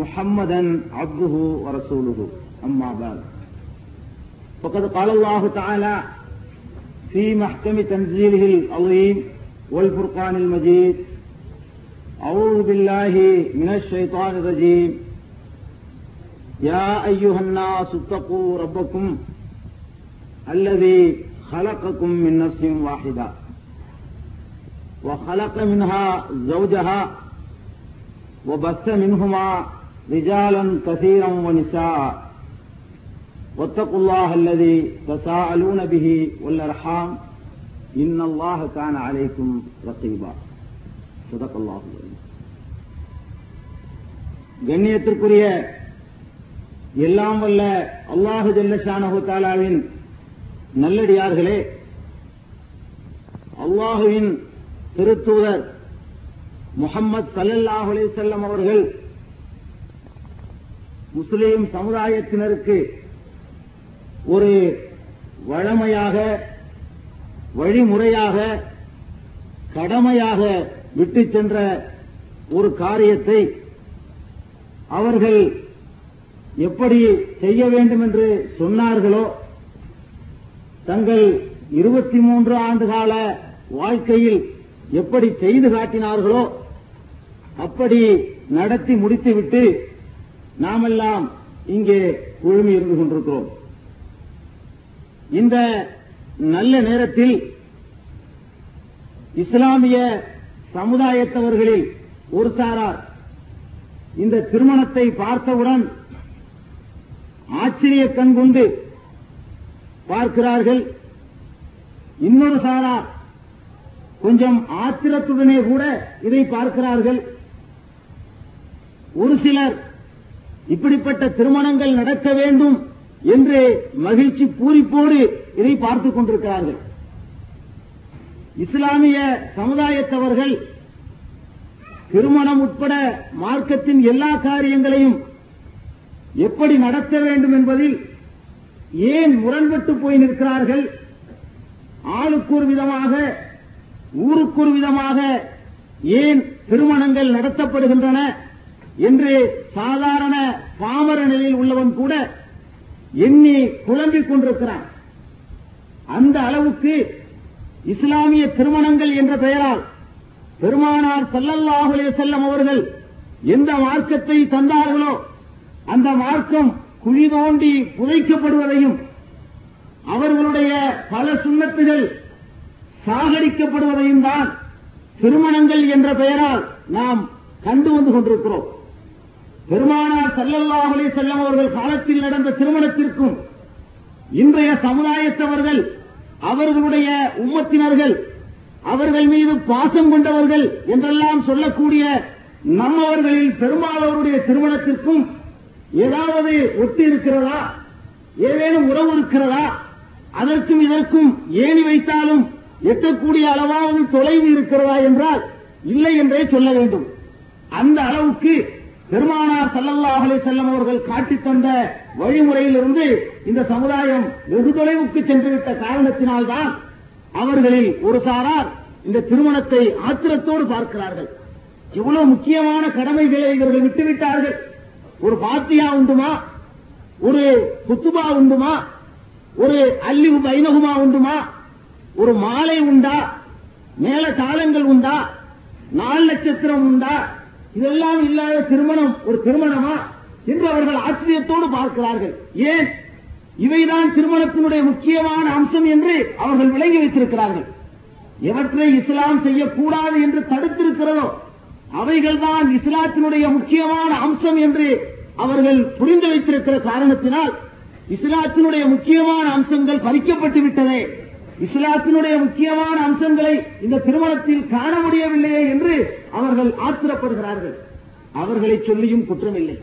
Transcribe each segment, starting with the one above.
محمدا عبده ورسوله. أما بعد. فقد قال الله تعالى في محكم تنزيله العظيم والفرقان المجيد أعوذ بالله من الشيطان الرجيم. يا أيها الناس اتقوا ربكم الذي خلقكم من نفس واحدة وخلق منها زوجها وبث منهما رجالا كثيرا ونساء واتقوا الله الذي تساءلون به والأرحام إن الله كان عليكم رقيبا صدق الله العظيم கண்ணியத்திற்குரிய எல்லாம் வல்ல அல்லாஹு ஜல்லஷானஹு தாலாவின் நல்லடியார்களே அல்லாஹுவின் திருத்தூதர் முகம்மது சல்லல்லாஹு அலைஹிஸ்ஸல்லம் அவர்கள் முஸ்லிம் சமுதாயத்தினருக்கு ஒரு வழமையாக வழிமுறையாக கடமையாக விட்டு சென்ற ஒரு காரியத்தை அவர்கள் எப்படி செய்ய வேண்டும் என்று சொன்னார்களோ தங்கள் இருபத்தி மூன்று ஆண்டுகால வாழ்க்கையில் எப்படி செய்து காட்டினார்களோ அப்படி நடத்தி முடித்துவிட்டு நாமெல்லாம் இங்கே குழுமி இருந்து கொண்டிருக்கிறோம். இந்த நல்ல நேரத்தில் இஸ்லாமிய சமுதாயத்தவர்களில் ஒரு சாரார் இந்த திருமணத்தை பார்த்தவுடன் ஆச்சரிய கண் கொண்டு பார்க்கிறார்கள். இன்னொரு சாரார் கொஞ்சம் ஆத்திரத்துடனே கூட இதை பார்க்கிறார்கள். ஒரு சிலர் இப்படிப்பட்ட திருமணங்கள் நடக்க வேண்டும் என்று மகிழ்ச்சி பூரிப்போடு இதை பார்த்துக் கொண்டிருக்கிறார்கள். இஸ்லாமிய சமுதாயத்தவர்கள் திருமணம் உட்பட மார்க்கத்தின் எல்லா காரியங்களையும் எப்படி நடத்த வேண்டும் என்பதில் ஏன் முரண்பட்டு போய் நிற்கிறார்கள்? ஆளுக்கு ஒரு விதமாக ஊருக்கு ஒரு விதமாக ஏன் திருமணங்கள் நடத்தப்படுகின்றன? என்று சாதாரண பாமர நிலையில் உள்ளவன் கூட எண்ணி குழம்பிக் கொண்டிருக்கிறான். அந்த அளவுக்கு இஸ்லாமிய திருமணங்கள் என்ற பெயரால் பெருமானார் செல்லல்லாஹுலே செல்லம் அவர்கள் எந்த மார்க்கத்தை தந்தார்களோ அந்த மார்க்கம் குழி தோண்டி புதைக்கப்படுவதையும் அவர்களுடைய பல சுண்ணத்துகள் சாகடிக்கப்படுவதையும் தான் திருமணங்கள் என்ற பெயரால் நாம் கண்டு வந்து கொண்டிருக்கிறோம். பெருமானார் சல்லல்லாஹுலே செல்லம் அவர்கள் காலத்தில் நடந்த திருமணத்திற்கும் இன்றைய சமுதாயத்தவர்கள் அவர்களுடைய உம்மத்தினர்கள் அவர்கள் மீது பாசம் கொண்டவர்கள் என்றெல்லாம் சொல்லக்கூடிய நம்மவர்களில் பெருமாளவருடைய திருமணத்திற்கும் ஏதாவது ஒட்டி இருக்கிறதா? ஏதேனும் உறவு இருக்கிறதா? அதற்கும் இதற்கும் ஏணி வைத்தாலும் எட்டக்கூடிய அளவாவது தொலைவு இருக்கிறதா என்றால் இல்லை என்றே சொல்ல வேண்டும். அந்த அளவுக்கு பெருமானார் சல்லல்லாஹலை செல்லம் அவர்கள் காட்டித் தந்த வழிமுறையிலிருந்து இந்த சமுதாயம் வெகு தொலைவுக்கு சென்றுவிட்ட காரணத்தினால்தான் அவர்களில் ஒரு சாரார் இந்த திருமணத்தை ஆத்திரத்தோடு பார்க்கிறார்கள். எவ்வளவு முக்கியமான கடமைகளை இவர்கள் விட்டுவிட்டார்கள். ஒரு பாத்தியா உண்டுமா? ஒரு குத்துபா உண்டுமா? ஒரு அல்லி ஐநகுமா உண்டுமா? ஒரு மாலை உண்டா? மேல தாளங்கள் உண்டா? நாலு நட்சத்திரம் உண்டா? இதெல்லாம் இல்லாத திருமணம் ஒரு திருமணமா? என்று அவர்கள் ஆச்சரியத்தோடு பார்க்கிறார்கள். ஏன்? இவைதான் திருமணத்தினுடைய முக்கியமான அம்சம் என்று அவர்கள் விளங்கி வைத்திருக்கிறார்கள். எவற்றை இஸ்லாம் செய்யக்கூடாது என்று தடுத்திருக்கிறதோ அவைகள்தான் இஸ்லாத்தினுடைய முக்கியமான அம்சம் என்று அவர்கள் புரிந்து வைத்திருக்கிற காரணத்தினால் இஸ்லாத்தினுடைய முக்கியமான அம்சங்கள் பறிக்கப்பட்டு விட்டதே இஸ்லாத்தினுடைய முக்கியமான அம்சங்களை இந்த திருமணத்தில் காண முடியவில்லையே என்று அவர்கள் ஆத்திரப்படுகிறார்கள். அவர்களை சொல்லியும் குற்றமில்லை.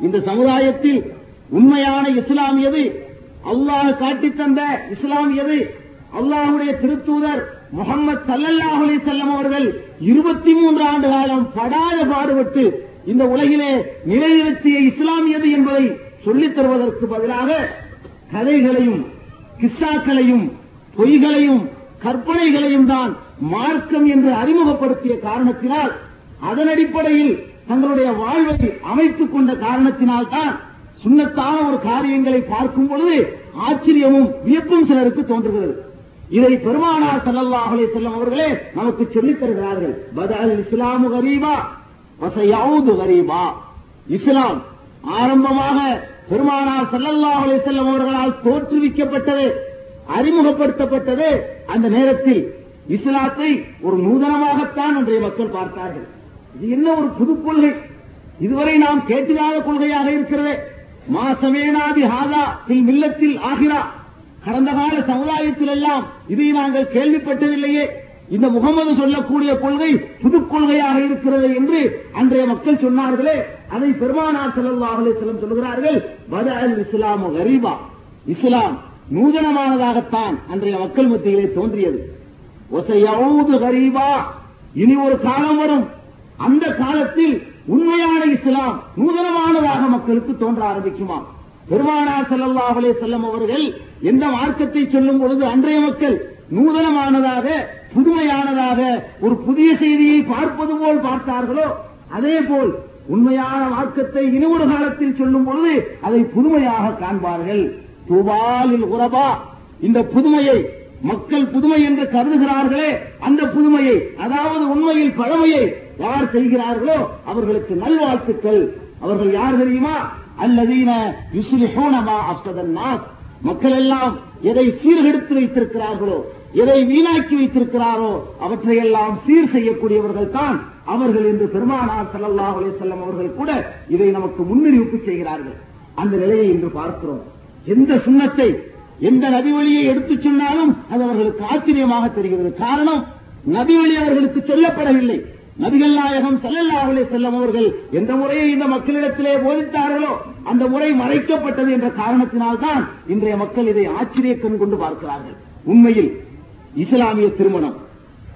இந்த சமுதாயத்தில் உண்மையான இஸ்லாம் எது? அல்லாஹ் காட்டித் தந்த இஸ்லாம் எது? அல்லாஹுடைய திருத்தூதர் முகமது சல்லல்லாஹு அலைஹி அவர்கள் இருபத்தி மூன்று ஆண்டு காலம் படாத பாடுபட்டு இந்த உலகிலே நிலைநிறுத்திய இஸ்லாமியது என்பதை சொல்லித் தருவதற்கு பதிலாக கதைகளையும் கிஸ்ஸாக்களையும் பொய்களையும் கற்பனைகளையும் தான் மார்க்கம் என்று அறிமுகப்படுத்திய காரணத்தினால் அதன் அடிப்படையில் தங்களுடைய வாழ்வை அமைத்துக் கொண்ட காரணத்தினால் தான் சுண்ணத்தான ஒரு காரியங்களை பார்க்கும் பொழுது ஆச்சரியமும் வியப்பும் சிலருக்கு தோன்றுகிறது. இதை பெருமானார் ஸல்லல்லாஹு அலைஹி வஸல்லம் அவர்களே நமக்கு சொல்லித் தருகிறார்கள். பதல் இஸ்லாமு கரீபா வசையாவது கரீபா. இஸ்லாம் ஆரம்பமாக பெருமானார் ஸல்லல்லாஹு அலைஹி வஸல்லம் அவர்களால் தோற்றுவிக்கப்பட்டது. அறிமுகப்படுத்தப்பட்டது அந்த நேரத்தில். இஸ்லாத்தை ஒரு நூதனமாகத்தான் அன்றைய மக்கள் பார்த்தார்கள். இது என்ன ஒரு புது கொள்கை? இதுவரை நாம் கேட்டிராத கொள்கையாக இருக்கிறது. மாசமேனாதி ஹாதா பில் மில்லத்தில் ஆகிறா கடந்த கால சமுதாயத்தில் எல்லாம் இதை நாங்கள் கேள்விப்பட்டதில்லையே. இந்த முகமது சொல்லக்கூடிய கொள்கை புது கொள்கையாக இருக்கிறது என்று அன்றைய மக்கள் சொன்னார்களே. அதை பெருமானார் செலவு அலைஹி வஸல்லம் சொல்கிறார்கள். பதல் இஸ்லாமு கரீபா. இஸ்லாம் நூதனமானதாகத்தான் அன்றைய மக்கள் மத்தியிலே தோன்றியது. ஒசையாவது கரீபா. இனி ஒரு காலம் வரும். அந்த காலத்தில் உண்மையான இஸ்லாம் நூதனமானதாக மக்களுக்கு தோன்ற ஆரம்பிக்குமா? பெருமானார் செல்லல்லா அலைஹி வஸல்லம் அவர்கள் எந்த மார்க்கத்தை சொல்லும் பொழுது அன்றைய மக்கள் நூதனமானதாக புதுமையானதாக ஒரு புதிய செய்தியை பார்ப்பது போல் பார்த்தார்களோ அதே போல் உண்மையான மார்க்கத்தை ஒரு காலத்தில் சொல்லும் பொழுது அதை புதுமையாக காண்பார்கள். துவாலில் உறவா இந்த புதுமையை மக்கள் புதுமை என்று கருதுகிறார்களே அந்த புதுமையை அதாவது உண்மையில் பழமையை யார் செய்கிறார்களோ அவர்களுக்கு நல்வாழ்த்துக்கள். அவர்கள் யார் தெரியுமா? அல்லதீன மக்கள் எல்லாம் எதை சீர்கெடுத்து வைத்திருக்கிறார்களோ எதை வீணாக்கி வைத்திருக்கிறாரோ அவற்றையெல்லாம் சீர் செய்யக்கூடியவர்கள் தான் அவர்கள் என்று பெருமானார் சல்லாஹ் அலைஹி வஸல்லம் அவர்கள் கூட இதை நமக்கு முன்னறிவிப்பு செய்கிறார்கள். அந்த நிலையை இன்று பார்க்கிறோம். எந்த சுண்ணத்தை எந்த நபி வழியை எடுத்துச் சொன்னாலும் அது அவர்களுக்கு ஆச்சரியமாக தெரிகிறது. காரணம் நபி வழி அவர்களுக்கு சொல்லப்படவில்லை. நபிகள் நாயகம் செல்லல்லாவிலே செல்லும் அவர்கள் எந்த முறையை இந்த மக்களிடத்திலே போதித்தார்களோ அந்த முறை மறைக்கப்பட்டது என்ற காரணத்தினால்தான் இன்றைய மக்கள் இதை ஆச்சரிய கண் கொண்டு பார்க்கிறார்கள். உண்மையில் இஸ்லாமிய திருமணம்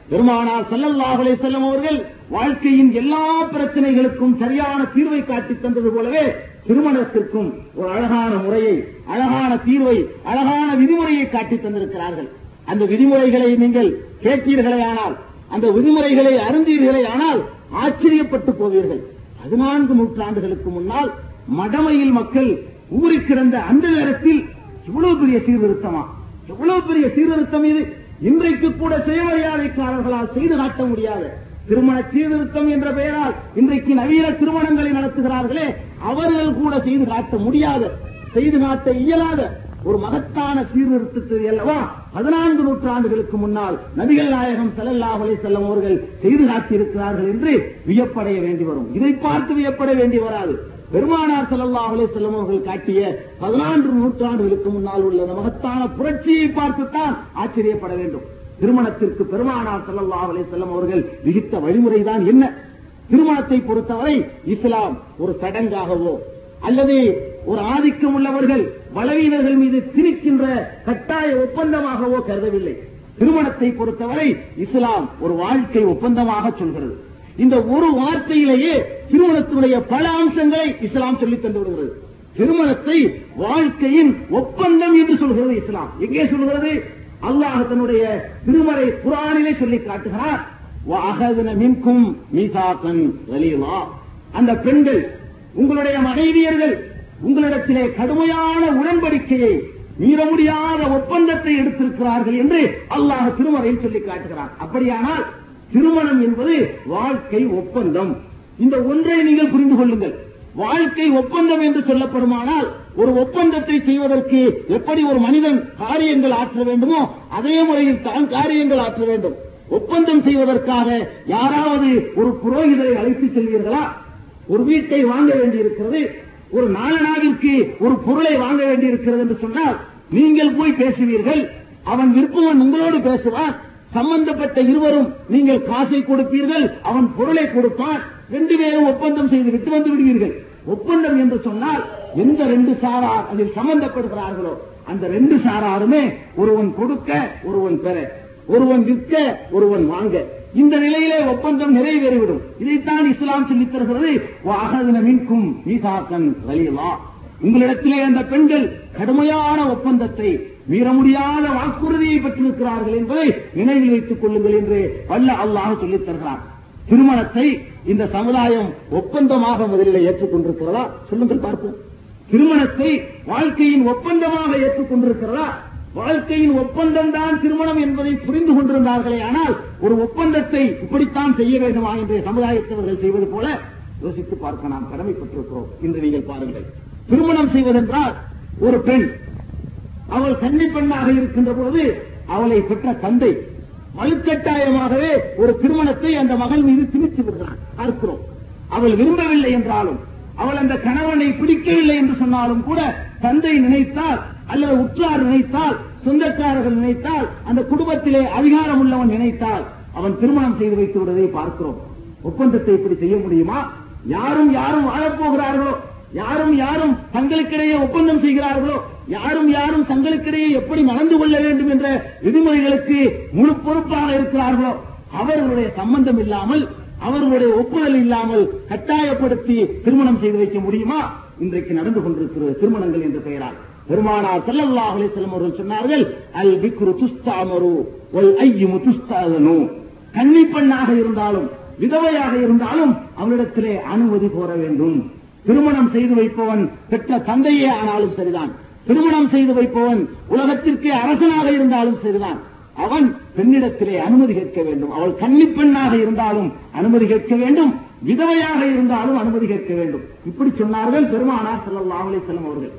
பெருமானார் ஸல்லல்லாஹு செல்லும் அவர்கள் வாழ்க்கையின் எல்லா பிரச்சனைகளுக்கும் சரியான தீர்வை காட்டித் தந்தது போலவே திருமணத்திற்கும் ஒரு அழகான முறையை அழகான தீர்வை அழகான விதிமுறையை காட்டித் தந்திருக்கிறார்கள். அந்த விதிமுறைகளை நீங்கள் கேட்டீர்களேயானால் அந்த விதிமுறைகளை அருந்தீர்களே ஆனால் ஆச்சரியப்பட்டு போவீர்கள். பதினான்கு நூற்றாண்டுகளுக்கு முன்னால் மடமையில் மக்கள் ஊறி கிடந்த அந்த நேரத்தில் இவ்வளவு பெரிய சீர்திருத்தமா? எவ்வளவு பெரிய சீர்திருத்தம் இது? இன்றைக்கு கூட சுயமரியாதைக்காரர்களால் செய்து காட்ட முடியாது. திருமண சீர்திருத்தம் என்ற பெயரால் இன்றைக்கு நவீன திருமணங்களை நடத்துகிறார்களே அவர்கள் கூட செய்து காட்ட முடியாது. செய்து காட்ட இயலாத ஒரு மகத்தான சீர்திருத்தத்தை அல்லவா? பதினான்கு நூற்றாண்டுகளுக்கு முன்னால் நபிகள் நாயகம் ஸல்லல்லாஹு செல்லும் அவர்கள் செய்து காட்டியிருக்கிறார்கள் என்று வியப்படைய வேண்டி வரும். இதை பார்த்து வியப்பட வேண்டி வராது. பெருமானார் செல்லல்லா அலைஹி வஸல்லம் அவர்கள் காட்டிய பதினான்கு நூற்றாண்டுகளுக்கு முன்னால் உள்ள அந்த மகத்தான புரட்சியை பார்த்துத்தான் ஆச்சரியப்பட வேண்டும். திருமணத்திற்கு பெருமானார் செல்லல்லா அலைஹி வஸல்லம் அவர்கள் விதித்த வழிமுறைதான் என்ன? திருமணத்தை பொறுத்தவரை இஸ்லாம் ஒரு சடங்காகவோ அல்லது ஒரு ஆதிக்கம் உள்ளவர்கள் பலவீனர்கள் மீது திணிக்கின்ற கட்டாய ஒப்பந்தமாகவோ கருதவில்லை. திருமணத்தை பொறுத்தவரை இஸ்லாம் ஒரு வாழ்க்கை ஒப்பந்தமாக சொல்கிறது. இந்த ஒரு வார்த்தையிலேயே திருமணத்தினுடைய பல அம்சங்களை இஸ்லாம் சொல்லித் தந்து விடுகிறது. திருமணத்தை வாழ்க்கையின் ஒப்பந்தம் என்று சொல்கிறது இஸ்லாம். எங்கே சொல்கிறது? அல்லாஹ் தன்னுடைய திருமறை குரானிலே சொல்லி காட்டுகிறார். மின்கும் மீசாக்கன் வலியுலா அந்த பெண்கள் உங்களுடைய மனைவியர்கள் உங்களிடத்திலே கடுமையான உடன்படிக்கையை மீற முடியாத ஒப்பந்தத்தை எடுத்திருக்கிறார்கள் என்று அல்லாஹ் திருமறையில் சொல்லி காட்டுகிறார் அப்படியானால் திருமணம் என்பது வாழ்க்கை ஒப்பந்தம். இந்த ஒன்றை நீங்கள் புரிந்து கொள்ளுங்கள். வாழ்க்கை ஒப்பந்தம் என்று சொல்லப்படுமானால் ஒரு ஒப்பந்தத்தை செய்வதற்கு எப்படி ஒரு மனிதன் காரியங்கள் ஆற்ற வேண்டுமோ அதே முறையில் தான் காரியங்கள் ஆற்ற வேண்டும். ஒப்பந்தம் செய்வதற்காக யாராவது ஒரு புரோகிதரை அழைத்து செல்வீர்களா? ஒரு வீட்டை வாங்க வேண்டியிருக்கிறது. ஒரு நாளனாவிற்கு ஒரு பொருளை வாங்க வேண்டியிருக்கிறது என்று சொன்னால் நீங்கள் போய் பேசுவீர்கள். அவன் விருப்பவன் உங்களோடு பேசுவான். சம்பந்தப்பட்ட இருவரும் நீங்கள் காசை கொடுப்பீர்கள் அவன் பொருளை கொடுப்பான். ரெண்டு பேரும் ஒப்பந்தம் செய்து விட்டு வந்து விடுவீர்கள். ஒப்பந்தம் என்று சொன்னால் எந்த ரெண்டு சாரார் அதில் சம்பந்தப்படுகிறார்களோ அந்த ரெண்டு சாராருமே ஒருவன் கொடுக்க ஒருவன் பெற. ஒருவன் விற்க ஒருவன் வாங்க. இந்த நிலையிலே ஒப்பந்தம் நிறைவேறிவிடும். இதைத்தான் இஸ்லாம் சொல்லித் தருகிறது. மீன்கும் மீசாக்கன் வலியலா உங்களிடத்திலே அந்த பெண்கள் கடுமையான ஒப்பந்தத்தை மீற முடியாத வாக்குறுதியை பெற்றிருக்கிறார்கள் என்பதை நினைவில் வைத்துக் கொள்ளுங்கள் என்று வல்ல அல்லாஹ் சொல்லித் தருகிறார் திருமணத்தை இந்த சமுதாயம் ஒப்பந்தமாக முதலில் ஏற்றுக்கொண்டிருக்கிறதா? சொல்லுங்கள் பார்ப்போம். திருமணத்தை வாழ்க்கையின் ஒப்பந்தமாக ஏற்றுக்கொண்டிருக்கிறதா? வாழ்க்கையின் ஒப்பந்தம் தான் திருமணம் என்பதை புரிந்து கொண்டிருந்தார்களே ஆனால் ஒரு ஒப்பந்தத்தை இப்படித்தான் செய்ய வேண்டுமா என்று சமுதாயத்தவர்கள் செய்வது போல யோசித்து பார்க்க நாம் கடமைப்பட்டிருக்கிறோம். என்று நீங்கள் பாருங்கள். திருமணம் செய்வதென்றால் ஒரு பெண் அவள் கன்னி பெண்ணாக இருக்கின்ற பொழுது அவளை பெற்ற தந்தை வலுக்கட்டாயமாகவே ஒரு திருமணத்தை அந்த மகள் மீது திணித்து விடுகிறான். பார்க்கிறோம். அவள் விரும்பவில்லை என்றாலும் அவள் அந்த கணவனை பிடிக்கவில்லை என்று சொன்னாலும் கூட தந்தை நினைத்தால் அல்லது உற்றார் நினைத்தால் சொந்தக்காரர்கள் நினைத்தால் அந்த குடும்பத்திலே அதிகாரம் உள்ளவன் நினைத்தால் அவன் திருமணம் செய்து வைத்து விடுவதை பார்க்கிறோம். ஒப்பந்தத்தை இப்படி செய்ய முடியுமா? யாரும் யாரும் வாழப்போகிறார்களோ? யாரும் யாரும் தங்களுக்கிடையே ஒப்பந்தம் செய்கிறார்களோ யாரும் யாரும் தங்களுக்கிடையே எப்படி நடந்து கொள்ள வேண்டும் என்ற விதிமுறைகளுக்கு முழு பொறுப்பாக இருக்கிறார்களோ அவர்களுடைய சம்பந்தம் இல்லாமல் அவர்களுடைய ஒப்புதல் இல்லாமல் கட்டாயப்படுத்தி திருமணம் செய்து வைக்க முடியுமா? இன்றைக்கு நடந்து கொண்டிருக்கிறது திருமணங்கள் என்ற பெயரால். பெருமானார் ஸல்லல்லாஹு அலைஹி அவர்கள் சொன்னார்கள் அல் பிக்ரு துஸ்தாமரு வல் ஐயுமு துஸ்தாதனு. கன்னி பெண்ணாக இருந்தாலும் விதவையாக இருந்தாலும் அவனிடத்திலே அனுமதி கோர வேண்டும். திருமணம் செய்து வைப்பவன் பெற்ற தந்தையே ஆனாலும் சரிதான். திருமணம் செய்து வைப்பவன் உலகத்திற்கே அரசனாக இருந்தாலும் சரிதான். அவன் பெண்ணிடத்திலே அனுமதி கேட்க வேண்டும். அவள் கன்னிப்பெண்ணாக இருந்தாலும் அனுமதி கேட்க வேண்டும். விதவையாக இருந்தாலும் அனுமதி கேட்க வேண்டும். இப்படி சொன்னார்கள் பெருமானார் செல்லல்லா அலைஹி வஸல்லம் அவர்கள்.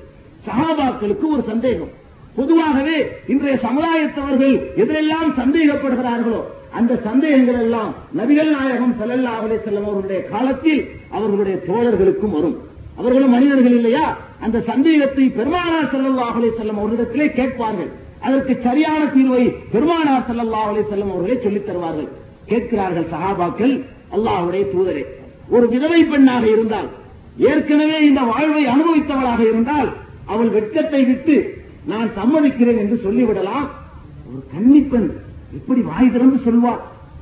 சகாபாக்களுக்கு ஒரு சந்தேகம். பொதுவாகவே இன்றைய சமுதாயத்தவர்கள் எதிரெல்லாம் சந்தேகப்படுகிறார்களோ அந்த சந்தேகங்கள் எல்லாம் நபிகள் நாயகம் செல்லல்லா அலைஹி வஸல்லம் அவர்களுடைய காலத்தில் அவர்களுடைய தோழர்களுக்கும் வரும். அவர்களும் மனிதர்கள் இல்லையா? அந்த சந்தேகத்தை பெருமானார் செல்லல்லா அலைஹி வஸல்லம் அவர்களிடத்திலே கேட்பார்கள். அதற்கு சரியான தீர்வை பெருமானார் செல்லல்லா அலைஹி செல்லும் அவர்களே சொல்லித் தருவார்கள். கேட்கிறார்கள் சஹாபாக்கள் அல்லாஹுடைய தூதரே. ஒரு விதவை பெண்ணாக இருந்தால் ஏற்கனவே இந்த வாழ்வை அனுபவித்தவளாக இருந்தால் அவள் வெட்கத்தை விட்டு நான் சம்மதிக்கிறேன் என்று சொல்லிவிடலாம். ஒரு கன்னிப்பெண் எப்படி வாய் திறந்து சொல்வார்.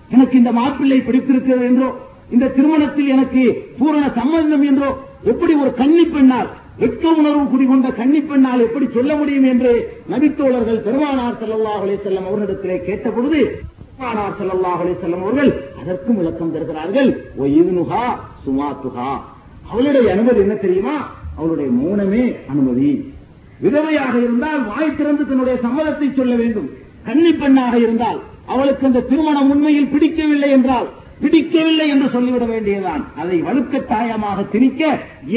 எனக்கு இந்த மாப்பிள்ளை பிடித்திருக்கிறது என்றோ இந்த திருமணத்தில் எனக்கு பூரண சம்பந்தம் என்றோ எப்படி ஒரு கன்னி பெண்ணால் வெட்க உணர்வு குடிகொண்ட கன்னி பெண்ணால் எப்படி சொல்ல முடியும் என்று நபித்தோழர்கள் பெருமானார் ஸல்லல்லாஹு அலைஹி வஸல்லம் அவர்களிடத்திலே கேட்ட பொழுது பெருமானார் ஸல்லல்லாஹு அலைஹி அவர்கள் அதற்கும் விளக்கம் தருகிறார்கள். ஒ இதுனுஹா சுமாத்துஹா. அவளுடைய அனுமதி என்ன தெரியுமா? அவளுடைய மௌனமே அனுமதி. விதவையாக இருந்தால் வாய் திறந்து தன்னுடைய சம்மதத்தை சொல்ல வேண்டும். கன்னி பெண்ணாக இருந்தால் அவளுக்கு அந்த திருமணம் உண்மையில் பிடிக்கவில்லை என்றால் பிடிக்கவில்லை என்று சொல்லிவிட வேண்டியதுதான். அதை வழுக்க தாயமாக திணிக்க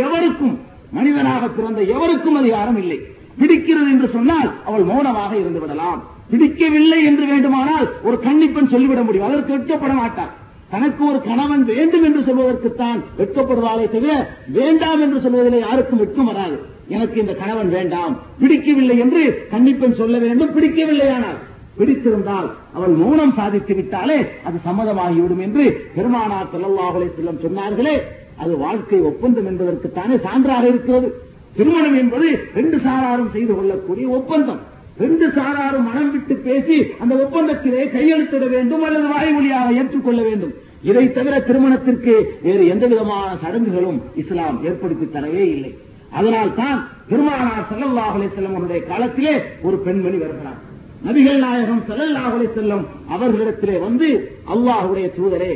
எவருக்கும் மனிதனாக பிறந்த எவருக்கும் அதிகாரம் இல்லை. பிடிக்கிறது என்று சொன்னால் அவள் மௌனமாக இருந்து விடலாம். பிடிக்கவில்லை என்று வேண்டுமானால் ஒரு கன்னிப்பெண் சொல்லிவிட முடியும். அதற்கு வெட்கப்பட மாட்டார் தனக்கு ஒரு கணவன் வேண்டும் என்று சொல்வதற்குத்தான் வெட்கப்படுவாளே தவிர வேண்டாம் என்று சொல்வதில் யாருக்கும் வெட்கம் வராது. எனக்கு இந்த கணவன் வேண்டாம். பிடிக்கவில்லை என்று கன்னிப்பெண் சொல்ல வேண்டும். பிடிக்கவில்லையானால் பிடித்திருந்தால் அவள் மௌனம் சாதித்து விட்டாலே அது சம்மதமாகிவிடும் என்று பெருமானார் ஸல்லல்லாஹு செல்லம் சொன்னார்களே. அது வாழ்க்கை ஒப்பந்தம் என்பதற்குத்தானே சான்றாக இருக்கிறது. திருமணம் என்பது ரெண்டு சாராரும் செய்து கொள்ளக்கூடிய ஒப்பந்தம். ரெண்டு சாராரும் மனம் விட்டு பேசி அந்த ஒப்பந்தத்திலே கையெழுத்திட வேண்டும் அல்லது வாய்மொழியாக ஏற்றுக்கொள்ள வேண்டும். இதை தவிர திருமணத்திற்கு வேறு எந்த விதமான சடங்குகளும் இஸ்லாம் ஏற்படுத்தி தரவே இல்லை. அதனால் தான் பெருமானார் ஸல்லல்லாஹு அலைஹி அவருடைய காலத்திலே ஒரு பெண்மணி வருகிறார். நபிகள் நாயகம் ஸல்லல்லாஹு செல்லும் அவர்களிடத்திலே வந்து அல்லாஹுடைய தூதரே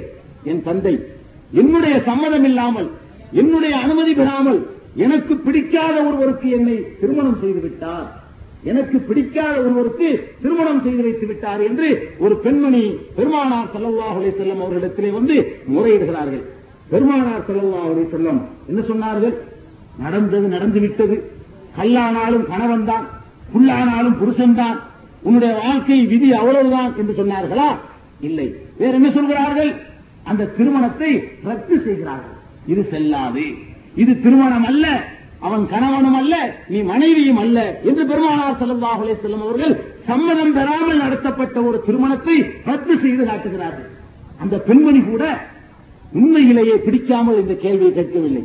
என் தந்தை என்னுடைய சம்மதம் இல்லாமல் என்னுடைய அனுமதி பெறாமல் எனக்கு பிடிக்காத ஒருவருக்கு என்னை திருமணம் செய்து விட்டார். எனக்கு பிடிக்காத ஒருவருக்கு திருமணம் செய்து வைத்து விட்டார் என்று ஒரு பெண்மணி பெருமானார் ஸல்லல்லாஹு செல்லும் அவர்களிடத்திலே வந்து முறையிடுகிறார்கள். பெருமானார் ஸல்லல்லாஹு செல்லும் என்ன சொன்னார்கள்? நடந்தது நடந்து விட்டது கல்லானாலும் கணவன் தான் புல்லானாலும் புருஷன் தான் உன்னுடைய வாழ்க்கை விதி அவ்வளவுதான் என்று சொன்னார்களா? இல்லை. வேற என்ன சொல்கிறார்கள்? அந்த திருமணத்தை ரத்து செய்கிறார்கள். இது செல்லாது. இது திருமணம் அல்ல. அவன் கணவனும் அல்ல நீ மனைவியும் அல்ல என்று பெருமானார் ஸல்லல்லாஹு செல்லும் அவர்கள் சம்மதம் பெறாமல் நடத்தப்பட்ட ஒரு திருமணத்தை ரத்து செய்து காட்டுகிறார்கள். அந்த பெண்மணி கூட உண்மையிலேயே பிடிக்காமல் இந்த கேள்வியை கேட்கவில்லை.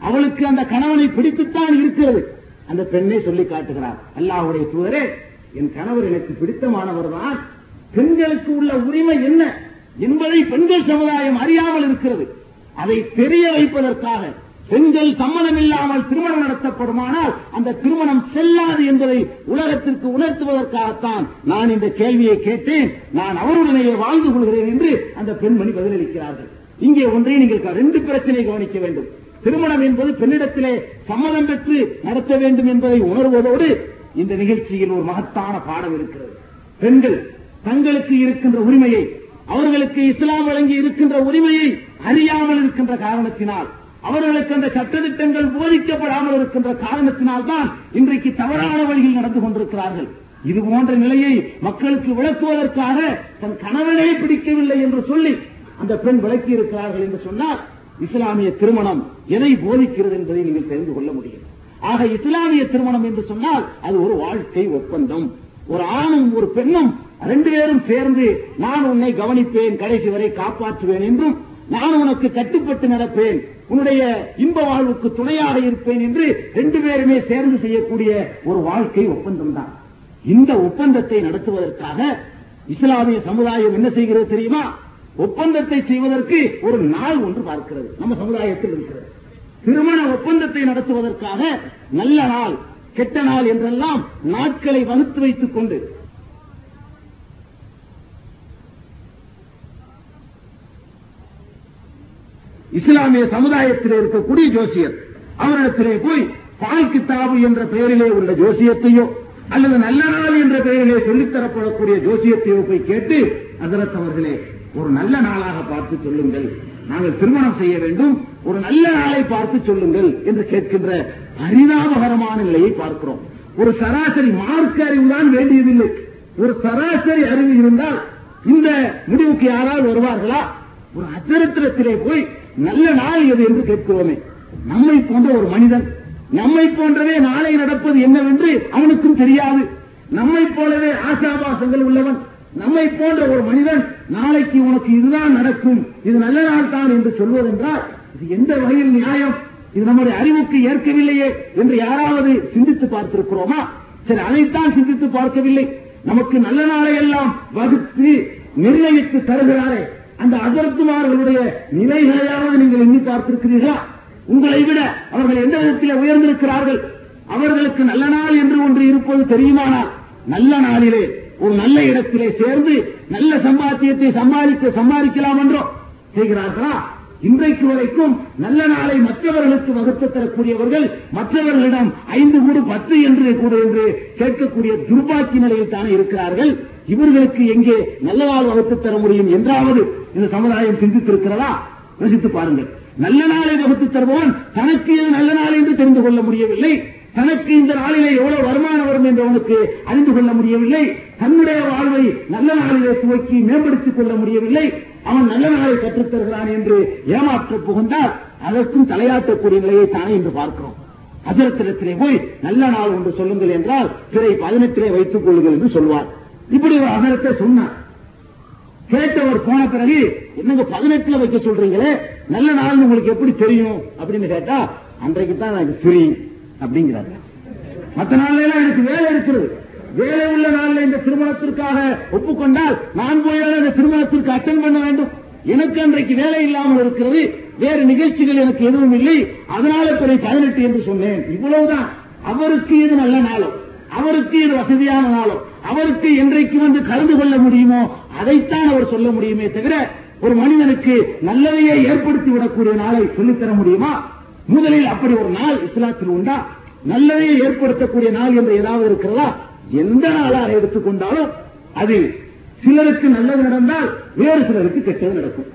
அவளுக்கு அந்த கணவனை பிடித்துத்தான் இருக்கிறது. அந்த பெண்ணை சொல்லி காட்டுகிறார். அல்லாஹுடைய தூதரே என் கணவர் எனக்கு பிடித்தமானவர் தான். பெண்களுக்கு உள்ள உரிமை என்ன? என்பதை பெண்கள் சமுதாயம் அறியாமல் இருக்கிறது. அதை தெரிய வைப்பதற்காக பெண்கள் சம்மதம் இல்லாமல் திருமணம் நடத்தப்படுமானால் அந்த திருமணம் செல்லாது என்பதை உலகத்திற்கு உணர்த்துவதற்காகத்தான் நான் இந்த கேள்வியை கேட்டேன். நான் அவருடனேயே வாழ்ந்து கொள்கிறேன் என்று அந்த பெண்மணி பதிலளிக்கிறார்கள். இங்கே ஒன்றை நீங்கள் ரெண்டு பிரச்சனை கவனிக்க வேண்டும். திருமணம் என்பது பெண்ணிடத்திலே சம்மதம் பெற்று நடத்த வேண்டும் என்பதை உணர்வதோடு இந்த நிகழ்ச்சியில் ஒரு மகத்தான பாடம் இருக்கிறது. பெண்கள் தங்களுக்கு இருக்கின்ற உரிமையை அவர்களுக்கு இஸ்லாம் வழங்கி இருக்கின்ற உரிமையை அறியாமல் இருக்கின்ற காரணத்தினால் அவர்களுக்கு அந்த சட்டத்திட்டங்கள் போதிக்கப்படாமல் இருக்கின்ற காரணத்தினால் தான் இன்றைக்கு தவறான வழியில் நடந்து கொண்டிருக்கிறார்கள். இது போன்ற நிலையை மக்களுக்கு விளக்குவதற்காக தன் கணவனே பிடிக்கவில்லை என்று சொல்லி அந்த பெண் விளக்கி இருக்கிறார்கள் என்று சொன்னால் இஸ்லாமிய திருமணம் எதை போதிக்கிறது என்பதை நீங்கள் தெரிந்து கொள்ள முடியும். ஆக இஸ்லாமிய திருமணம் என்று சொன்னால் அது ஒரு வாழ்க்கை ஒப்பந்தம். ஒரு ஆணும் ஒரு பெண்ணும் ரெண்டு பேரும் சேர்ந்து நான் உன்னை கவனிப்பேன் கடைசி வரை காப்பாற்றுவேன் என்றும் நான் உனக்கு கட்டுப்பட்டு நடப்பேன் உன்னுடைய இன்ப வாழ்வுக்கு துணையாக இருப்பேன் என்று ரெண்டு பேருமே சேர்ந்து செய்யக்கூடிய ஒரு வாழ்க்கை ஒப்பந்தம் தான். இந்த ஒப்பந்தத்தை நடத்துவதற்காக இஸ்லாமிய சமுதாயம் என்ன செய்கிறது தெரியுமா? ஒப்பந்தத்தை செய்வதற்கு ஒரு நாள் ஒன்று பார்க்கிறது. நம்ம சமுதாயத்தில் இருக்கிறது. திருமண ஒப்பந்தத்தை நடத்துவதற்காக நல்ல நாள் கெட்ட நாள் என்றெல்லாம் நாட்களை வகுத்து வைத்துக் கொண்டு. இஸ்லாமிய சமுதாயத்தில் இருக்கக்கூடிய ஜோசியர் அவரிடத்திலே போய் பால் கித்தாபு என்ற பெயரிலே உள்ள ஜோசியத்தையோ அல்லது நல்ல நாள் என்ற பெயரிலே சொல்லித்தரப்படக்கூடிய ஜோசியத்தையோ போய் கேட்டு அதரத் அவர்களே ஒரு நல்ல நாளாக பார்த்து சொல்லுங்கள். நாங்கள் திருமணம் செய்ய வேண்டும். ஒரு நல்ல நாளை பார்த்து சொல்லுங்கள் என்று கேட்கின்ற பரிதாபகரமான நிலையை பார்க்கிறோம். ஒரு சராசரி மார்க்க அறிவுதான் வேண்டியதில்லை. ஒரு சராசரி அறிவு இருந்தால் இந்த முடிவுக்கு யாராவது வருவார்களா? ஒரு அச்சரித்திரத்திலே போய் நல்ல நாள் எது என்று கேட்கிறோமே. நம்மை போன்ற ஒரு மனிதன் நம்மை போன்றவே நாளை நடப்பது என்னவென்று அவனுக்கும் தெரியாது. நம்மை போலவே ஆசாபாசங்கள் உள்ளவன் நம்மை போன்ற ஒரு மனிதன் நாளைக்கு உனக்கு இதுதான் நடக்கும். இது நல்ல நாள் தான் என்று சொல்வதென்றால் இது எந்த வகையில் நியாயம்? இது நம்முடைய அறிவுக்கு ஏற்கவில்லையே என்று யாராவது சிந்தித்து பார்த்திருக்கிறோமா? சரி அதைத்தான் சிந்தித்து பார்க்கவில்லை. நமக்கு நல்ல நாளை எல்லாம் வகுத்து நிர்ணயித்து தருகிறாரே. அந்த அகர்த்துமார்களுடைய நிலைகளையாவது நீங்கள் எண்ணி பார்த்திருக்கிறீர்களா? உங்களை விட அவர்கள் எந்த விதத்தில் உயர்ந்திருக்கிறார்கள்? அவர்களுக்கு நல்ல நாள் என்று ஒன்று இருப்பது தெரியுமானால் நல்ல நாளிலே ஒரு நல்ல இடத்திலே சேர்ந்து நல்ல சம்பாத்தியத்தை சம்பாதிக்க சம்பாதிக்கலாம் என்றோ செய்கிறார்களா? இன்றைக்கு வரைக்கும் நல்ல நாளை மற்றவர்களுக்கு வகுத்து தரக்கூடியவர்கள் மற்றவர்களிடம் ஐந்து கூடு பத்து என்று கூட என்று கேட்கக்கூடிய துர்பாக்கி நிலையில் தானே இருக்கிறார்கள். இவர்களுக்கு எங்கே நல்ல நாள் வகுத்து தர முடியும் என்றாவது இந்த சமுதாயம் சிந்தித்திருக்கிறதா? யோசித்து பாருங்கள். நல்ல நாளை வகுத்து தருபவன் தனக்கு நல்ல நாள் என்று தெரிந்து கொள்ள முடியவில்லை. தனக்கு இந்த நாளிலே எவ்வளவு வருமானம் வரும் என்று அவனுக்கு அறிந்து கொள்ள முடியவில்லை. தன்னுடைய வாழ்வை நல்ல நாளிலே துவக்கி மேம்படுத்திக் கொள்ள முடியவில்லை. அவன் நல்ல நாளை கற்றுத்தருகிறான் என்று ஏமாற்ற புகுந்தால் அதற்கும் தலையாட்டக்கூடிய நிலையை தானே என்று பார்க்கிறோம். அதிரத்திடத்திலே போய் நல்ல நாள் ஒன்று சொல்லுங்கள் என்றால் பிறை பதினெட்டிலே வைத்துக் கொள்ளுங்கள் என்று சொல்வார். இப்படி ஒரு அகரத்தை சொன்னார். கேட்டவர் போன பிறகு என்னங்க பதினெட்டுல வைக்க சொல்றீங்களே? நல்ல நாள் உங்களுக்கு எப்படி தெரியும் அப்படின்னு கேட்டா அன்றைக்கு தான் எனக்கு தெரியும் அப்படிங்கிறார். மற்ற நாள்ல எனக்கு வேலை இருக்கிறது. வேலை உள்ள நாளில் இந்த திருமணத்திற்காக ஒப்புக்கொண்டால் நான் போயாலும் இந்த திருமணத்திற்கு அட்டன் பண்ண வேண்டும். எனக்கு அன்றைக்கு வேலை இல்லாமல் இருக்கிறது. வேறு நிகழ்ச்சிகள் எனக்கு எதுவும் இல்லை. அதனால பிறகு பதினெட்டு என்று சொன்னேன். இவ்வளவுதான். அவருக்கு இது நல்ல நாளும் அவருக்கு இது வசதியான நாளும் அவருக்கு என்றைக்கு வந்து கலந்து கொள்ள முடியுமோ? அதைத்தான் அவர் சொல்ல முடியுமே தவிர ஒரு மனிதனுக்கு நல்லதையே ஏற்படுத்தி விடக்கூடிய நாளை சொல்லித்தர முடியுமா? முதலில் அப்படி ஒரு நாள் இஸ்லாத்தில் உண்டா? நல்லதையே ஏற்படுத்தக்கூடிய நாள் என்று ஏதாவது இருக்கிறதா? எந்த நாளாக எடுத்துக்கொண்டாலும் அது சிலருக்கு நல்லது நடந்தால் வேறு சிலருக்கு கெட்டது நடக்கும்.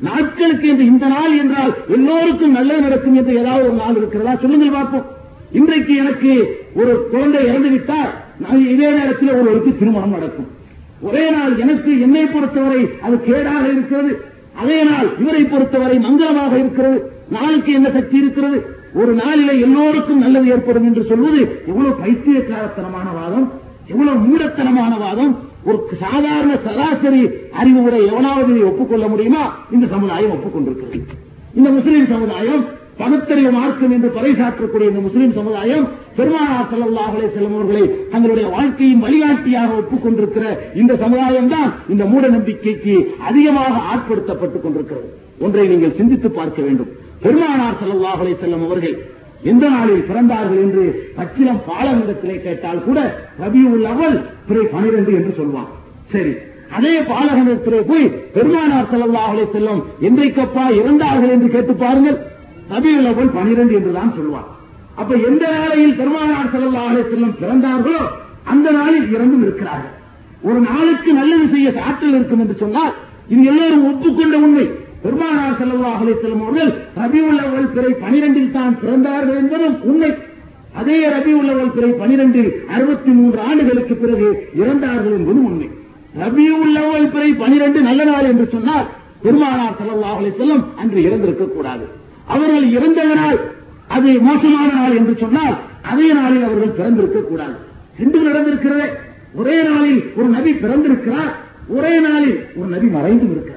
நாட்களுக்கு என்று இந்த நாள் என்றால் எல்லோருக்கும் நல்லது நடக்கும் என்று ஏதாவது ஒரு நாள் இருக்கிறதா? சொல்லுங்கள் பார்ப்போம். இன்றைக்கு எனக்கு ஒரு குழந்தை இறந்து விட்டால் நான் இதே நேரத்தில் ஒருவருக்கு திருமணம் நடக்கும். ஒரே நாள் எனக்கு என்னை பொறுத்தவரை அது கேடாக இருக்கிறது. அதே நாள் இவரை பொறுத்தவரை மங்களமாக இருக்கிறது. நாளுக்கு என்ன சக்தி இருக்கிறது? ஒரு நாளில எல்லோருக்கும் நல்லது ஏற்படும் என்று சொல்வது எவ்வளவு பைத்தியக்காரத்தனமான வாதம் எவ்வளவு மூடத்தனமான வாதம் ஒரு சாதாரண சராசரி அறிவு உடைய எவனாவது ஒப்புக்கொள்ள முடியுமா? இந்த சமுதாயம் ஒப்புக்கொண்டிருக்கிறது. இந்த முஸ்லீம் சமுதாயம் பகுத்தறிவு மார்க்கம் என்று பறைசாற்றக்கூடிய இந்த முஸ்லிம் சமுதாயம் பெருமானார் ஸல்லல்லாஹு அலைஹி வஸல்லம் அவர்களை தங்களுடைய வாழ்க்கையின் வழிகாட்டியாக ஒப்புக்கொண்டிருக்கிற இந்த சமுதாயம் தான் இந்த மூட நம்பிக்கைக்கு அதிகமாக ஆட்படுத்தப்பட்டுக் கொண்டிருக்கிறது. ஒன்றை நீங்கள் சிந்தித்து பார்க்க வேண்டும். பெருமானார் ஸல்லல்லாஹு செல்லும் அவர்கள் எந்த நாளில் பிறந்தார்கள்? என்று பச்சிலம் பாலகத்திலே கேட்டால் கூட ரபியுல் அவல் பிறை பனிரெண்டு என்று சொல்வான். சரி அதே பாலகத்திலே போய் பெருமானார் ஸல்லல்லாஹு செல்லும் என்றைக்கப்பா இறந்தார்கள்? என்று கேட்டு பாருங்கள். ரபியுல் அவல் பனிரெண்டு என்றுதான் சொல்வான். அப்ப எந்த நாளையில் பெருமானார் ஸல்லல்லாஹு செல்லும் பிறந்தார்களோ அந்த நாளில் இறந்தும் இருக்கிறார்கள். ஒரு நாளுக்கு நல்லது செய்ய சாற்றல் இருக்கும் என்று சொன்னால் இது எல்லோரும் ஒப்புக்கொண்ட உண்மை. பெருமானார் செல்லவா அலைஹி செல்லும் அவர்கள் ரவி உள்ளவர்கள் பிறை 12 தான் பிறந்தார்கள் என்பதும் உண்மை. அதே ரபியுல் உள்ளவர்கள் பிறை 12 63 ஆண்டுகளுக்கு பிறகு இறந்தார்கள் என்பதும் உண்மை. ரவி உள்ளவர்கள் பிறை 12 நல்ல நாள் என்று சொன்னால் பெருமானார் செல்லவா அலைஹி செல்லும் அன்று இறந்திருக்க கூடாது. அவர்கள் இறந்ததனால் அது மோசமான நாள் என்று சொன்னால் அதே நாளில் அவர்கள் பிறந்திருக்க கூடாது. ரெண்டும் நடந்திருக்கிறதே. ஒரே நாளில் ஒரு நபி பிறந்திருக்கிறார். ஒரே நாளில் ஒரு நபி மறைந்தும் இருக்கிறார்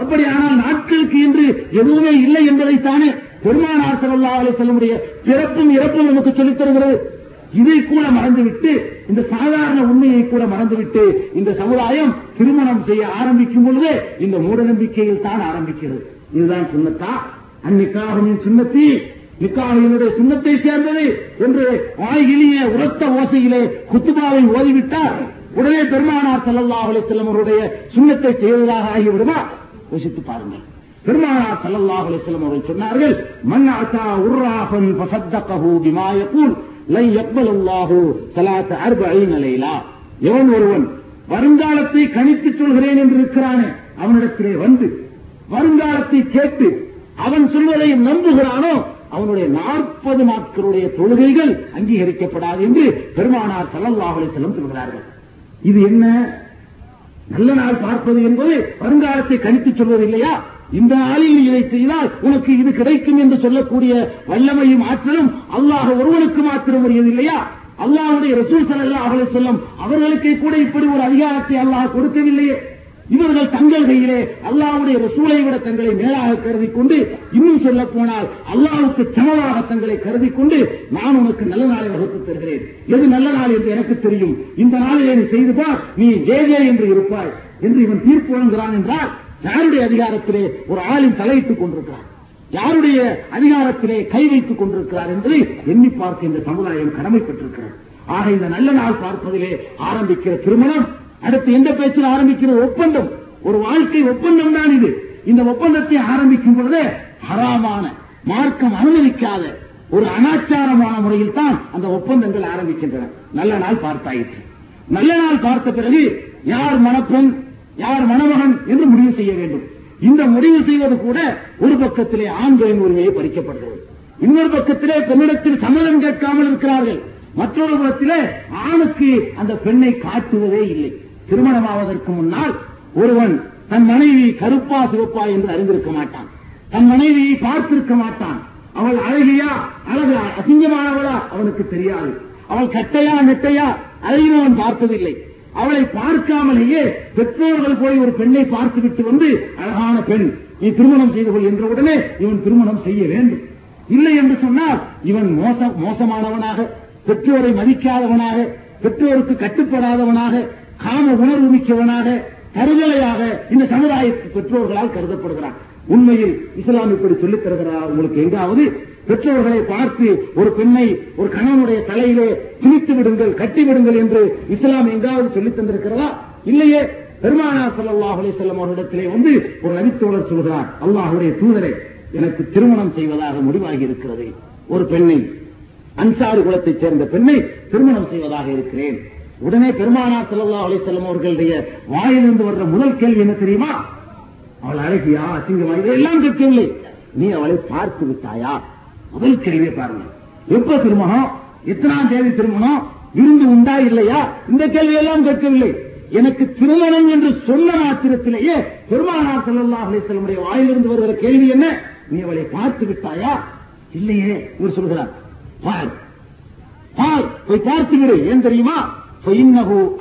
அப்படியானால் நாட்களுக்கு இன்று எதுவுமே இல்லை என்பதைத்தானே பெருமானார் ஸல்லல்லாஹு அலைஹி வஸல்லமுடைய பிறப்பும் இறப்பும் நமக்கு சொல்லித் தருகிறது. இதை கூட மறந்துவிட்டு இந்த சாதாரண உண்மையை கூட மறந்துவிட்டு இந்த சமுதாயம் திருமணம் செய்ய ஆரம்பிக்கும் பொழுது இந்த மூட நம்பிக்கையில் தான் ஆரம்பிக்கிறது. இதுதான் சுண்ணத்தா அந்நிக்காகவின் சுண்ணத்தி நிக்காகினுடைய சுண்ணத்தை சேர்ந்தது என்று வாய்கிலிய உரத்த ஓசையிலே குத்துபாவை ஓதிவிட்டார். உடனே பெருமானார் செல்லல்லா அலைஹி வஸல்லம் அவருடைய சுண்ணத்தை செய்வதாக ஆகிவிடுமா? யோசித்து பாருங்கள். பெருமானார் ஸல்லல்லாஹு அலிஸ்லம் அவர்கள் சொன்னார்கள் மன் அத்தா உர்ராஃபன் ஃபஸத்தகஹு பிமா லை யக்பலுல்லாஹு ஸலாத்த அர்பஈன லைலா. எவன் ஒருவன் வருங்காலத்தை கணித்துச் சொல்கிறேன் என்று இருக்கிறானே அவனிடத்திலே வந்து வருங்காலத்தை கேட்டு அவன் சொல்வதை நம்புகிறானோ அவனுடைய நாற்பது நாட்களுடைய தொழுகைகள் அங்கீகரிக்கப்படாது என்று பெருமானார் ஸல்லல்லாஹு அலைஹி சொல்கிறார்கள். இது என்ன? நல்ல நாள் பார்ப்பது என்பது வருங்காலத்தை கணித்து சொல்வது இல்லையா இந்த நாளில் நீ இதை செய்தால் உனக்கு இது கிடைக்கும் என்று சொல்லக்கூடிய வல்லமையும் ஆற்றலும் அல்லாஹ் ஒருவனுக்கு மாத்திரம் உரியது இல்லையா அல்லாஹுடைய ரசூல் ஸல்லல்லாஹு சொல்லும் அவர்களுக்கே கூட இப்படி ஒரு அதிகாரத்தை அல்லாஹ் கொடுக்கவில்லையே. இவர்கள் தங்கள் கையிலே அல்லாவுடைய ரசூலை விட தங்களை மேலாக கருதி கொண்டு இன்னும் சொல்ல போனால் அல்லாவுக்கு சமமாக தங்களை கருதி கொண்டு நான் உனக்கு நல்ல நாளை வகுத்து தருகிறேன். எது நல்ல நாள் என்று எனக்கு தெரியும். இந்த நாளிலே நீ செய்துபார் நீ ஜேஜே என்று இருப்பாய் என்று இவன் தீர்ப்பு வழங்குகிறான் என்றால் யாருடைய அதிகாரத்திலே ஒரு ஆளின் தலையிட்டுக் கொண்டிருக்கிறார் யாருடைய அதிகாரத்திலே கை வைத்துக் கொண்டிருக்கிறார் என்பதை எண்ணி பார்க்க இந்த சமுதாயம் கடமைப்பட்டிருக்கிறது. ஆக இந்த நல்ல நாள் பார்ப்பதிலே ஆரம்பிக்கிற திருமணம் அடுத்து எந்த பேச்சில் ஆரம்பிக்கிற ஒப்பந்தம். ஒரு வாழ்க்கை ஒப்பந்தம் தான் இது. இந்த ஒப்பந்தத்தை ஆரம்பிக்கும் பொழுது ஹராமான மார்க்கம் அனுமதிக்காத ஒரு அனாச்சாரமான முறையில் தான் அந்த ஒப்பந்தங்கள் ஆரம்பிக்கின்றன. நல்ல நாள் பார்த்தாயிற்று. நல்ல நாள் பார்த்த பிறகு யார் மணப்பெண் யார் மணமகன் என்று முடிவு செய்ய வேண்டும். இந்த முடிவு செய்வது கூட ஒரு பக்கத்திலே ஆண்களின் உரிமையை பறிக்கப்படுகிறது. இன்னொரு பக்கத்திலே பெண்ணிடத்தில் சம்மதம் கேட்காமல் இருக்கிறார்கள். மற்றொரு புறத்திலே ஆணுக்கு அந்த பெண்ணை காட்டுவதே இல்லை. திருமணமாவதற்கு முன்னால் ஒருவன் தன் மனைவி கருப்பா சிவப்பா என்று அறிந்திருக்க மாட்டான். தன் மனைவியை பார்த்திருக்க மாட்டான். அவள் அழகியா அழகு அசிங்கமானவளா அவனுக்கு தெரியாது. அவள் கட்டையா நெட்டையா அதையும் அவன் பார்த்ததில்லை. அவளை பார்க்காமலேயே பெற்றோர்கள் போய் ஒரு பெண்ணை பார்த்து விட்டு வந்து அழகான பெண் நீ திருமணம் செய்து கொள் என்ற உடனே இவன் திருமணம் செய்ய வேண்டும். இல்லை என்று சொன்னால் இவன் மோசமானவனாக பெற்றோரை மதிக்காதவனாக பெற்றோருக்கு கட்டுப்படாதவனாக காம உணர்வு மிக்கவனாக தருதலையாக இந்த சமுதாயத்து பெற்றோர்களால் கருதப்படுகிறான். உண்மையில் இஸ்லாம் இப்படி சொல்லித் தருகிறார் உங்களுக்கு எங்காவது பெற்றோர்களை பார்த்து ஒரு பெண்ணை ஒரு கணவனுடைய தலையிலே திணித்து விடுங்கள் கட்டி விடுங்கள் என்று இஸ்லாம் எங்காவது சொல்லித் தந்திருக்கிறதா? இல்லையே. பெருமானா சல்லாஹ் அலைஹி வஸல்லம் அவர்களிடத்திலே வந்து ஒரு நபித்தோழர் சொல்கிறார் அல்லாஹுடைய தூதரை எனக்கு திருமணம் செய்வதாக முடிவாகி இருக்கிறது. ஒரு பெண்ணை அன்சாறு குலத்தைச் சேர்ந்த பெண்ணை திருமணம் செய்வதாக இருக்கிறேன். உடனே பெருமானா செல்லல்லா அலை செல்லும் அவர்களுடைய வாயிலிருந்து வர்ற முதல் கேள்வி என்ன தெரியுமா? அவள் அழகியா அசிங்கமா? இதெல்லாம் கேட்கவில்லை. நீ அவளை பார்த்து விட்டாயா? முதல் கேள்வியை பாருங்க. எப்ப திருமணம்? எத்தனாம் தேதி திருமணம்? விருந்து உண்டா இல்லையா? இந்த கேள்வியெல்லாம் கேட்கவில்லை. எனக்கு திருமணம் என்று சொன்ன ஆத்திரத்திலேயே பெருமானா செல்லல்லா அலை செல்லமுடைய வாயிலிருந்து வருகிற கேள்வி என்ன? நீ அவளை பார்த்து விட்டாயா? இல்லையே இவர் சொல்கிறார். பார். பார் போய் பார்த்து விடு. ஏன் தெரியுமா?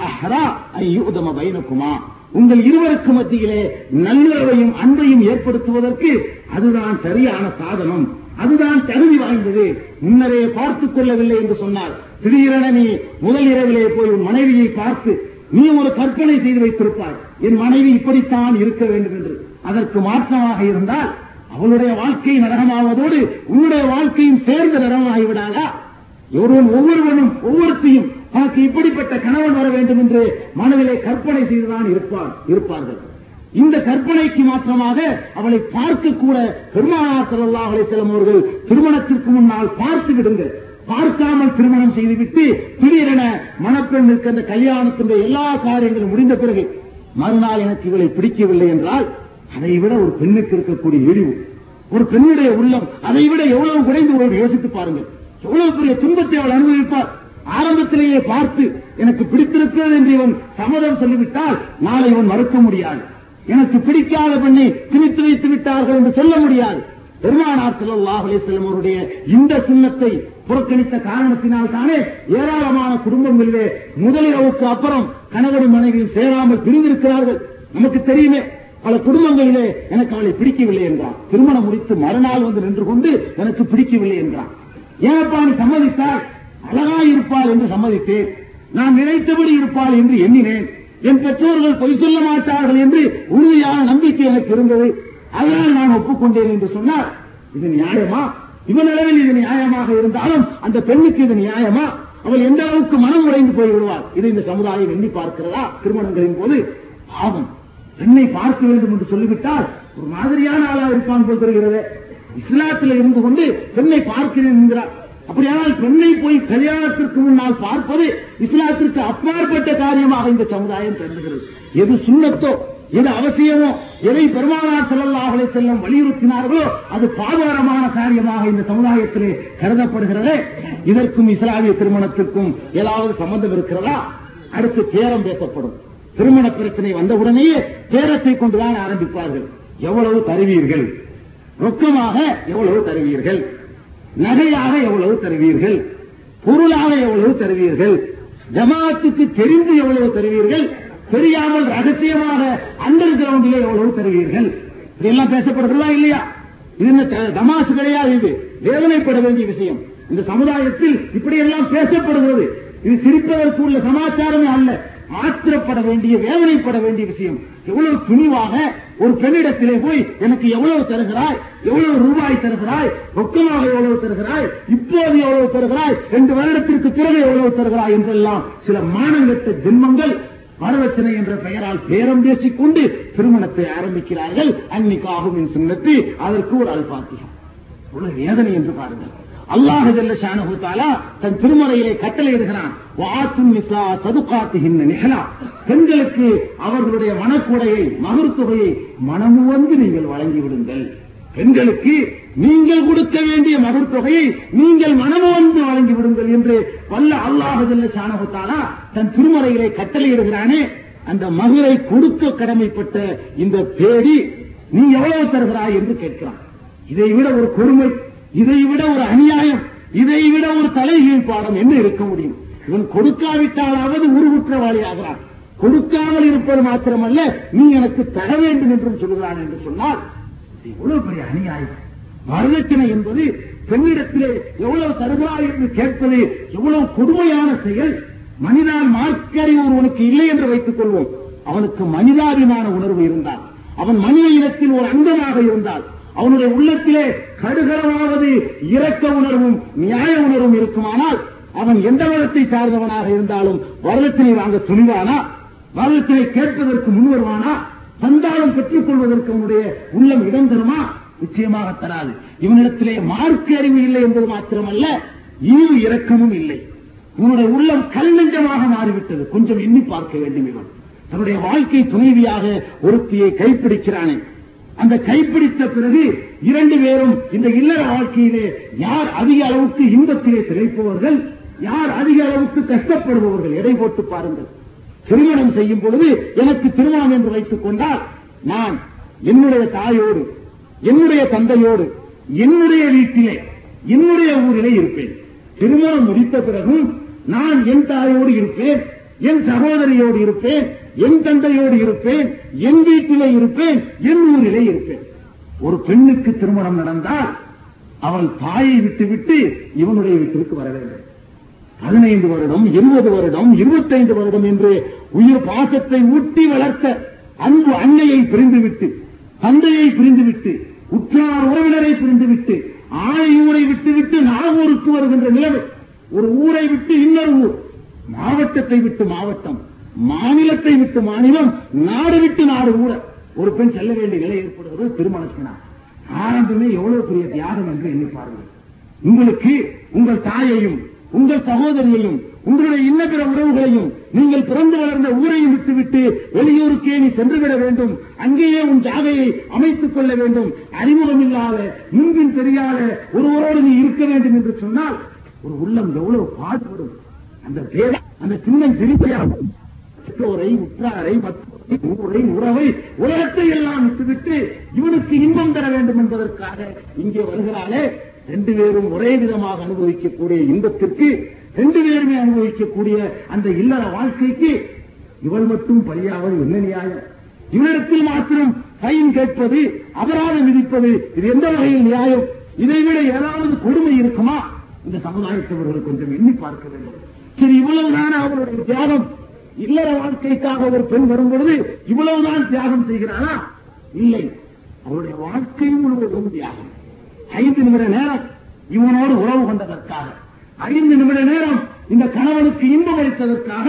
أحرى أن يؤدم بينكما உங்கள் இருவருக்கு மத்தியிலே நல்லுறவையும் அன்பையும் ஏற்படுத்துவதற்கு அதுதான் சரியான சாதனம் அதுதான் தகுதி வாய்ந்தது முன்னரே பார்த்துக் கொள்ளவில்லை என்று சொன்னால் திடீரென நீ முதல் இரவிலே போய் உன் மனைவியை பார்த்து நீ ஒரு கற்பனை செய்து வைத்திருப்பாய் என் மனைவி இப்படித்தான் இருக்க வேண்டும் என்று அதற்கு மாற்றமாக இருந்தால் அவளுடைய வாழ்க்கை நரகமாவதோடு உன்னுடைய வாழ்க்கையும் சேர்ந்து நரகமாகிவிடாதா ஒருவன் ஒவ்வொருவனும் ஒவ்வொருத்தையும் தனக்கு இப்படிப்பட்ட கணவன் வர வேண்டும் என்று மனதிலே கற்பனை செய்துதான் இருப்பார் இருப்பார்கள். இந்த கற்பனைக்கு மாற்றமாக அவளை பார்க்க கூட பெருமானார் ஸல்லல்லாஹு அலைஹி அவர்கள் திருமணத்திற்கு முன்னால் பார்த்து விடுங்கள். பார்க்காமல் திருமணம் செய்துவிட்டு திடீரென மணப்பெண்ணுக்கு அந்த கல்யாணத்தினுடைய எல்லா காரியங்களும் முடிந்த பிறகு மறுநாள் எனக்கு இவளை பிடிக்கவில்லை என்றால் அதை விட ஒரு பெண்ணுக்கு இருக்கக்கூடிய இழிவு. ஒரு பெண்ணுடைய உள்ளம் அதை விட எவ்வளவு குறைந்து ஒரு யோசித்து பாருங்கள். எவ்வளவு பெரிய துன்பத்தை அவள் அனுபவிப்பார் ஆரம்பத்திலேயே பார்த்து எனக்கு பிடித்திருக்கிறது என்று இவன் சம்மதம் சொல்லிவிட்டால் நாளை இவன் மறுக்க முடியாது. எனக்கு பிடிக்காத பெண்ணை திணித்து வைத்து விட்டார்கள் என்று சொல்ல முடியாது. பெருமானார் ஸல்லல்லாஹு அலைஹி அவருடைய இந்த சின்னத்தை புறக்கணித்த காரணத்தினால் தானே ஏராளமான குடும்பங்களிலே முதலிரவுக்கு அப்புறம் கணவரும் மனைவியும் சேராமல் பிரிந்திருக்கிறார்கள். நமக்கு தெரியுமே பல குடும்பங்களிலே எனக்கு அவளை பிடிக்கவில்லை என்றான். திருமணம் முடித்து மறுநாள் வந்து நின்று கொண்டு எனக்கு பிடிக்கவில்லை என்றான். ஏனப்பா நீ சம்மதித்தால் அழகா இருப்பாள் என்று சம்மதித்தேன். நான் நினைத்தபடி இருப்பாள் என்று எண்ணினேன். என் பெற்றோர்கள் பொய் சொல்ல மாட்டார்கள் என்று உறுதியான நம்பிக்கை எனக்கு இருந்தது. அதனால் நான் ஒப்புக்கொண்டேன் என்று சொன்னார். இது நியாயமா? இவன் அளவில் இது நியாயமாக இருந்தாலும் அந்த பெண்ணுக்கு இது நியாயமா? அவள் எந்த அளவுக்கு மனம் உடைந்து போய்விடுவார் இது இந்த சமுதாயம் எண்ணி பார்க்கிறதா? திருமணங்களின் போது? பாவம். பெண்ணை பார்க்க வேண்டும் என்று சொல்லிவிட்டால் ஒரு மாதிரியான ஆளா இருப்பான் போல் தெரிகிறது. இஸ்லாத்தில் இருந்து கொண்டு பெண்ணை பார்க்கிறேன் என்கிறார். அப்படியானால் பெண்ணை போய் கல்யாணத்திற்கு முன்னால் பார்ப்பது இஸ்லாத்திற்கு அப்பாற்பட்ட காரியமாக இந்த சமுதாயம் கருதுகிறது. எது சுண்ணத்தோ எது அவசியமோ எதை பெருமானார் ஸல்லல்லாஹு செல்லும் செல்லம் வலியுறுத்தினார்களோ அது பாதாரமான காரியமாக இந்த சமுதாயத்திலே கருதப்படுகிறதே. இதற்கும் இஸ்லாமிய திருமணத்திற்கும் ஏதாவது சம்பந்தம் இருக்கிறதா? அடுத்து பேரம் பேசப்படும். திருமண பிரச்சனை வந்தவுடனேயே பேரத்தை கொண்டுதான் ஆரம்பிப்பார்கள். எவ்வளவு தருவீர்கள்? ரொக்கமாக எவ்வளவு தருவீர்கள்? நகையாக எவ்வளவு தருவீர்கள்? பொருளாக எவ்வளவு தருவீர்கள்? ஜமாத்துக்கு தெரிந்து எவ்வளவு தருவீர்கள்? தெரியாமல் ரகசியமாக அண்டர் கிரவுண்டில் எவ்வளவு தருவீர்கள்? இதெல்லாம் பேசப்படுகிறதா இல்லையா? இது தமாசு கிடையாது இது. வேதனைப்பட வேண்டிய விஷயம். இந்த சமுதாயத்தில் இப்படியெல்லாம் பேசப்படுகிறது. இது சிரிப்பதற்கு உள்ள சமாச்சாரமே அல்ல. ஆத்திரப்பட வேண்டிய வேதனைப்பட வேண்டிய விஷயம். எவ்வளவு துணிவாக ஒரு பெண்ணிடத்திலே போய் எனக்கு எவ்வளவு தருகிறாய்? எவ்வளவு ரூபாய் தருகிறாய்? ரொக்கமாக எவ்வளவு தருகிறாய்? இப்போது எவ்வளவு தருகிறாய்? ரெண்டு வருடத்திற்கு பிறகு எவ்வளவு தருகிறாய்? என்றெல்லாம் சில மானங்கட்ட ஜென்மங்கள் வரதட்சணை என்ற பெயரால் பேரம் பேசிக் கொண்டு திருமணத்தை ஆரம்பிக்கிறார்கள். அன்னிக்காகும் என் சின்னத்து. அதற்கு ஒரு அல்பாத்தியம் வேதனை என்று பாருங்கள். அல்லாஹ் ஜல்ல தன் திருமறையிலே கட்டளையிடுகிறான். வாத்துன் நிசா சதுகாத்துகின்ற நிகழா பெண்களுக்கு அவர்களுடைய மனக்குடையை மகர் மனமு வந்து நீங்கள் வழங்கி விடுங்கள் பெண்களுக்கு நீங்கள் கொடுக்க வேண்டிய மகர் தொகையை நீங்கள் மனமோந்து வழங்கி விடுங்கள் என்று வல்ல அல்லாஹ் ஜல்ல தன் திருமறையிலே கட்டளையிடுகிறானே. அந்த மகரை கொடுக்க கடமைப்பட்ட இந்த பேடி நீ எவ்வளவு தருகிறாய் என்று கேட்கிறான். இதை விட ஒரு கொடுமை இதை விட ஒரு அநியாயம் இதை விட ஒரு தலைகீழ் பாடம் என்ன இருக்க முடியும்? இவன் கொடுக்காவிட்டாலாவது உருவுற்றவாளி ஆகிறான் கொடுக்காமல் இருப்பது மாத்திரமல்ல நீ எனக்கு தர வேண்டும் என்றும் சொல்கிறான் என்று சொன்னால் இவ்வளவு எவ்வளவு பெரிய அநியாயம்? வரதட்சணை என்பது பெண்ணிடத்திலே எவ்வளவு தருகிறாய் என்று கேட்பது எவ்வளவு கொடுமையான செயல்? மனிதான் மார்க்கறிவு ஒருவனுக்கு இல்லை என்று வைத்துக் கொள்வோம். அவனுக்கு மனிதாபிமான உணர்வு இருந்தால் அவன் மனித இனத்தில் ஒரு அங்கமாக இருந்தால் அவனுடைய உள்ளத்திலே கடுகளவாவது இரக்க உணர்வும் நியாய உணர்வும் இருக்குமானால் அவன் எந்த மதத்தை சார்ந்தவனாக இருந்தாலும் வரதட்சணை வாங்க துணிவானா? வரதட்சணை கேட்பதற்கு முன்வருவானா தந்தாலும் பெற்றுக் கொள்வதற்கு அவனுடைய உள்ளம் இடம் தருமா? நிச்சயமாக தராது. இவனிடத்திலே மார்க்க அறிவு இல்லை என்பது மாத்திரமல்ல ஈவு இரக்கமும் இல்லை. இவனுடைய உள்ளம் கல் நெஞ்சமாக மாறிவிட்டது. கொஞ்சம் எண்ணி பார்க்க வேண்டும் இவன். தன்னுடைய வாழ்க்கை துணைவியாக ஒருத்தியை கைப்பிடிக்கிறானே. அந்த கைப்பிடித்த பிறகு இரண்டு பேரும் இந்த இல்லற வாழ்க்கையிலே யார் அதிக அளவுக்கு இன்பத்திலே திளைப்பவர்கள் யார் அதிக அளவுக்கு கஷ்டப்படுபவர்கள்? எடை போட்டு பாருங்கள். திருமணம் செய்யும் பொழுது எனக்கு திருமணம் என்று வைத்துக் கொண்டால் நான் என்னுடைய தாயோடு என்னுடைய தந்தையோடு என்னுடைய வீட்டிலே என்னுடைய ஊரிலே இருப்பேன். திருமணம் முடித்த பிறகும் நான் என் தாயோடு இருப்பேன். என் சகோதரியோடு இருப்பேன் என் தந்தையோடு இருப்பேன் என் வீட்டிலே இருப்பேன் என் ஊரிலே இருப்பேன். ஒரு பெண்ணுக்கு திருமணம் நடந்தால் அவன் தாயை விட்டுவிட்டு இவனுடைய வீட்டிற்கு வர வேண்டும். பதினைந்து வருடம் இருபது வருடம் இருபத்தைந்து வருடம் என்று உயிர் பாசத்தை ஊட்டி வளர்த்த அன்பு அன்னையை பிரிந்துவிட்டு தந்தையை பிரிந்துவிட்டு உற்றார் உறவினரை பிரிந்துவிட்டு ஆலையூரை விட்டுவிட்டு நாகூருக்கு வருகின்ற நிலைமை. ஒரு ஊரை விட்டு இன்னொரு ஊர். மாவட்டத்தை விட்டு மாவட்டம் மாநிலத்தை விட்டு மாநிலம் நாடு விட்டு நாடு கூட. ஒரு பெண் செல்ல வேண்டிய நிலை ஏற்படுகிறது திருமணத்தினால் ஆரம்பமே எவ்வளவு பெரிய தியாகம் என்று எண்ணி பாருங்கள். உங்களுக்கு உங்கள் தாயையும் உங்கள் சகோதரியையும் உங்களுடைய இன்னபிற உறவுகளையும் நீங்கள் பிறந்து வளர்ந்த ஊரையும் விட்டுவிட்டு வெளியூருக்கே நீ சென்றுவிட வேண்டும். அங்கேயே உன் ஜாகையை அமைத்துக் கொள்ள வேண்டும். அறிமுகம் இல்லாத முன்பின் தெரியாத ஒருவரோடு நீ இருக்க வேண்டும் என்று சொன்னால் ஒரு உள்ளம் எவ்வளவு பாடுபடும். அந்த பேர அந்த சின்னம் சிரிப்பையாக பெற்றோரை உற்றாரை ஊரை உறவை உலகத்தை எல்லாம் விட்டுவிட்டு இவனுக்கு இன்பம் தர வேண்டும் என்பதற்காக இங்கே வருகிறாளே. ரெண்டு பேரும் ஒரே விதமாக அனுபவிக்கக்கூடிய இன்பத்திற்கு ரெண்டு பேருமே அனுபவிக்கக்கூடிய அந்த இல்லற வாழ்க்கைக்கு இவள் மட்டும் பலியாவது என்ன நியாயம்? இவனிடத்தில் மாத்திரம் ஃபைன் கேட்பது அபராதம் விதிப்பது இது எந்த வகையில் நியாயம்? இதைவிட ஏதாவது கொடுமை இருக்குமா? இந்த சமுதாயத்தவர்கள் கொஞ்சம் எண்ணி பார்க்க வேண்டும். சரி இவ்வளவுதான அவருடைய தியாகம்? இல்லற வாழ்க்கைக்காக ஒரு பெண் வரும்பொழுது இவ்வளவுதான் தியாகம் செய்கிறானா? இல்லை. அவருடைய வாழ்க்கை முழுவதும் தியாகம். ஐந்து நிமிட நேரம் இவனோடு உறவு கொண்டதற்காக ஐந்து நிமிட நேரம் இந்த கணவனுக்கு இன்பம் அளித்ததற்காக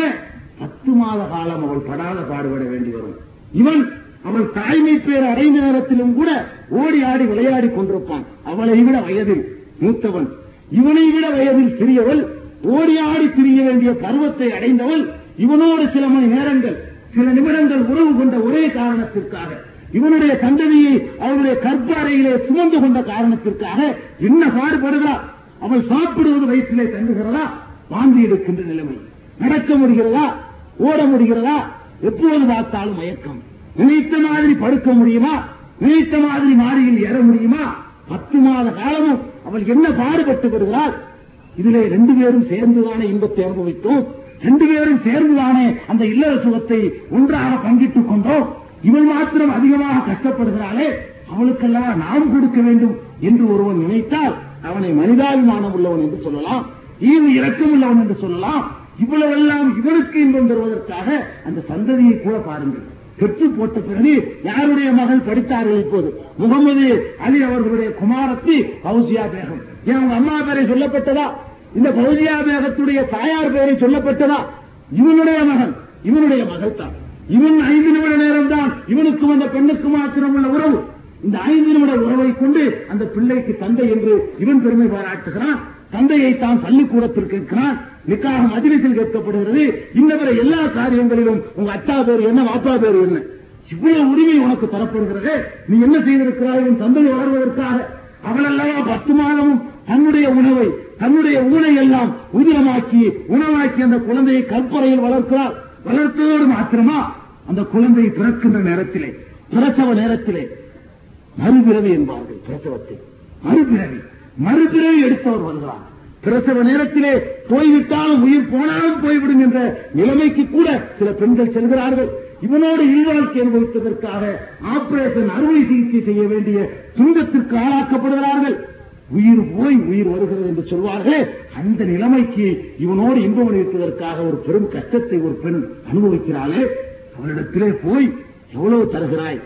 பத்து மாத காலம் அவள் படாத பாடுபட வேண்டி வரும். இவன் அவள் தாய்மை பேர் அடைந்த நேரத்திலும் கூட ஓடி ஆடி விளையாடி கொண்டிருப்பான். அவளை விட வயதில் மூத்தவன். இவனை விட வயதில் சிறியவள் ஓடி ஆடி திரிய வேண்டிய பருவத்தை அடைந்தவள் இவனோடு சில மணி நேரங்கள் சில நிமிடங்கள் உறவு கொண்ட ஒரே காரணத்திற்காக இவனுடைய சந்ததியை அவனுடைய கற்பாறையிலே சுமந்து கொண்ட காரணத்திற்காக என்ன பாடுபடுகிறார் அவள் சாப்பிடுவது வயிற்றிலே தங்குகிறதா? வாந்தி எடுக்கின்ற நிலைமை. நடக்க முடிகிறதா? ஓட முடிகிறதா? எப்போது பார்த்தாலும் மயக்கம். நினைத்த மாதிரி படுக்க முடியுமா? நினைத்த மாதிரி மாடியில் ஏற முடியுமா? பத்து மாத காலமும் அவள் என்ன பாடுபட்டு வருகிறாள்? இதிலே ரெண்டு பேரும் சேர்ந்துதானே இன்பத்தை அனுபவித்தோம்? ரெண்டு பேரும் சேர்ந்துதானே அந்த இல்லற சுகத்தை ஒன்றாக பங்கிட்டுக் கொண்டோம்? இவள் மாத்திரம் அதிகமாக கஷ்டப்படுகிறாளே அவளுக்கெல்லாம் நாம் கொடுக்க வேண்டும் என்று ஒருவன் நினைத்தால் அவனை மனிதாபிமானம் உள்ளவன் என்று சொல்லலாம் ஈவு இரக்கம் உள்ளவன் என்று சொல்லலாம். இவ்வளவெல்லாம் இவனுக்கு இன்பம் தருவதற்காக அந்த சந்ததியை கூட பாருங்கள். பெற்று போட்ட பிறகு யாருடைய மகள் படித்தார்கள் இப்போது? முகமது அலி அவர்களுடைய குமாரத்தி பௌசியா பேகம். என் அம்மா பேரை சொல்லப்பட்டதா? இந்த பௌசியா மேகத்துடைய தாயார் பேரை சொல்லப்பட்டதா? இவனுடைய மகன் இவனுடைய மகள் தான் இவன் ஐந்து நிமிட நேரம் தான் இவனுக்கும் அந்த பெண்ணுக்கும் மாத்திரம் உள்ள உறவு. இந்த ஐந்து நிமிட உறவை கொண்டு அந்த பிள்ளைக்கு தந்தை என்று இவன் பெருமை பாராட்டுகிறான். தந்தையை தான் பள்ளிக்கூடத்தில் கேட்கிறான். நிக்காக மஜிலிசில் கேட்கப்படுகிறது. இன்னவரை எல்லா காரியங்களிலும் உங்க அத்தா பேர் என்ன வாப்பா பேர் என்ன? இவ்வளவு உரிமை உனக்கு தரப்படுகிறது. நீ என்ன செய்திருக்கிறாய்? உன் தந்தை வளர்வதற்காக. அவளெல்லாம் பத்து மாதமும் தன்னுடைய உணவை தன்னுடைய ஊனை எல்லாம் உதிரமாக்கி உணவாக்கி அந்த குழந்தையை கற்பறையில் வளர்க்கிறார். வளர்த்ததோடு மாத்திரமா அந்த குழந்தை பிறக்கின்ற நேரத்திலே பிரசவ நேரத்திலே மறுபிறவி என்பார்கள் பிரசவத்தை மறுபிறவி மறுபிறவி எடுத்தவர் வருகிறார். பிரசவ நேரத்திலே போய்விட்டாலும் உயிர் போனாலும் போய்விடும் என்ற நிலைமைக்கு கூட சில பெண்கள் செல்கிறார்கள். இவனோடு இல்வாழ்க்கை அனுபவித்ததற்காக ஆபரேஷன் அறுவை சிகிச்சை செய்ய வேண்டிய துன்பத்திற்கு ஆளாக்கப்படுகிறார். உயிர் போய் உயிர் வருகிறது என்று சொல்வார்களே அந்த நிலைமைக்கு இவனோடு இன்பம் அளிப்பதற்காக ஒரு பெரும் கஷ்டத்தை ஒரு பெண் அனுபவிக்கிறாளே அவனிடத்திலே போய் எவ்வளவு தருகிறாய்?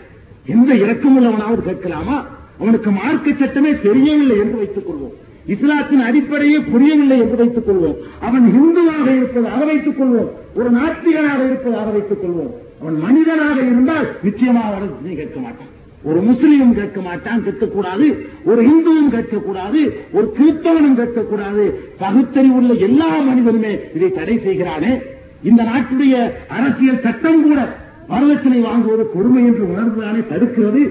எந்த இரக்கமுள்ளவனாவது கேட்கலாமா? அவனுக்கு மார்க்க சட்டமே தெரியவில்லை என்று வைத்துக் கொள்வோம். இஸ்லாத்தின் அடிப்படையே புரியவில்லை என்று வைத்துக் கொள்வோம். அவன் இந்துவாக இருப்பதாக வைத்துக் கொள்வோம். ஒரு நாத்திகனாக இருப்பதாக வைத்துக் கொள்வோம். அவன் மனிதனாக இருந்தால் நிச்சயமாக அவனை கேட்க மாட்டான். ஒரு முஸ்லீமும் கேட்க மாட்டான் கேட்கக்கூடாது ஒரு இந்துவும் கேட்கக்கூடாது ஒரு கிறிஸ்தவனும் கேட்கக்கூடாது பகுத்தறிவுள்ள எல்லா மனிதனுமே இதை தடை செய்கிறானே. இந்த நாட்டுடைய அரசியல் சட்டம் கூட வரதட்சணை வாங்குவது கொடுமை என்று உணர்ந்துதானே தடுக்கிறது?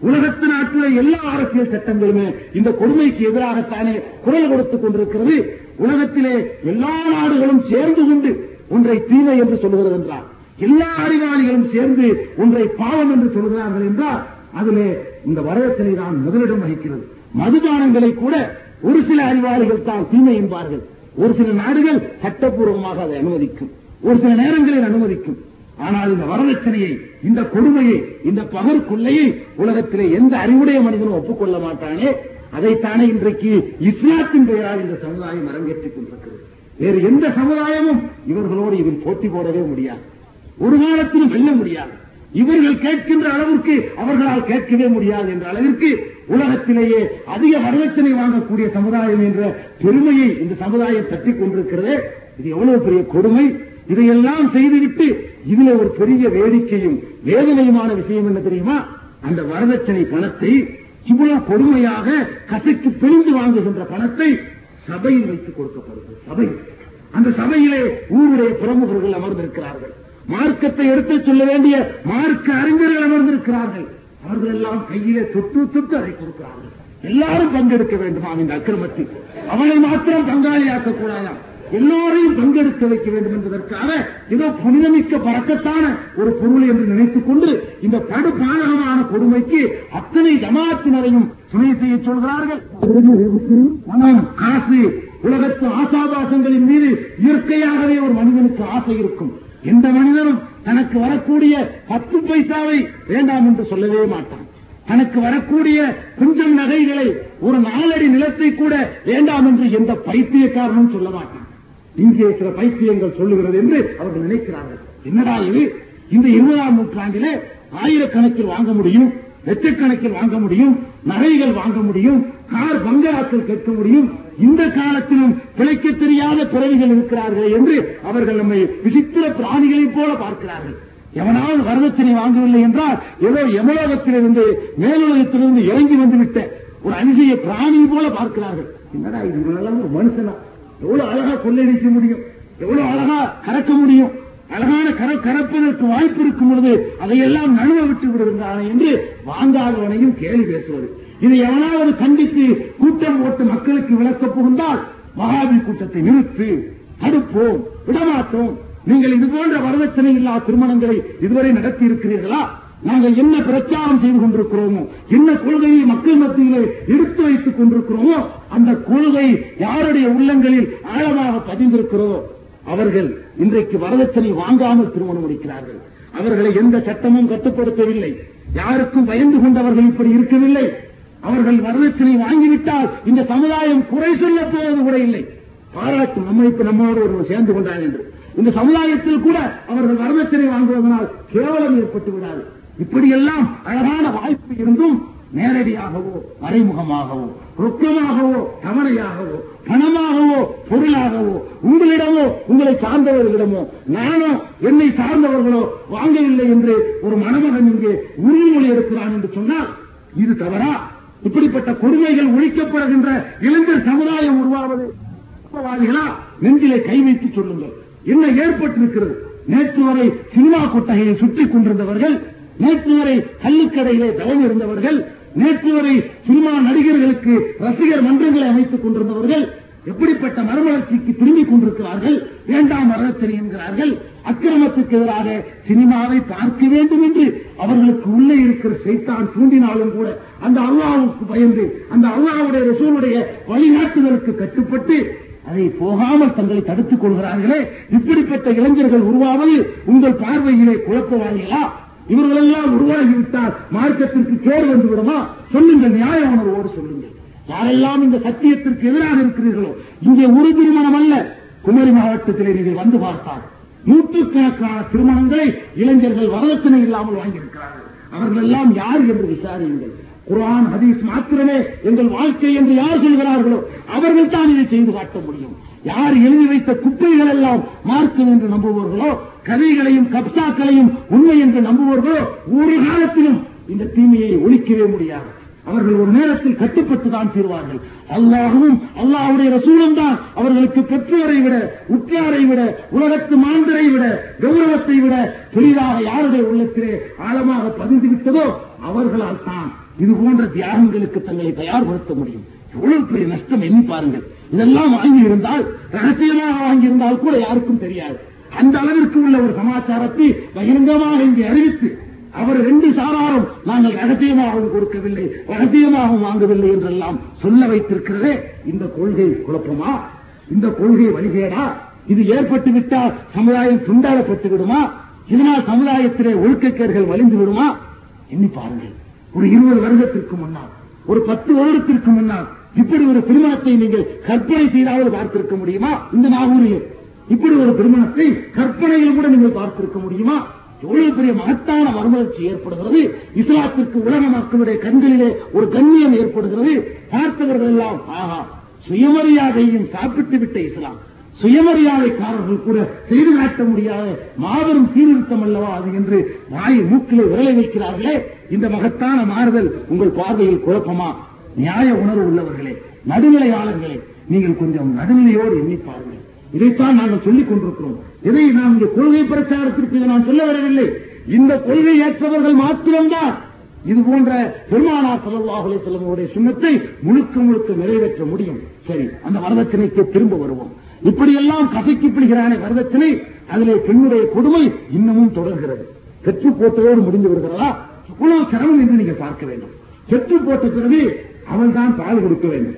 உலகத்து நாட்டில் எல்லா அரசியல் சட்டங்களுமே இந்த கொடுமைக்கு எதிராகத்தானே குரல் கொடுத்துக் கொண்டிருக்கிறது. உலகத்திலே எல்லா நாடுகளும் சேர்ந்து கொண்டு ஒன்றை தீமை என்று சொல்கிறது என்றார் எல்லா அறிவாளிகளும் சேர்ந்து ஒன்றை பாவம் என்று சொல்கிறார்கள் என்றால் அதிலே இந்த வரதட்சணை தான் முதலிடம் வகிக்கிறது. மதுபானங்களை கூட ஒரு சில அறிவாளிகள் தான் தீமை என்பார்கள். ஒரு சில நாடுகள் சட்டப்பூர்வமாக அதை அனுமதிக்கும். ஒரு சில நேரங்களில் அனுமதிக்கும். ஆனால் இந்த வரதட்சணையை இந்த கொடுமையை இந்த பகற்கொள்ளையை உலகத்திலே எந்த அறிவுடைய மனிதனும் ஒப்புக்கொள்ள மாட்டானே. அதைத்தானே இன்றைக்கு இஸ்லாத்தின் பெயரால் இந்த சமுதாயம் அரங்கேற்றிக் கொண்டிருக்கிறது. வேறு எந்த சமுதாயமும் இவர்களோடு இதில் போட்டி போடவே முடியாது. ஒரு காலத்திலும் வெல்ல முடியாது. இவர்கள் கேட்கின்ற அளவிற்கு அவர்களால் கேட்கவே முடியாது என்ற அளவிற்கு உலகத்திலேயே அதிக வரதட்சணை வாங்கக்கூடிய சமுதாயம் என்ற பெருமையை இந்த சமுதாயம் தட்டிக் கொண்டிருக்கிறது. இது எவ்வளவு பெரிய கொடுமை? இதையெல்லாம் செய்துவிட்டு இதுல ஒரு பெரிய வேடிக்கையும் வேதனையுமான விஷயம் என்ன தெரியுமா? அந்த வரதட்சணை பணத்தை இவ்வளவு கொடுமையாக கசைக்கு பிழிந்து வாங்குகின்ற பணத்தை சபையில் வைத்துக் கொடுக்கப்படுகிறது. சபை. அந்த சபையிலே ஊருடைய பிரமுகர்கள் அமர்ந்திருக்கிறார்கள். மார்க்கத்தை எடுத்துச் சொல்ல வேண்டிய மார்க்க அறிஞர்கள் அமர்ந்திருக்கிறார்கள். அவர்கள் எல்லாம் கையிலே தொட்டு தொட்டு அதை கொடுக்கிறார்கள். எல்லாரும் பங்கெடுக்க வேண்டுமா இந்த அக்கிரமத்தில். அவனை மாத்திரம் பங்காளியாக்க கூடாதாம் எல்லோரையும் பங்கெடுக்க வைக்க வேண்டும் என்பதற்காக ஏதோ புனிதமிக்க பறக்கத்தான ஒரு பொருள் என்று நினைத்துக் கொண்டு இந்த படுபாதகமான கொடுமைக்கு அத்தனை ஜமாத்தினரையும் துணை செய்ய சொல்கிறார்கள். மனம் காசு உலகத்து ஆசாபாசங்களின் மீது இயற்கையாகவே ஒரு மனிதனுக்கு ஆசை இருக்கும். எந்த மனிதனும் தனக்கு வரக்கூடிய பத்து பைசாவை வேண்டாம் என்று சொல்லவே மாட்டான். தனக்கு வரக்கூடிய கொஞ்சம் நகைகளை ஒரு நாலடி நிலத்தை கூட வேண்டாம் என்று எந்த பைத்தியக்காரனும் சொல்ல மாட்டான். இங்கே சில பைத்தியங்கள் சொல்லுகிறது என்று அவர்கள் நினைக்கிறார்கள். என்னடா இது? இந்த இருபதாம் நூற்றாண்டிலே ஆயிரக்கணக்கில் வாங்க முடியும். லட்சக்கணக்கில் வாங்க முடியும் நகைகள் வாங்க முடியும் கார் பங்களாக்கள் கேட்க முடியும். இந்த காலத்திலும் பிழைக்க தெரியாத பிறவிகள் இருக்கிறார்கள் என்று அவர்கள் நம்மை விசித்திர பிராணிகளைப் போல பார்க்கிறார்கள். எவனாவது வரதட்சணை வாங்கவில்லை என்றால் ஏதோ யமலோகத்திலிருந்து மேலுலகத்திலிருந்து இறங்கி வந்துவிட்ட ஒரு அதிசய பிராணி போல பார்க்கிறார்கள். என்னடா இது? ஒரு மனுஷனா? எவ்வளவு அழகா கொள்ளையடிக்க முடியும்? எவ்வளவு அழகா கறக்க முடியும்? அழகான கர கறப்பதற்கு வாய்ப்பு இருக்கும் பொழுது அதையெல்லாம் நழுவ விட்டு விடுகிறான் என்று வாங்காதவனையும் கேள்வி பேசுவது. இதை எவனாவது கண்டித்து கூட்டம் போட்டு மக்களுக்கு விளக்கப் புகுந்தால் மகாவி கூட்டத்தை நிறுத்து தடுப்போம் விடமாட்டோம். நீங்கள் இது போன்ற வரதட்சணை இல்லா திருமணங்களை இதுவரை நடத்தி இருக்கிறீர்களா நாங்கள் என்ன பிரச்சாரம் செய்து கொண்டிருக்கிறோமோ என்ன கொள்கையை மக்கள் மத்தியிலே எடுத்து வைத்துக் கொண்டிருக்கிறோமோ அந்த கொள்கை யாருடைய உள்ளங்களில் ஆழமாக பதிந்திருக்கிறதோ அவர்கள் இன்றைக்கு வரதட்சணை வாங்காமல் திருமணம் முடிக்கிறார்கள். அவர்களை எந்த சட்டமும் கட்டுப்படுத்தவில்லை. யாருக்கும் பயந்து கொண்டவர்கள் இப்படி இருக்கவில்லை. அவர்கள் வரதட்சணை வாங்கிவிட்டால் இந்த சமுதாயம் குறை சொல்ல போவது கூட இல்லை. பாராட்டும் நம்ம இப்ப நம்மோடு ஒருவர் சேர்ந்து கொண்டார் என்று. இந்த சமுதாயத்தில் கூட அவர்கள் வரதட்சணை வாங்குவதனால் கேவலம் ஏற்பட்டு விடாது. இப்படியெல்லாம் அழகான வாய்ப்பு இருந்தும் நேரடியாகவோ மறைமுகமாகவோ ரொக்கமாகவோ தவணையாகவோ பணமாகவோ பொருளாகவோ உங்களிடமோ உங்களை சார்ந்தவர்களிடமோ நானோ என்னை சார்ந்தவர்களோ வாங்கவில்லை என்று ஒரு மணமகன் இங்கே உறுதிமொழி எடுக்கிறான் என்று சொன்னால் இது தவறா? இப்படிப்பட்ட கொடுமைகள் ஒழிக்கப்படுகின்ற இளைஞர் சமுதாயம் உருவாவது நெஞ்சிலே கை வைத்து சொல்லுங்கள். என்ன ஏற்பட்டிருக்கிறது? நேற்று வரை சினிமா கொட்டகையை சுற்றிக் கொண்டிருந்தவர்கள் நேற்று வரை கல்லுக்கடையிலே தவம் இருந்தவர்கள் நேற்று வரை சினிமா நடிகர்களுக்கு ரசிகர் மன்றங்களை அமைத்துக் கொண்டிருந்தவர்கள் எப்படிப்பட்ட மறுமலர்ச்சிக்கு திரும்பிக் கொண்டிருக்கிறார்கள் வேண்டாம் வரதட்சணை என்கிறார்கள் அக்கிரமத்துக்கு எதிராக சினிமாவை பார்க்க வேண்டும் என்று அவர்களுக்கு உள்ளே இருக்கிற செய்தான் தூண்டினாலும் கூட அந்த அல்லாவுக்கு பயந்து அந்த அல்லாவுடைய ரசூலுடைய வழிகாட்டுதலுக்கு கட்டுப்பட்டு அதை போகாமல் தங்களை தடுத்துக் கொள்கிறார்களே. இப்படிப்பட்ட இளைஞர்கள் உருவாவது உங்கள் பார்வையிலே குழப்பவாதிகளா இவர்களெல்லாம் உருவாகிவிட்டால் மார்க்கத்திற்கு கேடு வந்து விடுமா சொல்லுங்கள் நியாய உணர்வோடு சொல்லுங்கள். யாரெல்லாம் இந்த சத்தியத்திற்கு எதிராக இருக்கிறீர்களோ இங்கே ஒரு திருமணம் அல்ல. குமரி மாவட்டத்திலே நீங்கள் வந்து பார்த்தால் நூற்றுக்கணக்கான திருமணங்களை இளைஞர்கள் வரதட்சணை இல்லாமல் வாங்கியிருக்கிறார்கள். அவர்கள் எல்லாம் யார் என்று விசாரியுங்கள். குரான் ஹதீஸ் மாத்திரமே எங்கள் வாழ்க்கை என்று யார் சொல்கிறார்களோ அவர்கள் தான் இதை செய்து காட்ட முடியும். யார் எழுதி வைத்த குப்பைகள் எல்லாம் மார்க்கம் என்று நம்புவார்களோ கதைகளையும் கப்சாக்களையும் உண்மை என்று நம்புவார்களோ ஒரு காலத்திலும் இந்த தீமையை ஒழிக்கவே முடியாது. அவர்கள் ஒரு நேரத்தில் கட்டுப்பட்டு தான் தீர்வார்கள். அல்லாகவும் அல்லாஹுடைய ரசூலும் தான் அவர்களுக்கு பெற்றோரை விட உற்றாரை விட உலகத்து மாந்தரை விட கௌரவத்தை விட பெரிதாக யாருடைய உள்ளத்திலே ஆழமாக பதிந்து விட்டதோ அவர்களால் தான் இது போன்ற தியாகங்களுக்கு தங்களை தயார்படுத்த முடியும். எவ்வளவு பெரிய நஷ்டம் எண்ணி பாருங்கள். இதெல்லாம் வாங்கி இருந்தால் ரகசியமாக வாங்கியிருந்தால் கூட யாருக்கும் தெரியாது. அந்த அளவிற்கு உள்ள ஒரு சமாச்சாரத்தை பகிரங்கமாக இங்கே அறிவித்து அவர் ரெண்டு சாராரும் நாங்கள் ரகசியமாகவும் கொடுக்கவில்லை ரகசியமாகவும் வாங்கவில்லை என்றெல்லாம் சொல்ல வைத்திருக்கிறதே இந்த கொள்கை குழப்பமா? இந்த கொள்கை வழிகேடா? இது ஏற்பட்டு விட்டால் சமுதாயம் துண்டாடப்பட்டு விடுமா? இதனால் சமுதாயத்திலே ஒழுக்கக்கேடுகள் வலிந்து விடுமா? எண்ணி பாருங்கள். ஒரு இருபது வருடத்திற்கு முன்னால் ஒரு பத்து வருடத்திற்கு முன்னால் இப்படி ஒரு திருமணத்தை நீங்கள் கற்பனை செய்தாவது பார்த்திருக்க முடியுமா? இந்த நாகூரில். இப்படி ஒரு திருமணத்தை கற்பனையில் கூட நீங்கள் பார்த்திருக்க முடியுமா? எவ்வளவு பெரிய மகத்தான வரமலர்ச்சி ஏற்படுகிறது. இஸ்லாத்திற்கு உலக மக்களுடைய கண்களிலே ஒரு கண்ணியம் ஏற்படுகிறது. பார்த்தவர்கள் எல்லாம் ஆஹா சுயமரியாதையும் சாப்பிட்டு விட்ட இஸ்லாம். சுயமரியாதைக்காரர்கள் கூட செய்து காட்ட முடியாத மாபெரும் சீர்திருத்தம் அல்லவா அது என்று வாய் மூக்கிலே விரலை வைக்கிறார்களே. இந்த மகத்தான மாறுதல் உங்கள் பார்வையில் குழப்பமா? நியாய உணர்வு உள்ளவர்களே நடுநிலையாளர்களே நீங்கள் கொஞ்சம் நடுநிலையோடு எண்ணி பாருங்கள். இதைத்தான் நாங்கள் சொல்லிக் கொண்டிருக்கிறோம். இதை நாம் இந்த கொள்கை பிரச்சாரத்திற்கு இதை நான் சொல்ல வரவில்லை. இந்த கொள்கை ஏற்றவர்கள் மாத்திரம்தான். இது போன்ற பெருமானா செலவாகலை செல்வங்களுடைய சுண்ணத்தை முழுக்க முழுக்க நிறைவேற்ற முடியும். சரி அந்த வரதட்சணைக்கு திரும்ப வருவோம். இப்படியெல்லாம் கசைக்கப்படுகிறானே வரதட்சணை அதிலே பெண்ணுடைய கொடுமை இன்னமும் தொடர்கிறது. பெற்று போட்டதோடு முடிந்து விடுகிறதா? இவ்வளவு சிரமம் என்று நீங்கள் பார்க்க வேண்டும். பெற்று போட்ட பிறகு அவன் தான் பால் கொடுக்க வேண்டும்.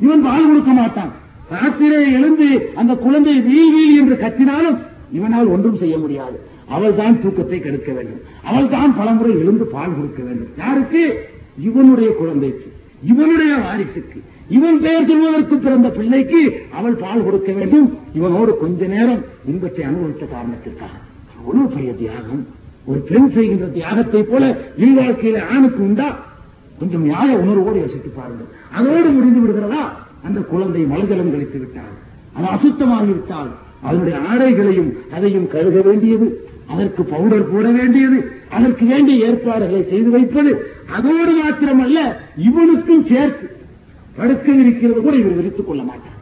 இவன் பால் கொடுக்க மாட்டான். ராத்திரே எழுந்து அந்த குழந்தை வீல் வீல் என்று கத்தினாலும் இவனால் ஒன்றும் செய்ய முடியாது. அவள் தான் தூக்கத்தை கெடுக்க வேண்டும். அவள் தான் பலமுறை எழுந்து பால் கொடுக்க வேண்டும். யாருக்கு? இவனுடைய குழந்தைக்கு. இவனுடைய வாரிசுக்கு. இவன் பெயர் சொல்வதற்கு பிறந்த பிள்ளைக்கு அவள் பால் கொடுக்க வேண்டும். இவனோடு கொஞ்ச நேரம் இன்பத்தை அனுபவித்த காரணத்திற்காக. அவ்வளவு பெரிய தியாகம். ஒரு பெண் செய்கின்ற தியாகத்தை போல இல்வாழ்க்கையில ஆணுக்கு உண்டா? கொஞ்சம் நியாய உணர்வோடு யோசித்து பாருங்கள். அதோடு முடிந்து விடுகிறதா? அந்த குழந்தை மலஜலம் கழித்து விட்டால் அது அசுத்தமாகிவிட்டால் அதனுடைய ஆடைகளையும் அதையும் கழுக வேண்டியது. அதற்கு பவுடர் போட வேண்டியது. அதற்கு வேண்டிய ஏற்பாடுகளை செய்து வைப்பது. அதோடு மாத்திரமல்ல இவனுக்கும் சேர்த்து படுக்கை விரிக்கிறது கூட இவர் விரித்துக் கொள்ள மாட்டார்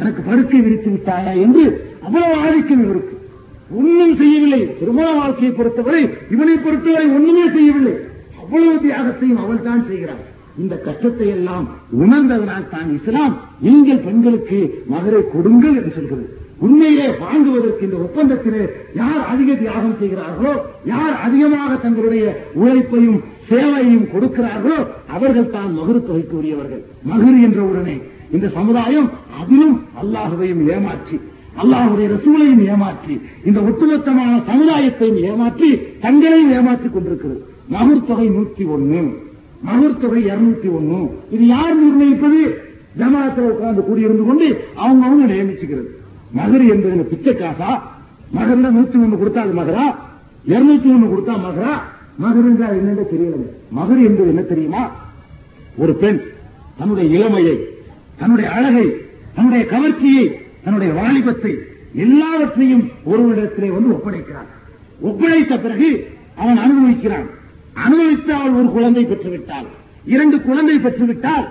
எனக்கு படுக்கை விரித்து விட்டாயா என்று அவ்வளவு ஆதிக்கம் இவருக்கு. ஒன்றும் செய்யவில்லை. திருமண வாழ்க்கையை பொறுத்தவரை இவனை பொறுத்தவரை ஒண்ணுமே செய்யவில்லை. அவ்வளவு தியாகத்தையும் அவள் தான் செய்கிறார் இந்த கஷ்டத்தை எல்லாம் உணர்ந்ததனால் தான் இஸ்லாம் நீங்கள் பெண்களுக்கு மகரை கொடுங்கள் என்று சொல்கிறது. உண்மையிலே வாங்குவதற்கு இந்த ஒப்பந்தத்திலே யார் அதிக தியாகம் செய்கிறார்களோ யார் அதிகமாக தங்களுடைய உழைப்பையும் சேவையும் கொடுக்கிறார்களோ அவர்கள் தான் மகுரு தொகைக்கு உரியவர்கள் மகுரு என்ற உடனே இந்த சமுதாயம் அதிலும் அல்லாஹுவையும் ஏமாற்றி அல்லாஹுடைய ரசூலையும் ஏமாற்றி இந்த ஒட்டுமொத்தமான சமுதாயத்தையும் ஏமாற்றி தங்களையும் ஏமாற்றிக் கொண்டிருக்கிறது. மகுர் தொகை நூத்தி ஒன்னு மகுர் தொகை இருநூத்தி ஒன்னு இது யார் நிர்ணயிப்பது? ஜமாத்தில் உட்கார்ந்து கூடியிருந்து கொண்டு அவங்க அவங்க நியமிச்சுக்கிறது. மகர் என்பது பிச்சை காசா? மகர்ல நூத்தி ஒண்ணு கொடுத்தா அது மகரா? இருநூத்தி ஒண்ணு கொடுத்தா மகரா? மகர் என்றால் என்னென்ன தெரியாது மகர் என்பது என்ன தெரியுமா? ஒரு பெண் தன்னுடைய இளமையை தன்னுடைய அழகை தன்னுடைய கவர்ச்சியை தன்னுடைய வாலிபத்தை எல்லாவற்றையும் ஒருவரிடத்திலே வந்து ஒப்படைக்கிறான். ஒப்படைத்த பிறகு அவன் அனுபவிக்கிறான். அனுபவித்து அவள் ஒரு குழந்தை பெற்றுவிட்டாள். இரண்டு குழந்தை பெற்றுவிட்டால்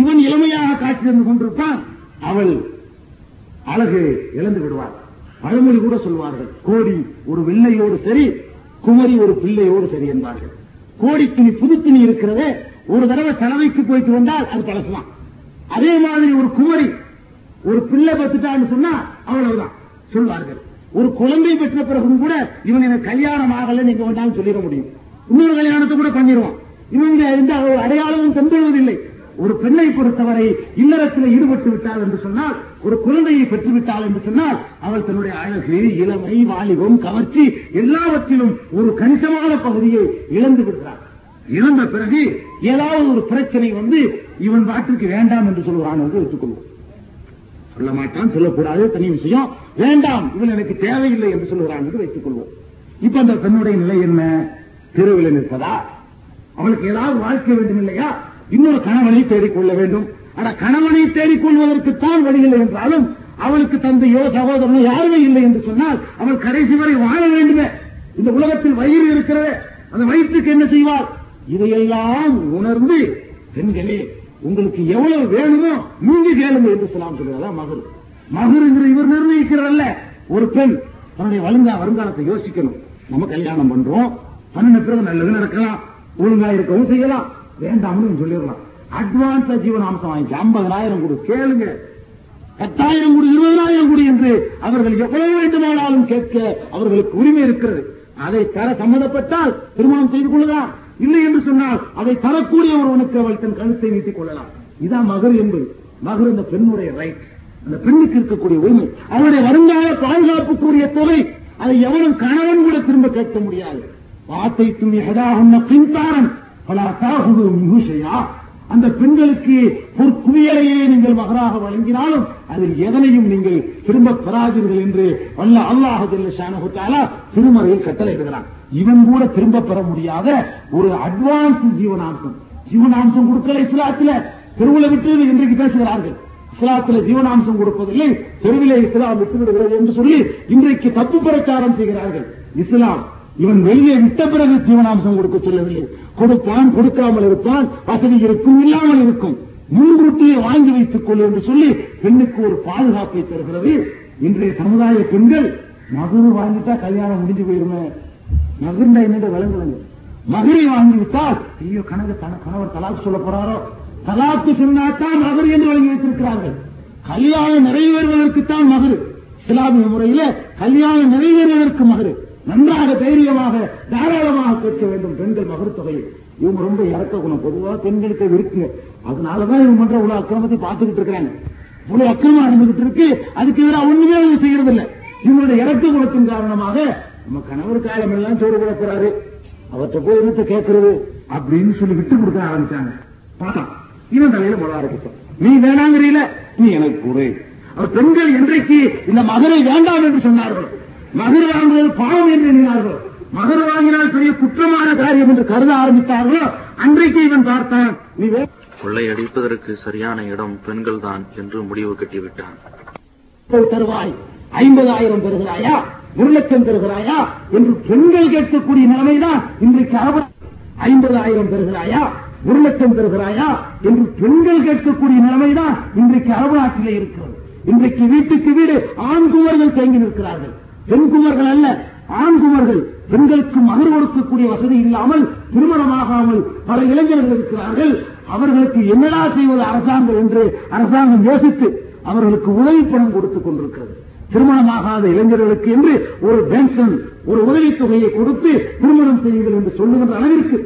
இவன் இளமையாக காட்சி தந்து கொண்டிருப்பான். அவள் அழகு இழந்து விடுவார் பழமொழி கூட சொல்வார்கள் கோடி ஒரு வெள்ளையோடு சரி குமரி ஒரு பிள்ளையோடு சரி என்பார்கள். கோடி துணி புது துணி இருக்கிறதே ஒரு தடவை செலவைக்கு போயிட்டு வந்தால் அது பழசுதான் அதே மாதிரி ஒரு குமரி ஒரு பிள்ளை பெற்றுட்டான்னு சொன்னா அவ்வளவுதான் சொல்வார்கள். ஒரு குழந்தை பெற்ற பிறகும் கூட இவன் எனக்கு கல்யாணம் ஆகல நீங்க வேண்டாம்னு சொல்லிட முடியும். இன்னொரு கல்யாணத்தை கூட பண்ணிடுவான். இவங்க எந்த அடையாளமும் தந்துவதில்லை ஒரு பெண்ணை பொறுத்தவரை இல்லறத்தில் ஈடுபட்டு விட்டாள் என்று சொன்னால் ஒரு குழந்தையை பெற்றுவிட்டாள் என்று சொன்னால் அவள் தன்னுடைய அழகு இளமை வாலிபம் கவர்ச்சி எல்லாவற்றிலும் ஒரு கணிசமான பகுதியை இழந்து விடுகிறார் இழந்த பிறகு ஏதாவது ஒரு பிரச்சனை வந்து இவன் பாட்டுக்கு வேண்டாம் என்று சொல்கிறான் என்று வைத்துக்கொள்வோம். சொல்ல மாட்டான் சொல்லக்கூடாது தனி விஷயம். வேண்டாம் இவன் எனக்கு தேவையில்லை என்று சொல்லுகிறான் என்று வைத்துக் கொள்வோம் இப்ப அந்த பெண்ணுடைய நிலை என்ன? தெருவில் நிற்பதா? அவளுக்கு ஏதாவது வாழ்க்கை வேண்டும் இல்லையா? இன்னொரு கணவனை தேடிக்கொள்ள வேண்டும். ஆனா கணவனை தேடிக்கொள்வதற்குத்தான் வழியில்லை என்றாலும் அவளுக்கு தந்தையோ சகோதரனோ யாருமே இல்லை என்று சொன்னால் அவள் கடைசி வரை வாழ வேண்டுமே. இந்த உலகத்தில் வயிறு இருக்கிறது. அந்த வயிற்றுக்கு என்ன செய்வாள்? இதையெல்லாம் உணர்ந்து பெண்களே உங்களுக்கு எவ்வளவு வேணுமோ நீங்க கேளுங்க என்று சொல்லாம் சொல்லுவதா மகள் மகர். என்று இவர் நிர்ணயிக்கிறல்ல ஒரு பெண் தன்னுடைய வழுங்கா வருங்காலத்தை யோசிக்கணும். நம்ம கல்யாணம் பண்றோம் பண்ணின பிறகு நல்லது நடக்கலாம் ஒழுங்கா இருக்கவும் செய்யலாம். வேண்டாம்னு சொல்லிடலாம். அட்வான்ஸா ஜீவனாம்சம் வாங்கி ஐம்பதனாயிரம் கொடு. கேளுங்க. பத்தாயிரம் கொடு இருபதாயிரம் கொடு என்று அவர்கள் எவ்வளவு வேண்டுமானாலும் கேட்க அவர்களுக்கு உரிமை இருக்கிறது. அதை தர சம்மதப்பட்டால் திருமணம் செய்து கொள்ளலாம் இல்லை என்று சொன்னால் அதை தரக்கூடிய ஒருவனுக்கு அவள் தன் கழுத்தை நீட்டிக் கொள்ளலாம். இதான் மகர் என்பது. மகர் இந்த பெண்ணுடைய ரைட் அந்த பெண்ணுக்கு இருக்கக்கூடிய உரிமை. அவருடைய வருங்கால பாதுகாப்புக்குரிய தொகை. அதை எவனும் கணவன் கூட திரும்ப கேட்க முடியாது. வார்த்தை துணி ஹதாகுன்ன பின்தாரன் பல மிகுஷையா அந்த பெண்களுக்கு ஒரு குவியலையே நீங்கள் மகராக வழங்கினாலும் அதில் எதனையும் நீங்கள் திரும்ப பெறாதீர்கள் என்று வல்ல அல்லாஹாலா திருமறையில் கட்டளையிடுகிறான். இவன் கூட திரும்ப பெற முடியாத ஒரு அட்வான்ஸ் ஜீவனாம்சம். ஜீவனாம்சம் கொடுக்கல இஸ்லாத்துல. தெருவில் விட்டு இன்றைக்கு பேசுகிறார்கள். இஸ்லாத்துல ஜீவனாம்சம் கொடுப்பதில்லை. தெருவிலே இஸ்லாம் விட்டு விடுகிறது என்று சொல்லி இன்றைக்கு தப்பு பிரச்சாரம் செய்கிறார்கள். இஸ்லாம் இவன் வெளியே விட்ட பிறகு ஜீவனாம்சம் கொடுக்க சொல்லவில்லை. கொடுப்பான் கொடுக்காமல் இருப்பான் வசதி இருக்கும் இல்லாமல் இருக்கும். முன்கூட்டியே வாங்கி வைத்துக் கொள் என்று சொல்லி பெண்ணுக்கு ஒரு பாதுகாப்பை தருகிறது. இன்றைய சமுதாய பெண்கள் மகுரு வாங்கிட்டா கல்யாணம் முடிஞ்சு போயிருமே. மகிழ்ந்த என்னென்று விளங்குங்க மகிழை வாங்கி விட்டால் ஐயோ கணக்கு தன கணவர் தலாக்கு சொல்ல போறாரோ? தலாக்கு சொன்னாத்தான் மகர் என்று வழங்கி வைத்திருக்கிறார்கள். கல்யாணம் நிறைவேறுவதற்குத்தான் மகரு. இஸ்லாமிய முறையில கல்யாணம் நிறைவேறுவதற்கு மகரு. நன்றாக தைரியமாக தாராளமாக கேட்க வேண்டும். பெண்கள் மகர் தொகையை. இவங்க ரொம்ப இறக்க குணம். பொதுவாக பெண்களுக்கு இருக்குங்க அதனாலதான் இவங்க பண்ற இவ்வளவு அக்கிரமத்தை பார்த்துக்கிட்டு இருக்கிறாங்க. இவ்வளவு அக்கிரமம் நடந்துகிட்டு இருக்கு. அதுக்கு எதிராக ஒண்ணுமே அவங்க செய்யறது இல்ல இவங்களுடைய இறக்க குணத்தின் காரணமாக நம்ம கணவர் காலம் எல்லாம் சோறு கொடுக்கிறாரு போறாரு. அவற்றை போய் என்னத்தை கேட்கறது அப்படின்னு சொல்லி விட்டு கொடுக்க ஆரம்பிச்சாங்க. பார்த்தான் இவன் தலையில முழ ஆரம்பிச்சான் நீ வேணாங்கிறீல? நீ எனக்கு கொடு அவர் பெண்கள் இன்றைக்கு இந்த மகரை வேண்டாம் என்று சொன்னார்கள். மகர் வாங்குவது பாவம் என்று எண்ணினார்கள்? மகர் வாங்கினால் பெரிய குற்றமான காரியம் என்று கருத ஆரம்பித்தார்களோ? அன்றைக்கு இவன் பார்த்தான் நீ கொள்ளையடிப்பதற்கு சரியான இடம் பெண்கள்தான் என்று முடிவு கட்டிவிட்டான். தருவாய். ஐம்பதாயிரம் தருகிறாயா? ஒரு லட்சம் தருகிறாயா? என்று பெண்கள் கேட்கக்கூடிய நிலைமைதான் இன்றைக்கு அரபு ஐம்பதாயிரம் தருகிறாயா? ஒரு லட்சம் தருகிறாயா? என்று பெண்கள் கேட்கக்கூடிய நிலைமைதான் இன்றைக்கு அரபு நாட்டிலே இருக்கிறது. இன்றைக்கு வீட்டுக்கு வீடு ஆண் குமர்கள் தேங்கி நிற்கிறார்கள். பெண்குமர்கள் அல்ல ஆண்குமர்கள் பெண்களுக்கு மகர் கொடுக்கக்கூடிய வசதி இல்லாமல் திருமணமாகாமல் பல இளைஞர்கள் இருக்கிறார்கள். அவர்களுக்கு என்னடா செய்வது அரசாங்கம் என்று அரசாங்கம் யோசித்து அவர்களுக்கு உதவி பணம் கொடுத்துக் கொண்டிருக்கிறது. திருமணமாகாத இளைஞர்களுக்கு என்று ஒரு பென்ஷன் ஒரு உதவித்தொகையை கொடுத்து திருமணம் செய்யுங்கள் என்று சொல்லுகின்ற அளவிற்கு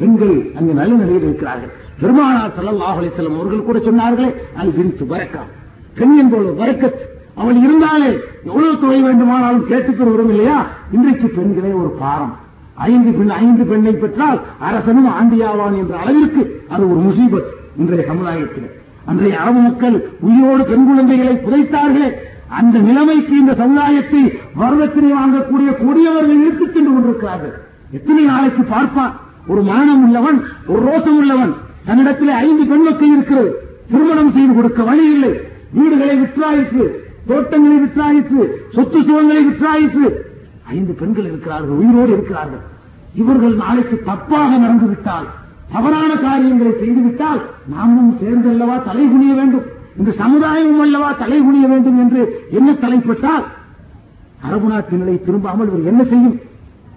பெண்கள் அங்கு நல்ல நிலையில் இருக்கிறார்கள். பெருமானார் ஸல்லல்லாஹு அலைஹி அவர்கள் கூட சொன்னார்களே அல் பின்து பரக்கா. பெண் என்பது வரக்கத்து அவள் இருந்தாலே எவ்வளவு தொகை வேண்டுமானாலும் கேட்டுக்கிற வரும் இல்லையா? இன்றைக்கு பெண்களே ஒரு பாரம். ஐந்து பெண் ஐந்து பெண்ணை பெற்றால் அரசனும் ஆண்டியாவான் என்ற அளவிற்கு அது ஒரு முசீபத் இன்றைய சமுதாயத்தில். அன்றைய அரபு மக்கள் உயிரோடு பெண் குழந்தைகளை புதைத்தார்களே. அந்த நிலைமைக்கு இந்த சமுதாயத்தை வரதட்சணை வாங்கக்கூடிய கொடியவர்கள் இழுத்துச் சென்று கொண்டிருக்கிறார்கள். எத்தனை நாளைக்கு பார்ப்பான்? ஒரு மானம் உள்ளவன் ஒரு ரோசம் உள்ளவன் தன்னிடத்திலே ஐந்து பெண் மக்கள் இருக்கிறது. திருமணம் செய்து கொடுக்க வழி இல்லை. வீடுகளை விற்றாயிற்று. தோட்டங்களை விற்றாயிற்று சொத்து சுகங்களை விற்றாயிற்று. ஐந்து பெண்கள் இருக்கிறார்கள் உயிரோடு இருக்கிறார்கள். இவர்கள் நாளைக்கு தப்பாக நடந்துவிட்டால் தவறான காரியங்களை செய்துவிட்டால் நாமும் சேர்ந்தல்லவா தலை குனிய வேண்டும்? இந்த சமுதாயமும் அல்லவா தலை குனிய வேண்டும் என்று என்ன தலைப்பட்டால் அரபு நாட்டு நிலை திரும்பாமல் இவர் என்ன செய்யும்?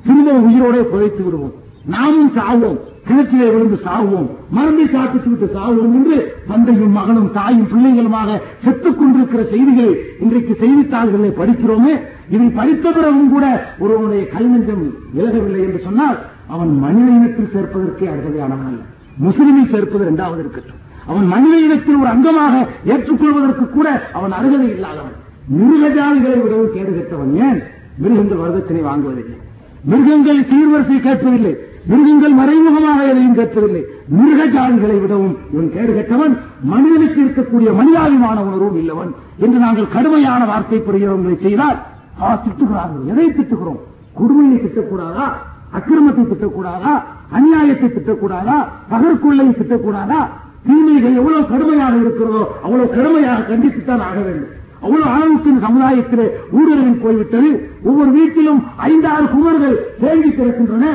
திரும்ப உயிரோட புதைத்து விடுவோம். நாமும் சாவோம். கிணற்றிலே விழுந்து சாவோம் மருந்தை சாப்பிட்டு விட்டு சாவோம் என்று தந்தையும் மகனும் தாயும் பிள்ளைகளுமாக செத்துக் கொண்டிருக்கிற செய்திகளை இன்றைக்கு செய்தித்தாள்களை படிக்கிறோமே. இதை படித்த பிறகும் கூட ஒருவனுடைய கல்நெஞ்சம் விலகவில்லை என்று சொன்னால் அவன் மனித இனத்தில் சேர்ப்பதற்கே அருகதையானவன் அல்ல. முஸ்லிமில் சேர்ப்பது இரண்டாவது இருக்கட்டும். அவன் மனித இனத்தில் ஒரு அங்கமாக ஏற்றுக்கொள்வதற்கு கூட அவன் அருகதை இல்லாதவன். மிருகஜாதிகளை விடவும் கேடுகட்டவன். ஏன்? மிருகங்கள் வரதட்சணை வாங்குவதில்லை. மிருகங்கள் சீர்வரிசை கேட்பதில்லை. மிருகங்கள் மறைமுகமாக எதையும் கேட்பதில்லை. மிருக ஜாதிகளை விடவும் இவன் கேடு கெட்டவன் மனிதனுக்கு இருக்கக்கூடிய மனிதாபிமான உணர்வும் இல்லவன் என்று நாங்கள் கடுமையான வார்த்தை புரியவங்களை செய்தால் ஆ, திட்டுகிறார்கள். எதை திட்டுகிறோம்? கொடுமையை திட்டக்கூடாதா? அக்கிரமத்தை திட்டக்கூடாதா? அநியாயத்தை திட்டக்கூடாதா? பகற்கொள்ளையை திட்டக்கூடாதா? தீமைகள் எவ்வளவு கடுமையாக இருக்கிறதோ அவ்வளவு கடுமையாக கண்டித்துத்தான் ஆக வேண்டும். அவ்வளவு அளவுக்கு சமுதாயத்திலே ஊடுருவில் போய்விட்டது. ஒவ்வொரு வீட்டிலும் ஐந்தாறு குமர்கள் தேங்கி கிடக்கின்றன.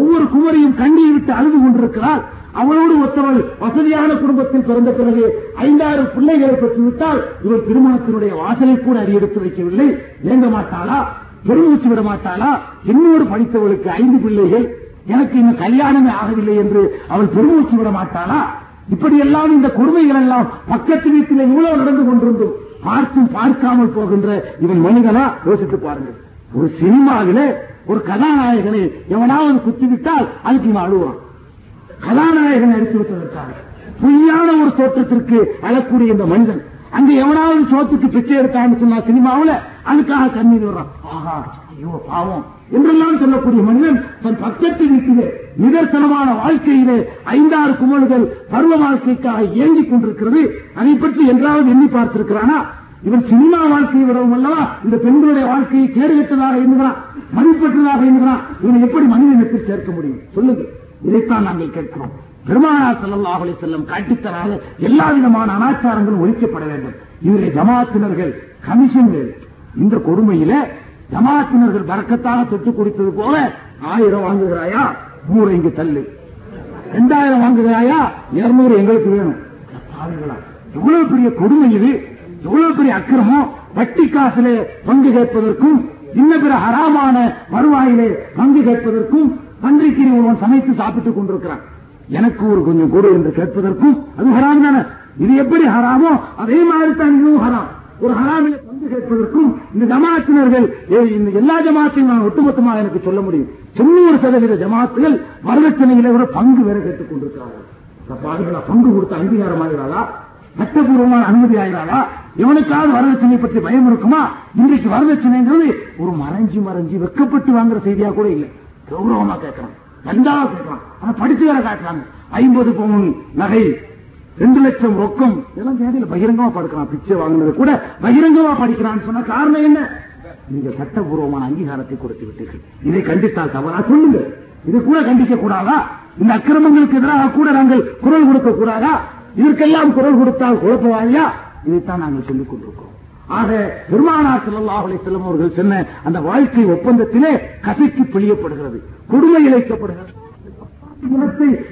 ஒவ்வொரு குமரியும் கண்ணீர் விட்டு அழுது கொண்டிருக்கிறார் அவளோடு ஒத்தவள் வசதியான குடும்பத்தில் பிறந்த பிறகு ஐந்தாறு பிள்ளைகளை பெற்றுவிட்டால் இவர் திருமணத்தினுடைய வாசலை கூட அடியெடுத்து வைக்கவில்லை. இயங்க மாட்டாளா? பெருமூச்சு விட மாட்டாளா? என்னோடு படித்தவளுக்கு ஐந்து பிள்ளைகள். எனக்கு இன்னும் கல்யாணமே ஆகவில்லை என்று அவள் பெருமூச்சு விட மாட்டாளா? இப்படியெல்லாம் இந்த கொடுமைகள் எல்லாம் பக்கத்து வீட்டில் இவ்வளவு நடந்து கொண்டிருந்தும் பார்த்தும் பார்க்காமல் போகின்ற இவன் மனிதனா? யோசித்து பாருங்கள். ஒரு சினிமாவிலே ஒரு கதாநாயகனை எவனாவது குத்திவிட்டால் அதுக்கு இவன் அழுவான் கதாநாயகன் அடித்து விட்டதற்காக. பொய்யான ஒரு தோற்றத்திற்கு அழக்கூடிய இந்த மனிதன். அங்க எவனாவது சோத்துக்கு பிச்சை எடுத்தான்னு சொன்னா சினிமாவுல அதுக்காக கண்ணீர் வர்றான் ஆஹா ஐயோ பாவம். என்றெல்லாம் சொல்லக்கூடிய மனிதன் தன் பக்கத்து வீட்டிலே நிதர்சனமான வாழ்க்கையிலே ஐந்தாறு குமல்கள் பருவ வாழ்க்கைக்காக இயங்கிக் கொண்டிருக்கிறது. அதை பற்றி என்றாவது எண்ணி பார்த்திருக்கிறானா? இவன் சினிமா வாழ்க்கையை விடவும் அல்லவா இந்த பெண்களுடைய வாழ்க்கையை கேடுகட்டதாக எண்ணுகிறான் மதிப்பற்றதாக எண்ணுகிறான். இவனை எப்படி மனிதனுக்கு சேர்க்க முடியும்? சொல்லுங்கள். இதைத்தான் நாங்கள் கேட்கிறோம். பெருமானா ஸல்லல்லாஹு அலைஹி செல்லம் காட்டித்தராத எல்லா விதமான அனாச்சாரங்களும் ஒழிக்கப்பட வேண்டும். இவரை ஜமாத்தினர்கள் கமிஷன்கள் இந்த கொடுமையில ஜமாத்தினர்கள் பறக்கத்தாக தொட்டு கொடுத்தது போல ஆயிரம் வாங்குகிறாயா? நூறு இங்கு தள்ளு. ரெண்டாயிரம் வாங்குகிறாயா? இருநூறு எங்களுக்கு வேணும். எவ்வளவு பெரிய கொடுமை இது? எவ்வளவு பெரிய அக்கிரமம்? வட்டி காசிலே பங்கு கேட்பதற்கும் இன்ன பிற ஹராமான வருவாயிலே பங்கு கேட்பதற்கும் பன்றிக்கறி ஒருவன் சமைத்து சாப்பிட்டுக் கொண்டிருக்கிறான். எனக்கு ஒரு கொஞ்சம் கொடு என்று கேட்பதற்கும் அது ஹராம் தானே? இது எப்படி ஹராமோ? அதே மாதிரி தான் இதுவும் ஹராம். ஒரு ஹராமில பங்கு கேட்பதற்கும் இந்த ஜமாத்தினர்கள் இந்த எல்லா ஜமாத்தையும் நான் ஒட்டுமொத்தமாக எனக்கு சொல்ல முடியும். தொண்ணூறு சதவீத ஜமாத்துகள் வரதட்சணையில விட பங்கு வேற கேட்டுக் கொண்டிருக்கிறார்கள். பங்கு கொடுத்த அங்கீகாரம் ஆகிறாளா? சட்டபூர்வமான அனுமதி ஆகிறாளா இவனுக்காவது வரதட்சணை பற்றி பயம் இருக்குமா? இன்றைக்கு வரதட்சணைங்கிறது ஒரு மறைஞ்சி மறைஞ்சி வெக்கப்பட்டு வாங்குற செய்தியா கூட இல்லை. கௌரவமா கேட்கறான் நன்றாக கேட்கறான் ஆனா படிச்சு வேற காட்டுறாங்க. ஐம்பது பவுன் நகை ரெண்டு லட்சம் ரொக்கம். இதெல்லாம் தேவையில்லை. பகிரங்கமா படுக்கிறான். பிச்சை வாங்கினது கூட பகிரங்கமா படிக்கிறான்னு சொன்ன காரணம் என்ன? நீங்க சட்டபூர்வமான அங்கீகாரத்தை கொடுத்து விட்டீர்கள். இதை கண்டித்தால் தவறா? சொல்லுங்க. இதை கூட கண்டிக்க கூடாதா? இந்த அக்கிரமங்களுக்கு எதிராக கூட நாங்கள் குரல் கொடுக்க கூடாதா? இதற்கெல்லாம் குரல் கொடுத்தால் குழப்பவாதியா இதைத்தான் நாங்கள் சொல்லிக் கொண்டிருக்கிறோம். ஆக பெருமானா ஸல்லல்லாஹு அலைஹி வஸல்லம் அவர்கள் சொன்ன அந்த வாழ்க்கை ஒப்பந்தத்திலே கசைக்கு பிழியப்படுகிறது கொடுமை இழைக்கப்படுகிறது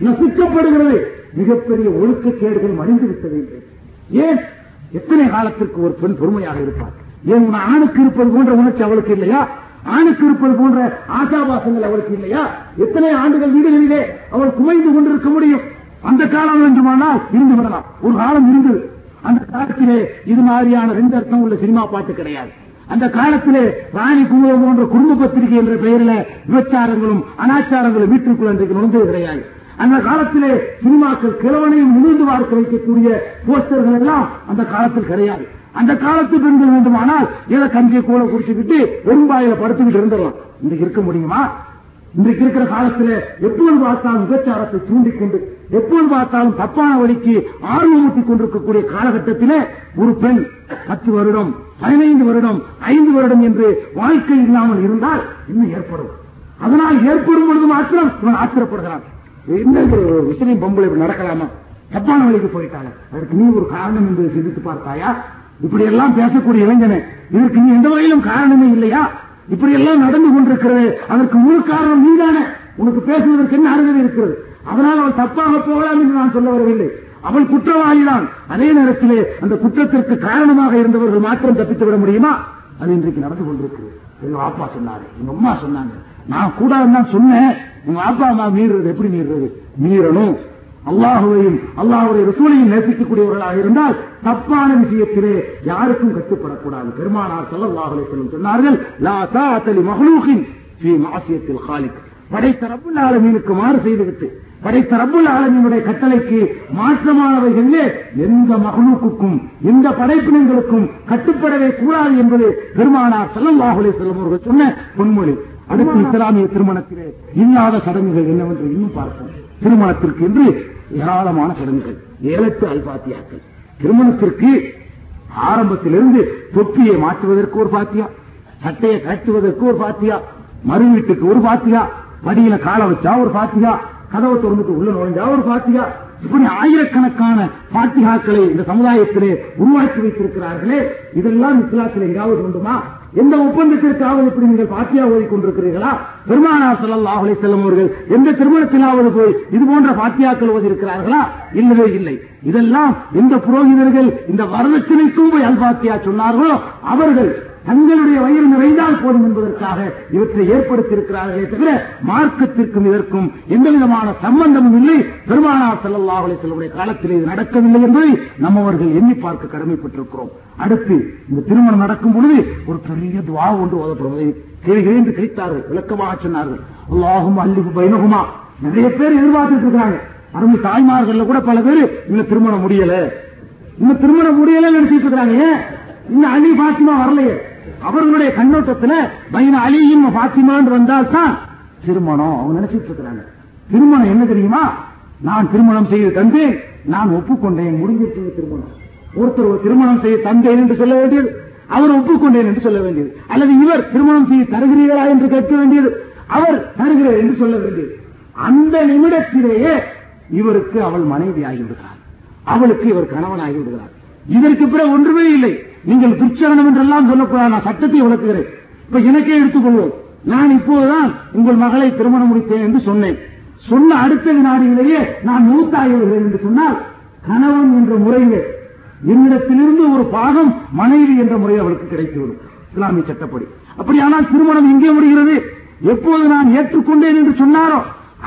நசுக்கப்படுகிறது. மிகப்பெரிய ஒழுக்கக்கேடுகள் மடிந்து விட்டது என்று. ஏன்? எத்தனை காலத்திற்கு ஒரு பெண் பொறுமையாக இருப்பார் ஏன் உன் ஆணுக்கு இருப்பது போன்ற உணர்ச்சி அவளுக்கு இல்லையா? ஆணுக்கு இருப்பது போன்ற ஆசாபாசங்கள் அவளுக்கு இல்லையா? எத்தனை ஆண்டுகள் வீடுகளிலே அவள் குமைந்து கொண்டிருக்க முடியும்? அந்த காலம் வேண்டுமானால் இருந்து விடலாம். ஒரு காலம் இருந்தது. அந்த காலத்திலே இது மாதிரியான ரெண்டு அர்த்தம் உள்ள சினிமா பாட்டு கிடையாது. அந்த காலத்திலே ராணி குமுதம் போன்ற குடும்ப பத்திரிகை என்ற பெயரில் விபச்சாரங்களும் அனாச்சாரங்களும் வீட்டிற்குள் அன்றைக்கு நுழைந்தது கிடையாது. அந்த காலத்திலே சினிமாக்கள் கிழவனையும் நிமிர்ந்து பார்க்க வைக்கக்கூடிய போஸ்டர்கள் எல்லாம் அந்த காலத்தில் கிடையாது. அந்த காலத்து பெண்கள் வேண்டுமானால் ஏதோ கஞ்சியை கூட குடிச்சுக்கிட்டு வெறும்பாயில படுத்துக்கிட்டு இருந்துடலாம். இன்னைக்கு இருக்க முடியுமா? இன்றைக்கு இருக்கிற காலத்துல எப்போது பார்த்தாலும் விபச்சாரத்தை தூண்டிக்கொண்டு எப்போது பார்த்தாலும் தப்பான வழிக்கு ஆர்வமூட்டிக் கொண்டிருக்கக்கூடிய காலகட்டத்திலே ஒரு பெண் பத்து வருடம் பதினைந்து வருடம் ஐந்து வருடம் என்று வாழ்க்கை இல்லாமல் இருந்தால் இன்னும் ஏற்படும். அதனால் ஏற்படும் பொழுது மாத்திரம் இவன் ஆத்திரப்படுகிறான். என்ன ஒரு முஸ்லீம் பொம்பளை இப்படி நடக்கலாமா? தப்பான வழிக்கு போயிட்டாங்க அதற்கு நீ ஒரு காரணம் என்று சிந்தித்து பார்த்தாயா? இப்படி எல்லாம் பேசக்கூடிய இளைஞனே இதற்கு நீ எந்த வகையிலும் காரணமே இல்லையா? இப்படி எல்லாம் நடந்து கொண்டிருக்கிறது. அதற்கு முழு காரணம் நீதானே. உனக்கு பேசுவதற்கு என்ன அருகதை இருக்கிறது? அதனால் அவள் தப்பாக போகலாம் என்று நான் சொல்ல வரவில்லை. அவள் குற்றவாளிதான். அதே நேரத்திலே அந்த குற்றத்திற்கு காரணமாக இருந்தவர்கள் மாத்திரம் தப்பித்து விட முடியுமா? அது இன்றைக்கு நடந்து கொண்டிருக்கிறது. எங்க அப்பா சொன்னாரு எங்க அம்மா சொன்னாங்க. நான் கூட சொன்னேன். உங்க அப்பா அம்மா மீறுறது எப்படி மீறுறது? மீறணும். அல்லாஹுவையும் அல்லாஹுடைய ரசூலையும் நேசிக்கக்கூடியவர்களாக இருந்தால் தப்பான விஷயத்திலே யாருக்கும் கட்டுப்படக்கூடாது. பெருமானார் ஸல்லல்லாஹு செல்லும் சொன்னார்கள் லா தாஅத லி மஹ்லூகின் ஃபீ மஅசியத்தில் படைத்த ரப்புல் ஆலமீனுக்கு மாறு செய்துவிட்டு படைத்த ரப்புல் ஆலமீனுடைய கட்டளைக்கு மாற்றமானவைகளிலே எந்த மகனூக்குக்கும் எந்த படைப்பினங்களுக்கும் கட்டுப்படவே கூடாது என்பது பெருமானார் ஸல்லல்லாஹு செல்லும் அவர்கள் சொன்ன பொன்மொழி. அடுத்து இஸ்லாமிய திருமணத்திலே இல்லாத சடங்குகள் என்னவென்று இன்னும் பார்ப்போம். திருமணத்திற்கு என்று ஏராளமான சடங்குகள் ஏழெட்டு அல்பாத்தியாக்கள். திருமணத்திற்கு ஆரம்பத்திலிருந்து தொப்பியை மாற்றுவதற்கு ஒரு பாத்தியா சட்டையை கட்டுவதற்கு ஒரு பாத்தியா மறு வீட்டுக்கு ஒரு பாத்தியா படியில காலை வச்சா ஒரு பாத்தியா கதவை திறந்துட்டு உள்ள நுழைஞ்சா ஒரு பாத்தியா இப்படி ஆயிரக்கணக்கான பாத்திகாக்களை இந்த சமுதாயத்திலே உருவாக்கி வைத்திருக்கிறார்களே. இதெல்லாம் இஸ்லாத்தில் எங்காவது உண்டுமா? எந்த ஒப்பந்தத்திற்காவது இப்படி நீங்கள் பாத்தியா ஓதி கொண்டிருக்கிறீர்களா? பெருமானா ஸல்லல்லாஹு அலைஹி வஸல்லம் அவர்கள் எந்த திருமணத்திலாவது போய் இது போன்ற பாத்தியாக்கள் ஓதி இருக்கிறார்களா இல்லவே இல்லை. இதெல்லாம் எந்த புரோகிதர்கள் இந்த வரதட்சணைக்கும் போய் அல்பாத்தியா சொன்னார்களோ அவர்கள் தங்களுடைய வயிறு நிறைந்தால் போதும் என்பதற்காக இவற்றை ஏற்படுத்தியிருக்கிறார்களே தவிர மார்க்கத்திற்கும் இதற்கும் எந்த விதமான சம்பந்தமும் இல்லை. பெருமானார் ஸல்லல்லாஹு அலைஹி காலத்தில் இது நடக்கவில்லை என்பதை நம்மவர்கள் எண்ணி பார்க்க கடமைப்பட்டிருக்கிறோம். அடுத்து இந்த திருமணம் நடக்கும் பொழுது ஒரு பெரிய துவா ஒன்று ஓதப்படுவதை கேள்வி கிடைத்தார்கள் விளக்கமாக சொன்னார்கள். அல்லாஹும் அல்லிபு பைனகுமா நிறைய பேர் எதிர்பார்த்துட்டு இருக்கிறாங்க. அருமை தாய்மார்கள்ல கூட பல பேர் இன்னும் திருமணம் முடியல. இன்னும் திருமணம் முடியல நினைச்சிட்டு இருக்கிறாங்க. இன்னும் அலி பாத்திமா வரலையே. அவர்களுடைய கண்ணோட்டத்துல பைன அலியும் பாத்திமான் வந்தால் தான் திருமணம் அவங்க நினைச்சிட்டு இருக்கிறாங்க. திருமணம் என்ன தெரியுமா? நான் திருமணம் செய்து தந்தேன். நான் ஒப்புக்கொண்டேன். முடிஞ்சிருச்சு திருமணம். ஒருத்தர் ஒரு திருமணம் செய்ய தந்தேன் என்று சொல்ல வேண்டியது. அவர் ஒப்புக்கொண்டேன் என்று சொல்ல வேண்டியது. அல்லது இவர் திருமணம் செய்ய தருகிறீர்களா என்று கேட்க வேண்டியது. அவர் தருகிறார் என்று சொல்ல வேண்டியது. அந்த நிமிடத்திலேயே இவருக்கு அவள் மனைவி ஆகிவிடுகிறார் அவளுக்கு இவர் கணவன் ஆகிவிடுகிறார் இதற்கு பிறகு ஒன்றுமே இல்லை. நீங்கள் துர்ச்சரணம் என்றெல்லாம் சொல்லக்கூடாது. நான் சட்டத்தை விளக்குகிறேன். இப்ப எனக்கே எடுத்துக்கொள்வோம். நான் இப்போதுதான் உங்கள் மகளை திருமணம் முடித்தேன் என்று சொன்னேன். சொன்ன அடுத்த வினாடியிலேயே நான் மூத்தாகிவிடுகிறேன் என்று சொன்னால் கணவன் என்ற முறையிலே என்னிடத்திலிருந்து ஒரு பாகம் மனைவி என்ற முறை அவளுக்கு கிடைத்துவிடும். இஸ்லாமிய சட்டப்படி. அப்படியானால் திருமணம் எங்கே முடிகிறது? எப்போது நான் ஏற்றுக்கொண்டேன் என்று சொன்னாரோ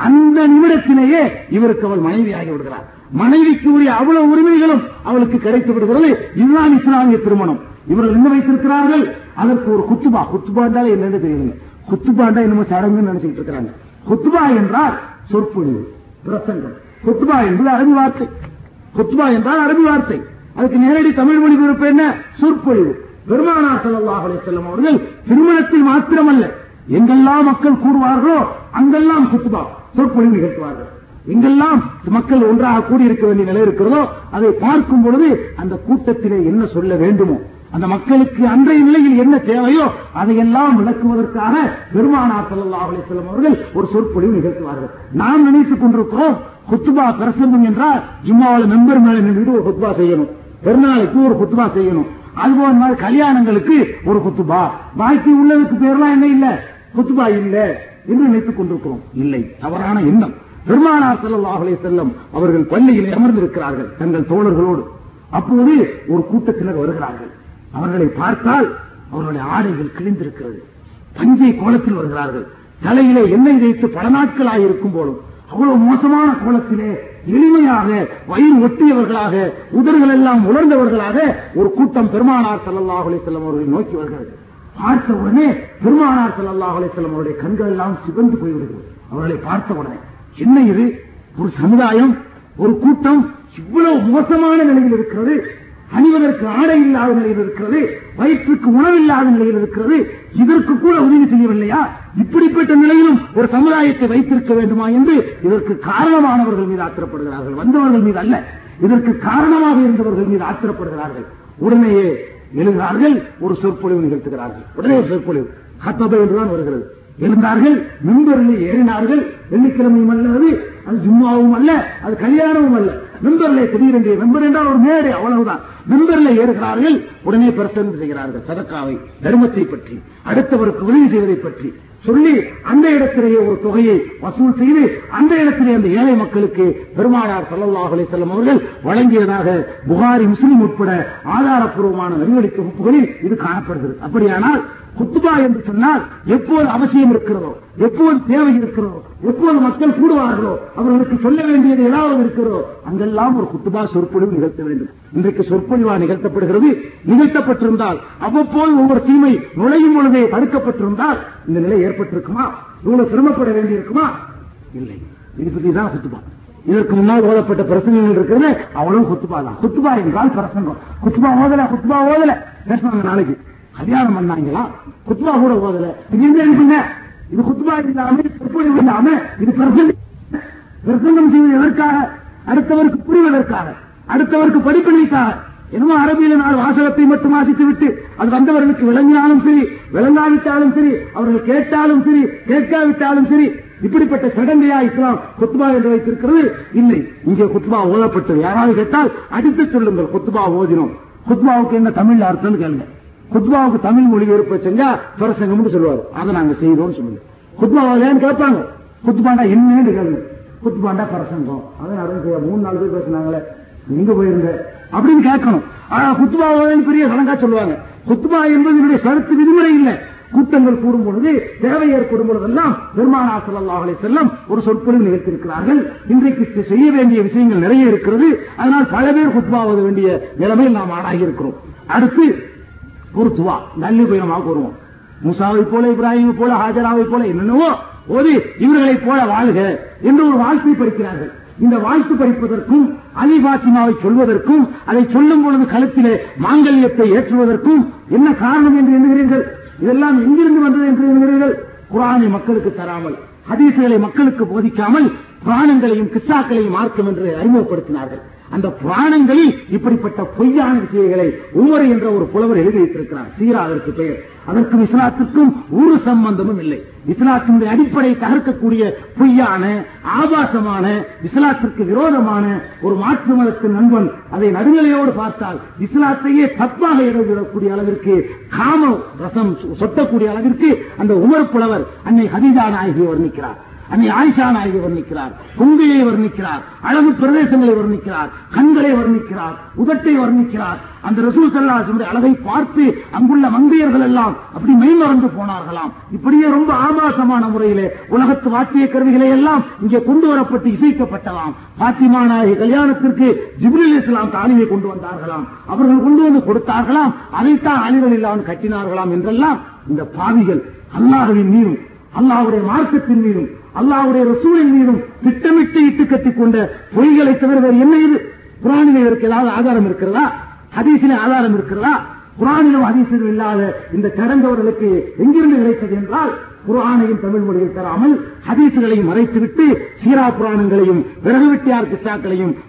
அந்த நிமிடத்திலேயே இவருக்கு அவள் மனைவி ஆகிவிடுகிறார் மனைவிக்கு உரிய அவ்வளவு உரிமைகளும் அவளுக்கு கிடைத்து விடுகிறது. இதுதான் இஸ்லாமிய திருமணம். இவர்கள் என்ன வைத்திருக்கிறார்கள். அதற்கு ஒரு குத்துபா. குத்துபா என்றால் என்னன்னு தெரியல குத்துபாண்டா என்னமோ சடங்குன்னு நினைச்சிட்டு இருக்கிறாங்க. குத்துபா என்றால் சொற்பொழிவு பிரசங்கம். குத்துபா என்பது அரபி வார்த்தை. குத்துபா என்றால் அரபி வார்த்தை. அதுக்கு நேரடி தமிழ் மொழிபெயர்ப்பு என்ன? சொற்பொழிவு. பெருமானார் ஸல்லல்லாஹு செல்லும் அவர்கள் திருமணத்தில் மாத்திரமல்ல. எங்கெல்லாம் மக்கள் கூடுவார்களோ அங்கெல்லாம் குத்துபா சொற்பொழிவு நிகழ்த்துவார்கள். எங்கெல்லாம் மக்கள் ஒன்றாக கூடியிருக்க வேண்டிய நிலை இருக்கிறதோ அதை பார்க்கும் பொழுது அந்த கூட்டத்திலே என்ன சொல்ல வேண்டுமோ அந்த மக்களுக்கு அன்றைய நிலையில் என்ன தேவையோ அதையெல்லாம் விளக்குவதற்காக பெருமானார் ஸல்லல்லாஹு அலைஹி அவர்கள் ஒரு சொற்பொழிவு நிகழ்த்துவார்கள். நாம் நினைத்துக் கொண்டிருக்கிறோம் குத்துபா பிரசங்கம் என்றால் ஜிம்மாவில் மெம்பர் மேல நின்று ஒரு குத்துபா செய்யணும். பெருநாளைக்கு ஒரு குத்துபா செய்யணும். அதுபோல மாதிரி கல்யாணங்களுக்கு ஒரு குத்துபா. பாக்கி உள்ளதுக்கு பேர்லாம் என்ன இல்ல? குத்துபா இல்ல என்று நினைத்துக் கொண்டிருக்கிறோம். இல்லை. தவறான எண்ணம். பெருமானார் ஸல்லல்லாஹு செல்லும் அவர்கள் பள்ளியில் அமர்ந்திருக்கிறார்கள் தங்கள் தோழர்களோடு. அப்போது ஒரு கூட்டத்தினர் வருகிறார்கள். அவர்களை பார்த்தால் அவர்களுடைய ஆடைகள் கிழிந்திருக்கிறது. பஞ்சை கோலத்தில் வருகிறார்கள். தலையிலே எண்ணெய் வைத்து பல நாட்களாக இருக்கும் போலும் அவ்வளவு மோசமான கோலத்திலே எளிமையாக வயிறு ஒட்டியவர்களாக உதடுகள் எல்லாம் உலர்ந்தவர்களாக ஒரு கூட்டம் பெருமானார் ஸல்லல்லாஹு செல்லும் அவர்களை நோக்கி வருகிறது. பார்த்த உடனே பெருமானார் ஸல்லல்லாஹு செல்லும் அவருடைய கண்கள் எல்லாம் சிவந்து போய்விடுகிறது. அவர்களை பார்த்த உடனே என்ன இது? ஒரு சமுதாயம்? ஒரு கூட்டம்? இவ்வளவு மோசமான நிலையில் இருக்கிறது. அணிவதற்கு ஆடை இல்லாத நிலையில் இருக்கிறது. வயிற்றுக்கு உணவில்லாத நிலையில் இருக்கிறது. இதற்கு கூட உதவி செய்யவில்லையா? இப்படிப்பட்ட நிலையிலும் ஒரு சமுதாயத்தை வைத்திருக்க வேண்டுமா என்று இதற்கு காரணமானவர்கள் மீது ஆத்திரப்படுகிறார்கள். வந்தவர்கள் மீது அல்ல. இதற்கு காரணமாக இருந்தவர்கள் மீது ஆத்திரப்படுகிறார்கள். உடனேயே எழுகிறார்கள் ஒரு சொற்பொழிவு நிகழ்த்துகிறார்கள். உடனே ஒரு சொற்பொழிவு. ஹத்தபை என்றுதான் வருகிறது. எழுந்தார்கள் மின்பரில் ஏறினார்கள் வெள்ளிக்கிழமையும் அல்ல அது அது ஜும்மாவும் அல்ல அது கல்யாணமும் அல்ல. மின்பரிலே திடீரென்று மெம்பர் என்றால் ஒரு மேடை அவ்வளவுதான். மின்பரில் ஏறுகிறார்கள் உடனே பிரசனம் செய்கிறார்கள். சதக்காவை தர்மத்தை பற்றி அடுத்தவருக்கு உதவி செய்வதை பற்றி. சொல்லி அந்த இடத்திலேயே ஒரு தொகையை வசூல் செய்து அந்த இடத்திலே அந்த ஏழை மக்களுக்கு பெருமானார் சல்லாஹ் அலைஹி அவர்கள் வழங்கியதாக புகாரி முஸ்லிம் உட்பட ஆதாரப்பூர்வமான வரிவழிக்க வகுப்புகளில் இது காணப்படுகிறது. அப்படியானால் குத்துபா என்று சொன்னால் எப்போது அவசியம் இருக்கிறதோ எப்போது தேவை இருக்கிறதோ எப்போது மக்கள் கூடுவார்களோ அவர்களுக்கு சொல்ல வேண்டியது ஏதாவது இருக்கிறோ அங்கெல்லாம் ஒரு குத்துபா சொற்பொழிவு நிகழ்த்த வேண்டும். இன்றைக்கு சொற்பொழிவா நிகழ்த்தப்படுகிறது. நிகழ்த்தப்பட்டிருந்தால் அவ்வப்போது ஒவ்வொரு தீமை நுழையும் பொழுதே தடுக்கப்பட்டிருந்தால் இந்த நிலை ஏற்பட்டிருக்குமா? இவ்வளவு சிரமப்பட வேண்டியிருக்குமா? இல்லை. இது பற்றி தான் குத்துபா. இதற்கு முன்னால் ஓதப்பட்ட பிரசங்கங்கள் இருக்கிறது. அவ்வளவு குத்துபா தான். குத்துபா என்றால் பிரசங்கம். குத்துபா ஓதல குத்துபா ஓதல. பேசுவாங்க நாளைக்கு. கல்யாணம் பண்ணாங்களா? குத்துபா கூட ஓதல. இது என்ன? இது குத்துபா இல்லாம சொற்பொழிவு இல்லாம இது பிரசங்கம் செய்வது எதற்காக அடுத்தவருக்கு புரிவதற்காக அடுத்தவருக்கு படிப்பதற்காக என்னமோ அரபியில நாள் வாசகத்தை மட்டும் வாசித்து விட்டு அது வந்தவர்களுக்கு விளங்கினாலும் சரி விளங்காவிட்டாலும் சரி அவர்கள் கேட்டாலும் சரி கேட்காவிட்டாலும் சரி இப்படிப்பட்ட சடங்கையா இஸ்லாம் குத்துபா என்று வைத்திருக்கிறது? இல்லை. இங்கே குத்துபா ஓதப்பட்டது. யாராவது கேட்டால் அடித்து சொல்லுங்கள் குத்துபா ஓதினோம். குத்துபாவுக்கு என்ன தமிழ் அர்த்தம்னு கேளுங்க. குத்பாவுக்கு தமிழ் மொழிபெயர்ப்பு செஞ்சா பிரசங்கம்னு சொல்லுவாரு. அதை நாங்க செய்தோம்னு சொல்லுங்க குத்பாவிலேன்னு கேட்பாங்க. குத்பாண்டா என்னன்னு கேளுங்க. குத்பாண்டா பிரசங்கம் அதான் மூணு நாலு பேர் பேசினாங்களே. எங்க போயிருங்க. அப்படின்னு கேட்கணும். ஆனா குத்பாவிலேன்னு பெரிய சடங்கா சொல்லுவாங்க. குத்பா என்பது என்னுடைய சருத்து விதிமுறை இல்லை. கூட்டங்கள் கூடும் பொழுது தேவை ஏற்படும் பொழுதெல்லாம் பெருமானா ஸல்லல்லாஹு ஒரு சொற்பொழிவு நிகழ்த்தியிருக்கிறார்கள். இன்றைக்கு செய்ய வேண்டிய விஷயங்கள் நிறைய இருக்கிறது. அதனால் பல பேர் குத்பாவது வேண்டிய நிலைமையில் நாம் ஆளாகி இருக்கிறோம் அடுத்து ஒரு துவா பயணமாக கூறுவோம். முசாவை போல இப்ராஹிமை போல ஹாஜராவை போல என்னென்னவோ ஒரு இவர்களைப் போல வாழ்க என்று ஒரு வாழ்க்கை படிக்கிறார்கள். இந்த வாழ்த்து படிப்பதற்கும் அலி பாத்திமாவை சொல்வதற்கும் அதை சொல்லும் பொழுது கழுத்திலே மாங்கல்யத்தை ஏற்றுவதற்கும் என்ன காரணம் என்று எண்ணுகிறீர்கள்? இதெல்லாம் எங்கிருந்து வந்தது என்று என்கிறீர்கள் குரானை மக்களுக்கு தராமல் ஹதீசுகளை மக்களுக்கு போதிக்காமல் புராணங்களையும் கிஸ்ஸாக்களையும் மார்க்கம் என்று அறிமுகப்படுத்தினார்கள். அந்த புராணங்களில் இப்படிப்பட்ட பொய்யான விஷயங்களை உமர் என்ற ஒரு புலவர் எழுதி வைத்திருக்கிறார் சீரா அதற்கு பெயர். அதற்கும் இஸ்லாத்துக்கும் ஒரு சம்பந்தமும் இல்லை. இஸ்லாத்தினுடைய அடிப்படை தகர்க்கக்கூடிய பொய்யான ஆபாசமான இஸ்லாத்திற்கு விரோதமான ஒரு மாற்று மதத்தின் நண்பன் அதை நடுநிலையோடு பார்த்தால் இஸ்லாத்தையே தப்பாக எழுதக்கூடிய அளவிற்கு காம ரசம் சொட்டக்கூடிய அளவிற்கு அந்த உமர் புலவர் அன்னை ஹதீஜா நாயகி வர்ணிக்கிறார். அன்னை ஆயிஷா நாயகி வர்ணிக்கிறார் கொங்கையை வர்ணிக்கிறார் அழகு பிரதேசங்களை வர்ணிக்கிறார் கண்களை வர்ணிக்கிறார் உதட்டை வர்ணிக்கிறார். அந்த ரசூல் சல்லாசனுடைய அழகை பார்த்து அங்குள்ள மங்கையர்கள் எல்லாம் அப்படி மெய்மறந்து போனார்களாம். இப்படியே ரொம்ப ஆபாசமான முறையிலே உலகத்து வாத்திய கருவிகளை எல்லாம் இங்கே கொண்டு வரப்பட்டு இசைக்கப்பட்டதாம். பாத்திமா நாயகி கல்யாணத்திற்கு ஜிப்ரில் இஸ்லாம் தாலியை கொண்டு வந்தார்களாம். அவர்கள் கொண்டு வந்து கொடுத்தார்களாம். அதைத்தான் அணிகள் இல்லாமல் கட்டினார்களாம் என்றெல்லாம் இந்த பாவிகள் அல்லாஹின் மீதும் அல்லாஹுடைய மார்க்கத்தின் மீதும் அல்லாவுடைய ரசூலின் மீதும் திட்டமிட்டு இட்டு கட்டிக் கொண்ட பொய்களை தவிர வேறு என்ன இது? குரானிலே இதற்கு ஏதாவது ஆதாரம் இருக்கிறதா? ஹதீஸிலே ஆதாரம் இருக்கிறதா? குரானிலும் ஹதீசிலும் இல்லாத இந்த கடந்தவர்களுக்கு எங்கிருந்து கிடைத்தது என்றால் குரானையும் தமிழ் மொழியில் தராமல் ஹதீசுகளையும் மறைத்துவிட்டு சீரா புராணங்களையும் விறகு வெட்டியார்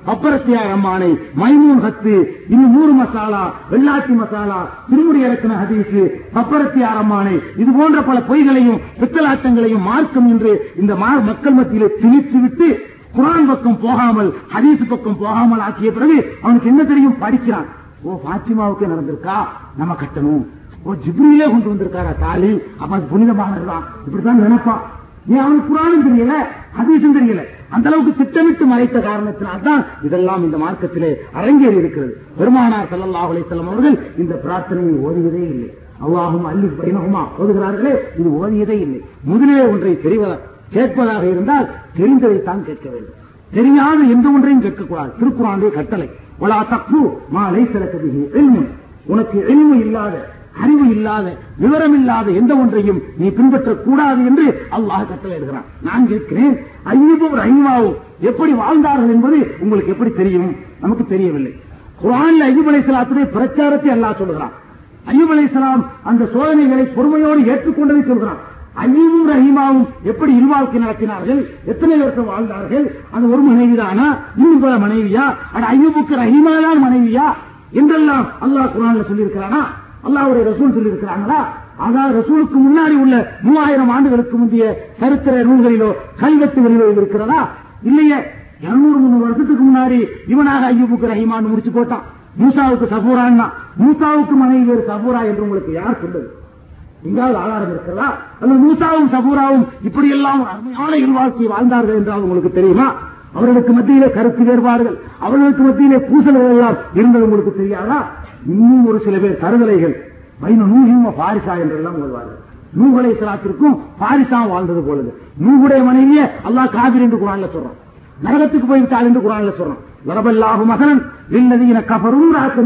அப்பரத்தியார் அம்மானை மைமூன் ஹத்து இன்னும் நூறு மசாலா வெள்ளாட்டி மசாலா திருமுடி இறக்கின ஹதீசு அப்பரத்தியார் அம்மானை இது போன்ற பல பொய்களையும் பித்தலாட்டங்களையும் மார்க்கம் என்று இந்த மா- மக்கள் மத்தியிலே திணித்துவிட்டு குரான் பக்கம் போகாமல் ஹதீஸ் பக்கம் போகாமல் ஆக்கிய பிறகு அவனுக்கு என்ன தெரியும்? படிக்கிறான். ஓ பாத்திமாவுக்கு நடந்திருக்கா? நம்ம கட்டணும். ஓ ஜிப்ரிலே கொண்டு வந்திருக்காரா தாலி? அப்ப அது புனிதமானதுதான். இப்படித்தான் நினைப்பான் ஏன் அவனுக்கு குரானும் தெரியல? ஹதீஸும் தெரியல. அந்த அளவுக்கு திட்டமிட்டு மறைத்த காரணத்தினால்தான் இதெல்லாம் இந்த மார்க்கத்திலே அரங்கேறி இருக்கிறது. பெருமானார் ஸல்லல்லாஹு அலைஹி அவர்கள் இந்த பிரார்த்தனையை ஓதுவதே இல்லை. அல்லாஹும் அல்லி பைனகுமா ஓதுகிறார்களே இது ஓதியதே இல்லை. முதலிலே ஒன்றை தெரிவதா கேட்பதாக இருந்தால் தெரிந்ததைத்தான் கேட்க வேண்டும். தெரியாத எந்த ஒன்றையும் கேட்கக்கூடாது. திருக்குறானுடைய கட்டளை. உலா தப்பு மா லைசலக்கபிஹி இல்முன். உனக்கு எளிமை இல்லாத அறிவு இல்லாத விவரம் இல்லாத எந்த ஒன்றையும் நீ பின்பற்றக் கூடாது என்று அல்லாஹ் கட்டளையிடுகிறான் நான் கேட்கிறேன் ஐயூபும் ரஹீமாவும் எப்படி வாழ்ந்தார்கள் என்பது உங்களுக்கு எப்படி தெரியும்? நமக்கு தெரியவில்லை. குரான்ல ஐயூப் அலைஹிஸ்ஸலாத்துடைய பிரச்சாரத்தை அல்லாஹ் சொல்கிறான் ஐயூப் அலைஹிஸ்ஸலாம் அந்த சோதனைகளை பொறுமையோடு ஏற்றுக்கொண்டதை சொல்கிறான் ஐயூபும் ரஹீமாவும் எப்படி இருவாழ்க்கை நடத்தினார்கள்? எத்தனை வருஷம் வாழ்ந்தார்கள்? அந்த ஒரு மனைவிதானா? இன்னும் பல மனைவியா? அட ஐயூபுக்கு ரஹீமா தான் மனைவியா? என்றெல்லாம் அல்லாஹ் குரான்ல சொல்லியிருக்கிறானா? அல்லாவுடைய ரசூல் சொல்லியிருக்கிறாங்களா? அதான் ரசூலுக்கு முன்னாடி உள்ள மூவாயிரம் ஆண்டுகளுக்கு முந்தைய சரித்திர நூல்களிலோ கல்வெட்டுகளிலோ இது இருக்கிறதா? இல்லையே. இருநூறு முந்நூறு வருஷத்துக்கு முன்னாடி இவனாக ஐயூபுக்கு ரஹீமான்னு முடிச்சு போட்டான். மூசாவுக்கு சபூரான்னா மூசாவுக்கு மனைவி வேறு சபூரா என்று உங்களுக்கு யார் சொன்னது? எங்காவது ஆதாரம் இருக்கிறதா அந்த மூசாவும் சபூராவும் இப்படி எல்லாம் அருமையான இல்வாழ்க்கை வாழ்ந்தார்கள் என்றால் உங்களுக்கு தெரியுமா? அவர்களுக்கு மத்தியிலே கருத்து வேறுபாடுகள் அவர்களுக்கு மத்தியிலே பூசல்கள் எல்லாம் இருந்தது உங்களுக்கு தெரியாதா? இன்னும் ஒரு சில பேர் கருதலைகள். பைன நூஹிம் பாரிசா என்றெல்லாம் வருவார்கள் நூகலை சலாத்திற்கும் பாரிசா வாழ்ந்தது போலது. நூகுடைய மனைவிய அல்லாஹ் காபிர் என்று குரான்ல சொல்றான். நரகத்துக்கு போய்விட்டாள் என்று குரான்ல சொல்றான். வரபல்லாஹு மகனன் இல்லதீன கபரும் ராத்த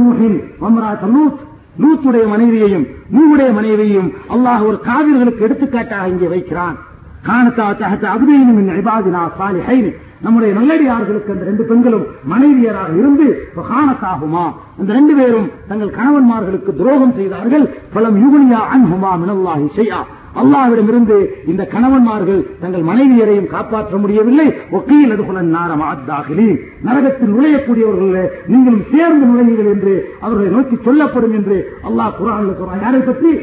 லூத். லூத்துடைய மனைவியையும் நூகுடைய மனைவியையும் அல்லாஹ் ஒரு காவிர்களுக்கு எடுத்துக்காட்டாக இங்கே வைக்கிறான். காணத்தா தகத்த அபுதீனும் இபாதினா சாலிஹைனு நம்முடைய நல்லடியார்களுக்கு அந்த ரெண்டு பெண்களும் மனைவியராக இருந்து காணத்தாகுமா அந்த ரெண்டு பேரும் தங்கள் கணவன்மார்களுக்கு துரோகம் செய்தார்கள். பலம் யுகுனியா அன்ஹுமா மினல்லாஹி செய்யா அல்லாவிடமிருந்து இந்த கணவன்மார்கள் தங்கள் மனைவியரையும் காப்பாற்ற முடியவில்லை. ஒக்கையில் அதுகுலன் நாரம் ஆத்தாகிலி நரகத்தில் நுழையக்கூடியவர்கள் நீங்களும் சேர்ந்து நுழையுங்கள் என்று அவர்களை நோக்கி சொல்லப்படும் என்று அல்லாஹ் குரான் சொல்றான். யாரை பற்றி?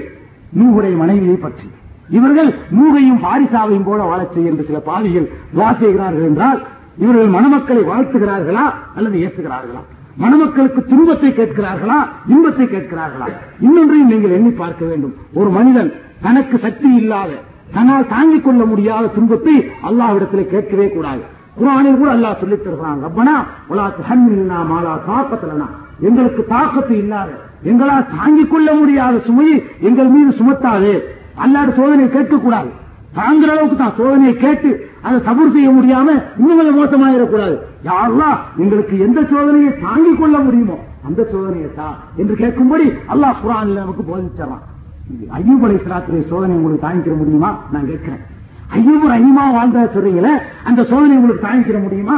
நூகுடைய மனைவியை பற்றி. இவர்கள் மூகையும் பாரிசாவையும் போல வாழச் என்று சில பாவிகள் துவா செய்கிறார்கள் என்றால் இவர்கள் மணமக்களை வாழ்த்துகிறார்களா அல்லது ஏசுகிறார்களா? மணமக்களுக்கு துன்பத்தை கேட்கிறார்களா? இன்பத்தை கேட்கிறார்களா? இன்னொன்றையும் நீங்கள் எண்ணி பார்க்க வேண்டும். ஒரு மனிதன் தனக்கு சக்தி இல்லாத தன்னால் தாங்கிக் கொள்ள முடியாத துன்பத்தை அல்லாவிடத்தில் கேட்கவே கூடாது. குரானில் கூட அல்லாஹ் சொல்லித் தருகிறான் ரப்பனா உலா தஹன்மில்னா மாலா தாக்கத்தலனா. எங்களுக்கு தாக்கத்து இல்லாத எங்களால் தாங்கிக் கொள்ள முடியாத சுமையை எங்கள் மீது சுமத்தாது. அல்லாட சோதனையை கேட்கக்கூடாது. தாங்குற அளவுக்கு தான் சோதனையை கேட்டு அதை சபூர் செய்ய முடியாம இன்னும் கொஞ்சம் மோசமாயிடக்கூடாது யாரெல்லாம் எங்களுக்கு எந்த சோதனையை தாங்கிக் கொள்ள முடியுமோ அந்த சோதனையை தா என்று கேட்கும்படி அல்லாஹ் குரான் நமக்கு போதிச்சிடறான். ஐயூப் அலை சலாத்துடைய சோதனை உங்களுக்கு தாங்கிக்கிற முடியுமா? நான் கேட்கிறேன். ஐயூப் ரஹிமா வாழ்ந்த சொல்றீங்களே அந்த சோதனை உங்களுக்கு தாங்கிக்கிற முடியுமா?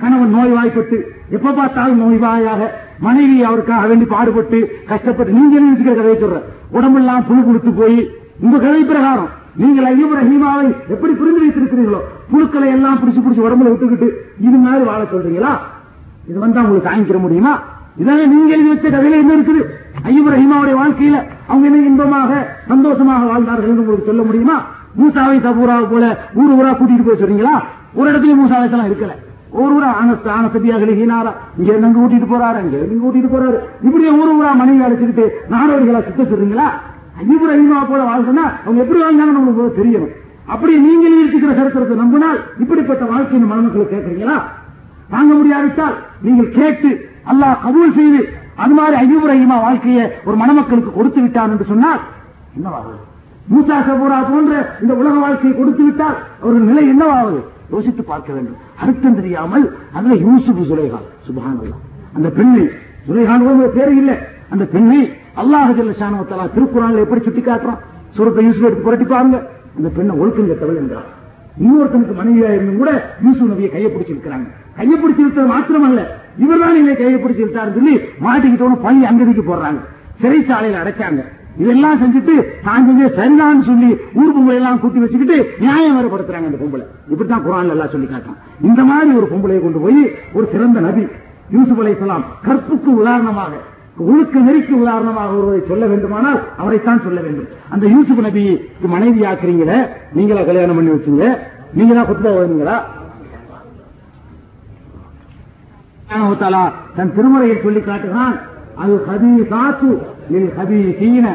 கணவன் நோய்வாய்ப்பட்டு எப்ப பார்த்தாலும் நோய்வாயாக மனைவி அவருக்காக வேண்டி பாடுபட்டு கஷ்டப்பட்டு நீங்க நினைச்சுக்கிற கதையை சொல்ற? உடம்பெல்லாம் புழு கொடுத்து போய் உங்க கதை பிரகாரம். நீங்கள் ஐயூப் ரஹீமாவை எப்படி புரிந்து வைத்திருக்கிறீர்களோ புழுக்களை எல்லாம் பிடிச்சு பிடிச்சு உடம்புல விட்டுக்கிட்டு இது மாதிரி வாழ சொல்றீங்களா? இது வந்தா உங்களுக்கு காய்க்கிற முடியுமா? இதான நீங்க எழுதி வச்ச கதையில என்ன இருக்குது? ஐயூப் ரஹீமாவுடைய வாழ்க்கையில அவங்க என்ன இன்பமாக சந்தோஷமாக வாழ்ந்தார்கள் என்று உங்களுக்கு சொல்ல முடியுமா? மூசாவை சபூராவை போல ஊர் ஊரா கூட்டிட்டு போய் சொல்றீங்களா? ஒரு இடத்துலயும் எல்லாம் இருக்கல. ஒரு ஊரா ஆனஸ்த ஆனசதியாக ஹீனாரா இங்க இருந்து கூட்டிட்டு போறாரு இங்க இருந்து கூட்டிட்டு போறாரு. இப்படியே ஊர் ஊரா மனைவி அழைச்சுக்கிட்டு நாடோடிகளா சுத்த சொல்றீங்களா? ஐயூப் ரஹீமா போல வாழ்க்கைன்னா அவங்க எப்படி வாழ்ந்தாங்க நம்மளுக்கு தெரியணும் அப்படி நீங்கள் இருக்கிற சரித்திரத்தை நம்பினால் இப்படிப்பட்ட வாழ்க்கையின் மனமக்களை மணமக்களை கேட்கறீங்களா? தாங்க முடியாவிட்டால் நீங்கள் கேட்டு அல்லாஹ் கபூல் செய்து அது மாதிரி ஐயூப் ரஹீமா வாழ்க்கையை ஒரு மணமக்களுக்கு கொடுத்து விட்டார் என்று சொன்னால் என்னவாகுது மூசா சபூரா போன்ற இந்த உலக வாழ்க்கையை கொடுத்து விட்டால் ஒரு நிலை என்னவாகுது யோசித்து பார்க்க வேண்டும். அர்த்தம் தெரியாமல் அதுல யூசுப் சுலைகான் சுபஹானல்லாஹ். அந்த பெண்ணை சுலைகான் பேரு பேர் இல்லை. அந்த பெண்ணை அல்லாஹ் ஜல்லஷானவத்தலா திருக்குறான்ல எப்படி சுட்டி காட்டுறான் சுரத்தை யூசுப் எடுத்து புரட்டி பாருங்க. அந்த பெண்ணை ஒழுக்கம் கெட்டவள் என்றார். இன்னொருத்தனுக்கு மனைவியா இருந்தும் கூட யூசுப் நபியை கையை பிடிச்சிருக்கிறாங்க கையை பிடிச்சி இருக்கிறது மாத்திரமல்ல. இவர்தான் என்னை கையை பிடிச்சி விட்டாருன்னு சொல்லி மாட்டிக்கிட்டோன்னு பள்ளி அங்கதிக்கு போடுறாங்க. சிறைச்சாலையில அடைச்சாங்க. இதெல்லாம் செஞ்சுட்டு தான் செஞ்ச சரிதான்னு சொல்லி ஊர் பொம்பளை எல்லாம் கூட்டி வச்சுக்கிட்டு நியாயம் வேறுபடுத்துறாங்க அந்த பொம்பளை. இப்படித்தான் குரான் எல்லாம் சொல்லி காட்டான் இந்த மாதிரி ஒரு பொம்பளையை கொண்டு போய் ஒரு சிறந்த நபி யூசுப் அலை கற்புக்கு உதாரணமாக ஒழுக்க நெறிக்கு உதாரணமாக ஒருவரை சொல்ல வேண்டுமானால் அவரைத்தான் சொல்ல வேண்டும். அந்த யூசுப் நபிக்கு மனைவி ஆக்குறீங்களே நீங்களா கல்யாணம் பண்ணி வச்சீங்க? நீங்களா குத்துபா ஓதுனீங்களா சுப்ஹானஹு தன் திருமறையில் சொல்லி காட்டுகிறான். அது ஹபீசாத்து லில் ஹபீசீன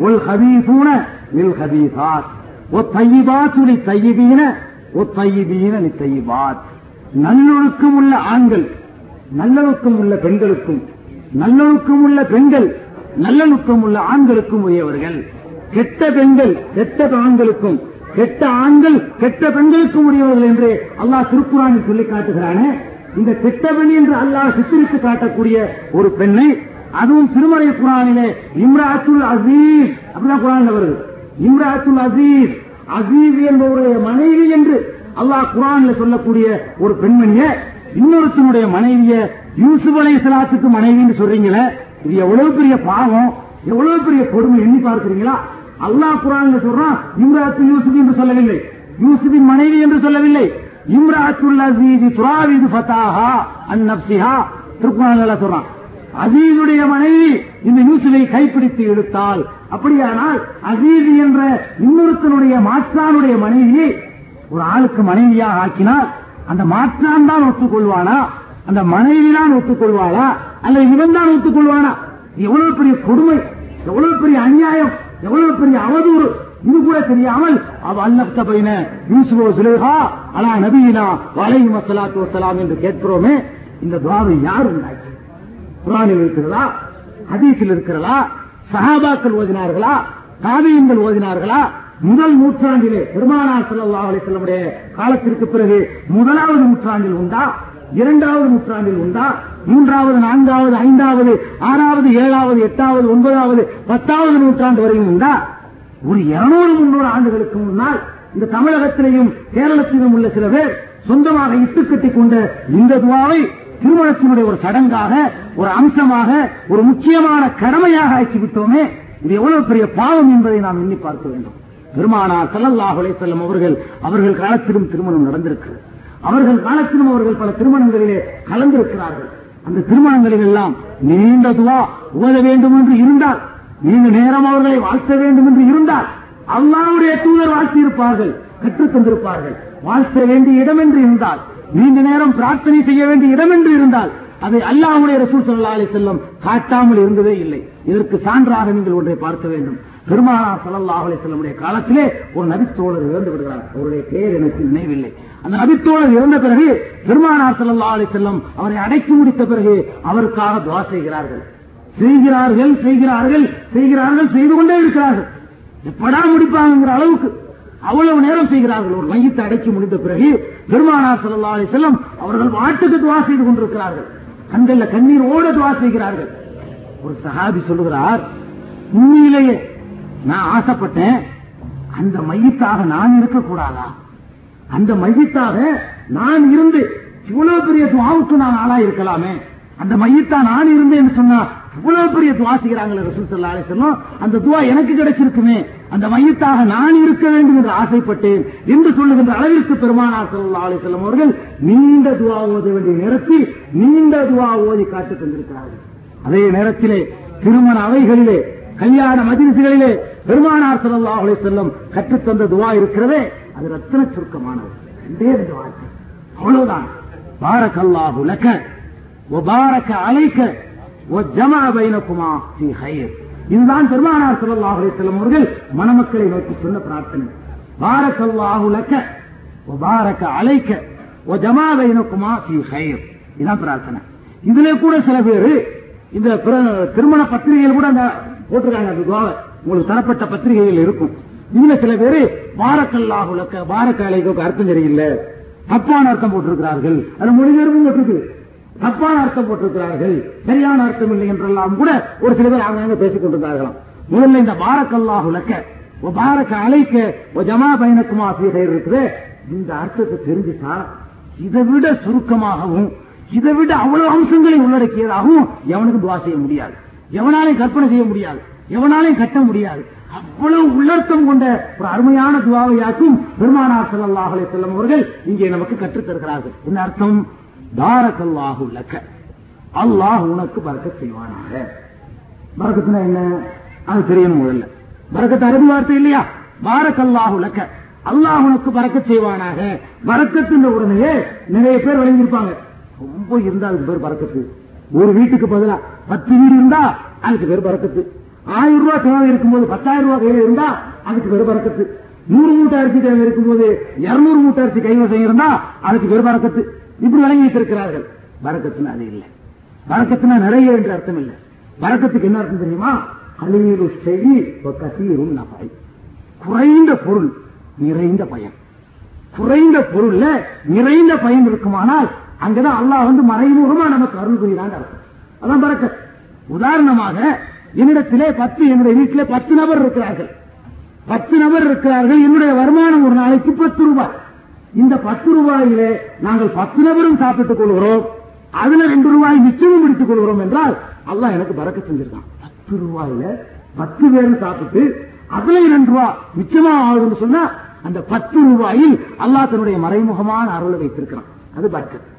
ஒல் ஹபீசூன லில் ஹபீசாத் ஒ தையிபாத்து லி தையிபீன ஒ தையிபீன லி தையிபாத். நல்லொழுக்கம் உள்ள ஆண்கள் நல்லொழுக்கம் உள்ள பெண்களுக்கும் நல்லொழுக்கம் உள்ள பெண்கள் நல்லொழுக்கம் உள்ள ஆண்களுக்கும் உரியவர்கள். கெட்ட பெண்கள் கெட்ட ஆண்களுக்கும் கெட்ட ஆண்கள் கெட்ட பெண்களுக்கும் உரியவர்கள் என்று அல்லாஹ் திருக்குறானில் சொல்லி காட்டுகிறானே. இந்த கெட்ட பெண் என்று அல்லாஹ் சித்தரித்து காட்டக்கூடிய ஒரு பெண்ணை அதுவும் திருமலை குரானிலே இம்ராத்துல் அசீஸ். அப்படிதான் குரான் வருது. இம்ராத்துல் அசீஸ். அசீஸ் என்பவருடைய மனைவி என்று அல்லாஹ் குரான்ல சொல்லக்கூடிய ஒரு பெண்மணிய இன்னொருத்தனுடைய மனைவிய யூசுப் அலை சலாத்துக்கு மனைவின்னு சொல்றீங்களே இது எவ்வளவு பெரிய பாவம் எவ்வளவு பெரிய கொடுமை எண்ணி பார்க்கிறீங்களா? அல்லாஹ் குரான் சொல்றான் இம்ராத்து யூசுப் என்று சொல்லவில்லை. யூசுபின் மனைவி என்று சொல்லவில்லை. இம்ராத்துல் அசீஸ் துராவிது ஃபதாஹா அன் நப்சிஹா திருக்குறான்ல சொல்றான். அசீதுடைய மனைவி இந்த யூசுவை கைப்பிடித்து இழுத்தால் அப்படியானால் அசீது என்ற இன்னொருத்தனுடைய மாற்றானுடைய மனைவியை ஒரு ஆளுக்கு மனைவியாக ஆக்கினால் அந்த மாற்றான் தான் ஒத்துக்கொள்வானா? அந்த மனைவி தான் ஒத்துக்கொள்வாளா? அல்ல இவன் தான் ஒத்துக்கொள்வானா? எவ்வளவு பெரிய கொடுமை எவ்வளவு பெரிய அநியாயம் எவ்வளவு பெரிய அவதூறு. இது கூட தெரியாமல் அவ அல்லப்த சுலேஹா அலா நபீனா வலை மசலாத்து வசலாம் என்று கேட்கிறோமே இந்த துவாவை யார் உண்டாக்கி? குரானில் இருக்கிறதா? ஹதீஸில் இருக்கிறதா? சஹாபாக்கள் ஓதினார்களா? காவியங்கள் ஓதினார்களா? முதல் நூற்றாண்டிலே பெருமானார் ஸல்லல்லாஹு அலைஹி காலத்திற்கு பிறகு முதலாவது நூற்றாண்டில் உண்டா? இரண்டாவது நூற்றாண்டில் உண்டா? மூன்றாவது நான்காவது ஐந்தாவது ஆறாவது ஏழாவது எட்டாவது ஒன்பதாவது பத்தாவது நூற்றாண்டு வரையும் உண்டா? ஒரு இருநூறு முன்னூறு ஆண்டுகளுக்கு முன்னால் இந்த தமிழகத்திலேயும் கேரளத்திலும் உள்ள சில பேர் சொந்தமாக இட்டுக்கட்டி கொண்ட இந்த துவாவை திருமணத்தினுடைய ஒரு சடங்காக ஒரு அம்சமாக ஒரு முக்கியமான கடமையாக ஆக்கிவிட்டோமே. இது எவ்வளவு பெரிய பாவம் என்பதை நாம் எண்ணி பார்க்க வேண்டும். பெருமானார் ஸல்லல்லாஹு செல்லும் அவர்கள் அவர்கள் காலத்திலும் திருமணம் நடந்திருக்கிறது. அவர்கள் காலத்திலும் அவர்கள் பல திருமணங்களிலே கலந்திருக்கிறார்கள். அந்த திருமணங்களில் எல்லாம் நீண்ட துவா ஓத வேண்டும் என்று இருந்தால் நீண்ட நேரம் அவர்களை வாழ்த்த வேண்டும் என்று இருந்தால் அல்லாவுடைய தூதர் வாழ்த்தி இருப்பார்கள் கற்றுத் தந்திருப்பார்கள். வாழ்த்த வேண்டிய இடம் என்று இருந்தால் நீண்ட நேரம் பிரார்த்தனை செய்ய வேண்டிய இடம் என்று இருந்தால் அதை அல்லாஹ்வுடைய ரசூல் சல்லா அலி செல்லம் காட்டாமல் இருந்ததே இல்லை. இதற்கு சான்றாக நீங்கள் ஒன்றை பார்க்க வேண்டும். பெருமானா ஸல்லல்லாஹு செல்லமுடைய காலத்திலே ஒரு நபித்தோழர் இறந்து விடுகிறார். அவருடைய பெயர் எனக்கு நினைவில்லை. அந்த நபித்தோழர் இறந்த பிறகு பெருமானார் ஸல்லல்லாஹு செல்லம் அவரை அடக்கி முடித்த பிறகு அவருக்காக துவா செய்கிறார்கள். செய்கிறார்கள் செய்கிறார்கள் செய்கிறார்கள் செய்து கொண்டே இருக்கிறார்கள். எப்படா முடிப்பாங்கிற அளவுக்கு அவ்வளவு நேரம் செய்கிறார்கள். ஒரு மையத்தை அடக்கி முடிந்த பிறகு பெருமானார் ஸல்லல்லாஹு செல்லம் அவர்கள் வாட்டுக்கு துவா செய்து கொண்டிருக்கிறார்கள். கண்கள்ல கண்ணீர் ஓட துவா செய்கிறார்கள். ஒரு சஹாபி சொல்லுகிறார் உண்மையிலேயே நான் ஆசைப்பட்டேன். அந்த மையத்தாக நான் இருக்கக்கூடாதா? அந்த மையத்தாக நான் இருந்து இவ்வளவு பெரிய துவாவுக்கு நான் ஆளா இருக்கலாமே. அந்த மையத்தா நான் இருந்தேன்னு சொன்னா இவ்வளவு பெரிய துவா செய்கிறாங்களே ரசூல் சல்லா அலைஹி அந்த துவா எனக்கு கிடைச்சிருக்குமே. அந்த மையத்தாக நான் இருக்க வேண்டும் என்று ஆசைப்பட்டேன் என்று சொல்லுகின்ற அளவிற்கு பெருமானார் சல்லா அலைஹி வஸல்லம் அவர்கள் நீண்ட துவா ஓத வேண்டிய நேரத்தில் நீண்ட துவா ஓதி காத்துக் தந்திருக்கிறார்கள் அதே நேரத்திலே திருமண அவைகளிலே கல்யாண மதிரிசுகளிலே பெருமானார் செல்லல்லாஹுலே செல்லும் கற்றுத்தந்த துவா இருக்கிறதே அது ரத்தன சுருக்கமானது. ரெண்டே ரெண்டு வார்த்தை. அவ்வளவுதான். பாரக் அல்லாஹு லக்க ஓ பாரக்க அலைக்க ஓ ஜமா பைனகுமா சி ஹைர். இதுதான் பெருமானார் செல்லல்லாஹுலே செல்லும் அவர்கள் மணமக்களை நோக்கி சொன்ன பிரார்த்தனை. பாரக் அல்லாஹு லக்க ஓ பாரக்க அலைக்க ஓ ஜமா பைனகுமா சி ஹைர். இதுதான் பிரார்த்தனை. இதுல கூட சில பேரு இந்த திருமண பத்திரிகையில் கூட அந்த போட்டிருக்காங்க அந்த துவாவை உங்களுக்கு தரப்பட்ட பத்திரிகைகள் இருக்கும். இதுல சில பேர் பாரக்கல்லாஹு லக்க பாரக்க அர்த்தம் சரியில்லை. தப்பான அர்த்தம் போட்டிருக்கிறார்கள். அது மொழிபெயர்ப்பும் போட்டிருக்கு தப்பான அர்த்தம் போட்டிருக்கிறார்கள். சரியான அர்த்தம் இல்லை என்றெல்லாம் கூட ஒரு சில பேர் அவங்க பேசிக் கொண்டிருந்தார்களாம். முதல்ல இந்த பாரக்கல்லாஹு லக்க ஓ பாரக்க அலைக்க ஓ ஜமா பயணக்குமா சீகர் இருக்குது. இந்த அர்த்தத்தை தெரிஞ்சுட்டா இதை விட சுருக்கமாகவும் இதை விட அவ்வளவு அம்சங்களை உள்ளடக்கியதாகவும் எவனுக்கு துவா செய்ய முடியாது. எவனாலையும் கற்பனை செய்ய முடியாது. எவனாலையும் கட்ட முடியாது. அவ்வளவு உள்ளர்த்தம் கொண்ட ஒரு அருமையான துவாவையாக்கும் பெருமானார் ஸல்லல்லாஹு செல்லும் அவர்கள் இங்கே நமக்கு கற்றுத் தருகிறார்கள். என்ன அர்த்தம்? பாரக்கல்லாஹு லக்க. அல்லாஹ் உனக்கு பறக்க செய்வானாக. பறக்கத்துனா என்ன? அது தெரியணும் முதல்ல. பறக்கத்து அரபி வார்த்தை இல்லையா? பாரக்கல்லாஹு லக்க. அல்லாஹ் உனக்கு பறக்க செய்வானாக. பரக்கத்துன்ற உடனே நிறைய பேர் விளங்கியிருப்பாங்க. ரொம்ப இருந்தால் அதுக்கு பேர் பறக்கத்து. ஒரு வீட்டுக்கு பதிலா பத்து வீடு இருந்தா அதுக்கு பேர் பறக்கத்து ஆயிரம் ரூபாய் தேவை இருக்கும்போது பத்தாயிரம் ரூபாய் கையில இருந்தா அதுக்கு பேர் பறக்கத்து நூறு மூட்டை அரிசி தேவை இருக்கும்போது இருநூறு மூட்டை அரிசி கைவசம் இருந்தா அதுக்கு பேர் பறக்கத்து இப்படி வழங்கி வைத்திருக்கிறார்கள் பறக்கத்துனா அது இல்லை. பறக்கத்துனா நிறைய என்று அர்த்தம் இல்லை. பறக்கத்துக்கு என்ன அர்த்தம் தெரியுமா? கலீரு செடி கசீரும் நபாய் குறைந்த பொருள் நிறைந்த பயன். குறைந்த பொருள்ல நிறைந்த பயன் இருக்குமானால் அங்கதான் அல்லாஹ் வந்து மறைமுகமா நமக்கு அருள் புரிகிறான் அதான் பறக்க. உதாரணமாக என்னிடத்திலே பத்து என்னுடைய வீட்டிலே பத்து நபர் இருக்கிறார்கள். பத்து நபர் இருக்கிறார்கள் என்னுடைய வருமானம் ஒரு நாளைக்கு பத்து ரூபாய். இந்த பத்து ரூபாயிலே நாங்கள் பத்து நபரும் சாப்பிட்டுக் கொள்கிறோம். அதுல ரெண்டு ரூபாய் மிச்சமும் பிடித்துக் கொள்கிறோம் என்றால் அல்லாஹ் எனக்கு பறக்க செஞ்சிருக்கான். பத்து ரூபாயில பத்து பேரும் சாப்பிட்டு அதுல ரெண்டு ரூபாய் மிச்சமா ஆகுதுன்னு சொன்னா அந்த பத்து ரூபாயில் அல்லாஹ் தன்னுடைய மறைமுகமான அருளை வைத்திருக்கிறான். அது பர்க்கத்து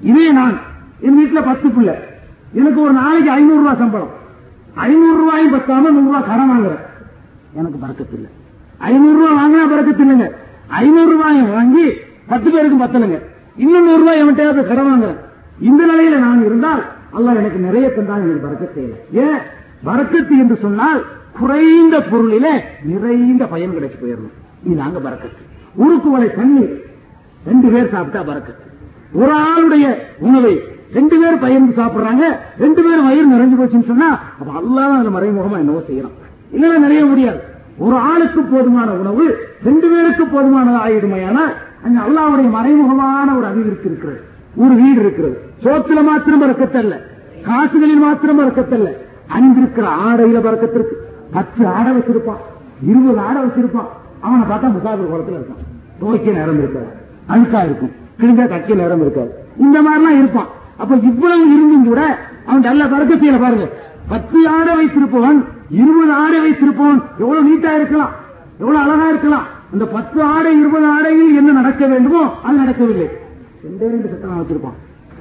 இதே நான். என் வீட்டுல பத்து பிள்ளை. எனக்கு ஒரு நாளைக்கு ஐநூறு ரூபாய் சம்பளம். ஐநூறு ரூபாயும் பத்தாம நூறு ரூபாய் கடன் வாங்குறேன். எனக்கு பறக்கத்தில்லை ஐநூறு ரூபாய் வாங்கினா பறக்கத்தில்லைங்க ஐநூறு ரூபாய் வாங்கி பத்து பேருக்கு பத்தலைங்க. இன்னும் நூறு ரூபாய் என்கிட்ட கடன் வாங்குறேன். இந்த நிலையில நான் இருந்தால் அல்லாஹ் எனக்கு நிறைய தந்தால் எனக்கு பறக்கத்தே இல்லை. ஏன்? பறக்கத்து என்று சொன்னால் குறைந்த பொருளில நிறைந்த பயன் கிடைச்சு போயிடணும். இதுதாங்க பறக்கத்து. உருக்குவலை தண்ணி. ரெண்டு பேர் சாப்பிட்டா பறக்கத்து. ஒரு ஆளுடைய உணவை ரெண்டு பேர் பயிர்ந்து சாப்பிடுறாங்க ரெண்டு பேரும் வயிறு நிறைஞ்சு போச்சுன்னு சொன்னா அப்ப அல்லாஹ் அதுல மறைமுகமா என்னவோ செய்யலாம் இல்லைன்னா நிறைய முடியாது. ஒரு ஆளுக்கு போதுமான உணவு ரெண்டு பேருக்கு போதுமானது ஆயிடுமையானால் அங்க அல்லாவுடைய மறைமுகமான ஒரு அபிவிருத்தி இருக்கிறது. ஒரு வீடு இருக்கிறது. சோத்துல மாத்திரம் பறக்கத்தல்ல. காசுகளில் மாத்திரம் பறக்கத்தல்ல. அங்கிருக்கிற ஆடையில பறக்கத்திற்கு பத்து ஆடை வச்சிருப்பான் இருபது ஆடை வச்சிருப்பான். அவனை பார்த்தா முசாபர் குளத்துல இருப்பான் துவைக்க நேரம் இருக்காது. அழுக்கா இருக்கும். கிழிஞ்சா தைக்க நேரம் இருக்காது. இந்த மாதிரிலாம் இருப்பான். அப்ப இவ்வளவு இருந்தும் கூட அவன் நல்ல பறக்கத்தில பாருங்க. பத்து ஆடை வைத்திருப்பவன் இருபது ஆடை வைத்திருப்பவன் எவ்வளவு நீட்டா இருக்கலாம். எவ்வளவு அழகா இருக்கலாம். அந்த பத்து ஆடை இருபது ஆடையில் என்ன நடக்க வேண்டுமோ அது நடக்கவில்லை. ரெண்டே ரெண்டு சட்டை வச்சிருப்பான்.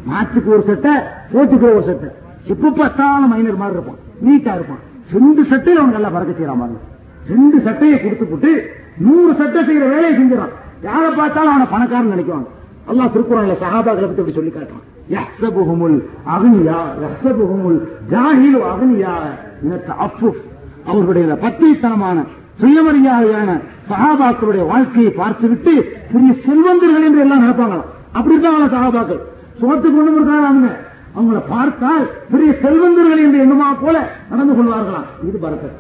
மாத்துக்கு ஒரு சட்டை போட்டுக்கு ஒரு சட்டை. எப்ப பார்த்தாலும் மைனர் மாதிரி இருப்பான். நீட்டா இருப்பான். ரெண்டு சட்டையில அவன் நல்லா பறக்க செய்யறான் பாருங்க. ரெண்டு சட்டையை கொடுத்து போட்டு நூறு சட்டை செய்யற வேலையை செஞ்சிடறான். யாரை பார்த்தாலும் அவனை பணக்காரன் நினைக்குவாங்க. அல்லாஹ் திருக்குறள்ல சகாபாக்களை பத்தி அப்படி சொல்லி காட்டுறான். யஹ்சபுஹுமுல் அக்னியா யஹ்சபுஹுமுல் ஜாஹிலு அக்னியா அஃபுஃப் அவர்களுடைய பத்தித்தனமான சுயமரியாதையான சகாபாக்களுடைய வாழ்க்கையை பார்த்துவிட்டு பெரிய செல்வந்தர்கள் என்று எல்லாம் நினைப்பாங்களாம். அப்படி இருக்காங்க சகாபாக்கள் சுகத்துக்கு கொண்டு இருக்காங்க அவங்க அவங்கள பார்த்தால் பெரிய செல்வந்தர்கள் என்று எண்ணுமா போல நடந்து கொள்வார்களாம். இது பரக்கத்.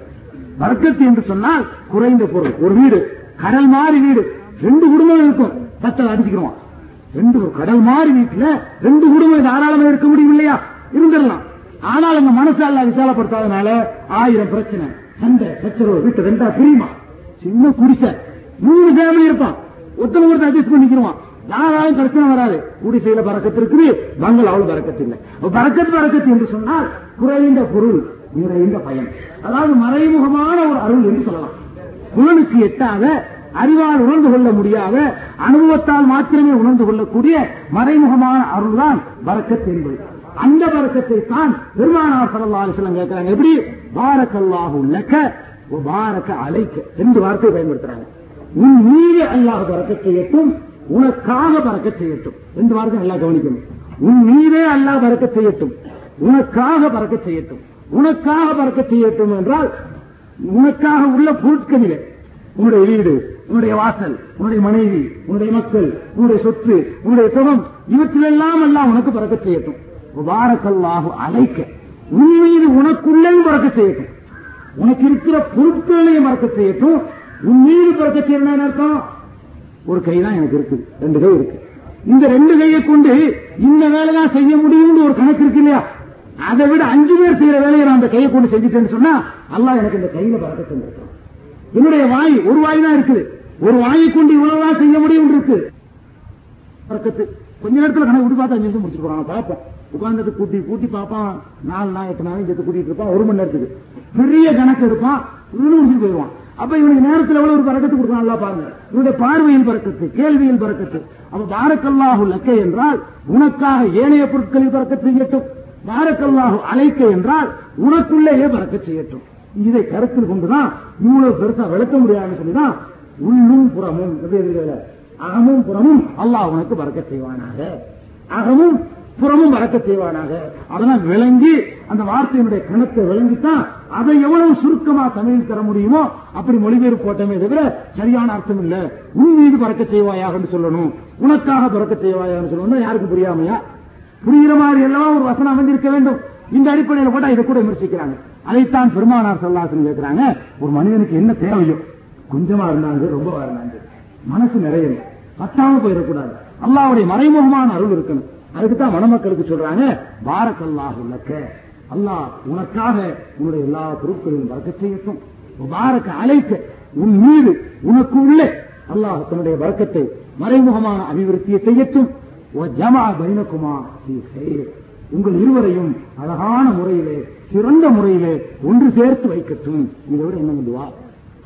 பரக்கத்து என்று சொன்னால் குறைந்த பொருள். ஒரு வீடு. கடல் மாறி வீடு. ரெண்டு குடும்பம் இருக்கும். பத்தல் அடிச்சுக்கிறோம் ரெண்டு கடல் மாறி வீட்டுல ரெண்டு குடும்பம் தாராளமா இருக்க முடியும் இல்லையா? இருந்துடலாம். ஆனால் அந்த மனசால விசாலப்படுத்தாதனால ஆயிரம் பிரச்சனை சண்டை சச்சரவு வீட்டு ரெண்டா பிரியுமா? சின்ன குடிசை. மூணு ஃபேமிலி இருப்பான். ஒத்தனை ஒருத்தர் அட்ஜஸ்ட் பண்ணிக்கிறான் யாராலும் பிரச்சனை வராது. குடிசையில பறக்கத்து இருக்குது பங்களாவில் பறக்கத்து இல்லை. பறக்கத்து பறக்கத்து என்று சொன்னால் குறைந்த பொருள் நிறைந்த பயன். அதாவது மறைமுகமான ஒரு அருள் என்று சொல்லலாம். புலனுக்கு எட்டாத அறிவால் உணர்ந்து கொள்ள முடியாத அனுபவத்தால் மாத்திரமே உணர்ந்து கொள்ளக்கூடிய மறைமுகமான அருள்தான் தான் என்பது. அந்த பறக்கத்தை தான் பெருமானார் சல்லா அலிஸ்லாம் கேட்கிறாங்க. எப்படி? பாரக்கல்லாக உள்ளக்க பாரக்க அலைக்க ரெண்டு வார்த்தையை பயன்படுத்துறாங்க. உன் மீது அல்லாஹ் பறக்க செய்யட்டும் உனக்காக பறக்க செய்யட்டும் ரெண்டு வார்த்தை நல்லா கவனிக்கணும். உன் மீதே அல்லாஹ் பறக்க செய்யட்டும் உனக்காக பறக்க செய்யட்டும். உனக்காக பறக்க செய்யட்டும் என்றால் உனக்காக உள்ள பொருட்களிலே உன்னுடைய வீடு உன்னுடைய வாசல் உன்னுடைய மனைவி உன்னுடைய மக்கள் உன்னுடைய சொத்து உன்னுடைய சுகம் இவற்றிலெல்லாம் எல்லாம் உனக்கு பறக்க செய்யட்டும். பாரக்கல்லாஹு அழைக்க உண்மையில் மீது உனக்குள்ளேயும் பறக்க செய்யட்டும். உனக்கு இருக்கிற பொருட்களையும் மறக்க செய்யட்டும். உன் மீது பறக்க செய்யணும் அர்த்தம்? ஒரு கை தான் எனக்கு இருக்குது. ரெண்டு கை இருக்கு. இந்த ரெண்டு கையை கொண்டு இந்த வேலை தான் செய்ய முடியும்னு ஒரு கணக்கு இருக்கு இல்லையா? அதை விட அஞ்சு பேர் செய்யற வேலையை நான் அந்த கையை கொண்டு செஞ்சுட்டேன்னு சொன்னா அல்லாஹ் எனக்கு இந்த கையில பறக்க செஞ்சிருக்கான். என்னுடைய வாய் ஒரு வாய் தான் இருக்குது. ஒரு வாயை கொண்டு இவ்வளவுதான் செய்ய முடியும் இருக்கு. கொஞ்ச நேரத்துல கணக்கு விட்டு பார்த்தா அஞ்சு நிமிஷம் முடிச்சிருக்காங்க பார்ப்போம் உட்கார்ந்துட்டு கூட்டி கூட்டி பார்ப்பான். நாலு நாள் எட்டு நாள் சேர்த்து கூட்டிட்டு இருப்பான். ஒரு மணி நேரத்துக்கு. பெரிய கணக்கு எடுப்பான். இவனு முடிச்சுட்டு போயிடுவான். அப்ப இவனுக்கு நேரத்தில் எவ்வளவு ஒரு பறக்கத்து கொடுக்கலாம் நல்லா பாருங்க. இவனுடைய பார்வையில் பறக்கத்து கேள்வியில் பறக்கத்து. அப்ப பாரக்கல்லாஹு லக்கை என்றால் உனக்காக ஏனைய பொருட்களில் பறக்க செய்யட்டும். பாரக்கல்லாஹு அழைக்க என்றால் உனக்குள்ளேயே பறக்க செய்யட்டும். இதை கருத்தில் கொண்டுதான் இவ்வளவு பெருசா விளக்க முடியாதுன்னு சொல்லிதான் உள்ளும் புறமும் எப்படி அகமும் புறமும் அல்லாஹ் உனக்கு பறக்க செய்வானாக. அகமும் புறமும் பறக்க செய்வானாக. அதெல்லாம் விளங்கி அந்த வார்த்தையினுடைய கணத்தை விளங்கித்தான் அதை எவ்வளவு சுருக்கமா தமிழில் தர முடியுமோ அப்படி மொழிபெயர்ப்பு போட்டமே தவிர சரியான அர்த்தம் இல்ல. உன் மீது பறக்க செய்வாயாகன்னு சொல்லணும். உனக்காக பறக்க செய்வாயான்னு சொல்லணும் யாருக்கு புரியாமையா? புரிகிற மாதிரி எல்லாம் ஒரு வசனம் அமைஞ்சிருக்க வேண்டும். இந்த அடிப்படையில் போட்டா இதை கூட விமர்சிக்கிறாங்க. அதைத்தான் பெருமானார் சொல்லாசன் கேட்கிறாங்க. ஒரு மனிதனுக்கு என்ன தேவையோ கொஞ்சமா இருந்தாங்க ரொம்ப இருந்தாங்க மனசு நிறையணும் பத்தாம போயிடக்கூடாது. அல்லாவுடைய மறைமுகமான அருள் இருக்கணும். அதுக்கு தான் மணமக்களுக்கு சொல்றாங்க பாரக்கல்லாக உள்ளக்க அல்லாஹ் உனக்காக உன்னுடைய எல்லா பொருட்களையும் வரக்க செய்யட்டும் பாரக்க அழைக்க உன் மீது உனக்கு உள்ளே அல்லாஹ் தன்னுடைய வர்க்கத்தை மறைமுகமான அபிவிருத்தியை செய்யட்டும் ஜமா பைனகுமா உங்கள் இருவரையும் அழகான முறையிலே சிறந்த முறையிலே ஒன்று சேர்த்து வைக்கட்டும். இதை விட என்ன பண்ணுவா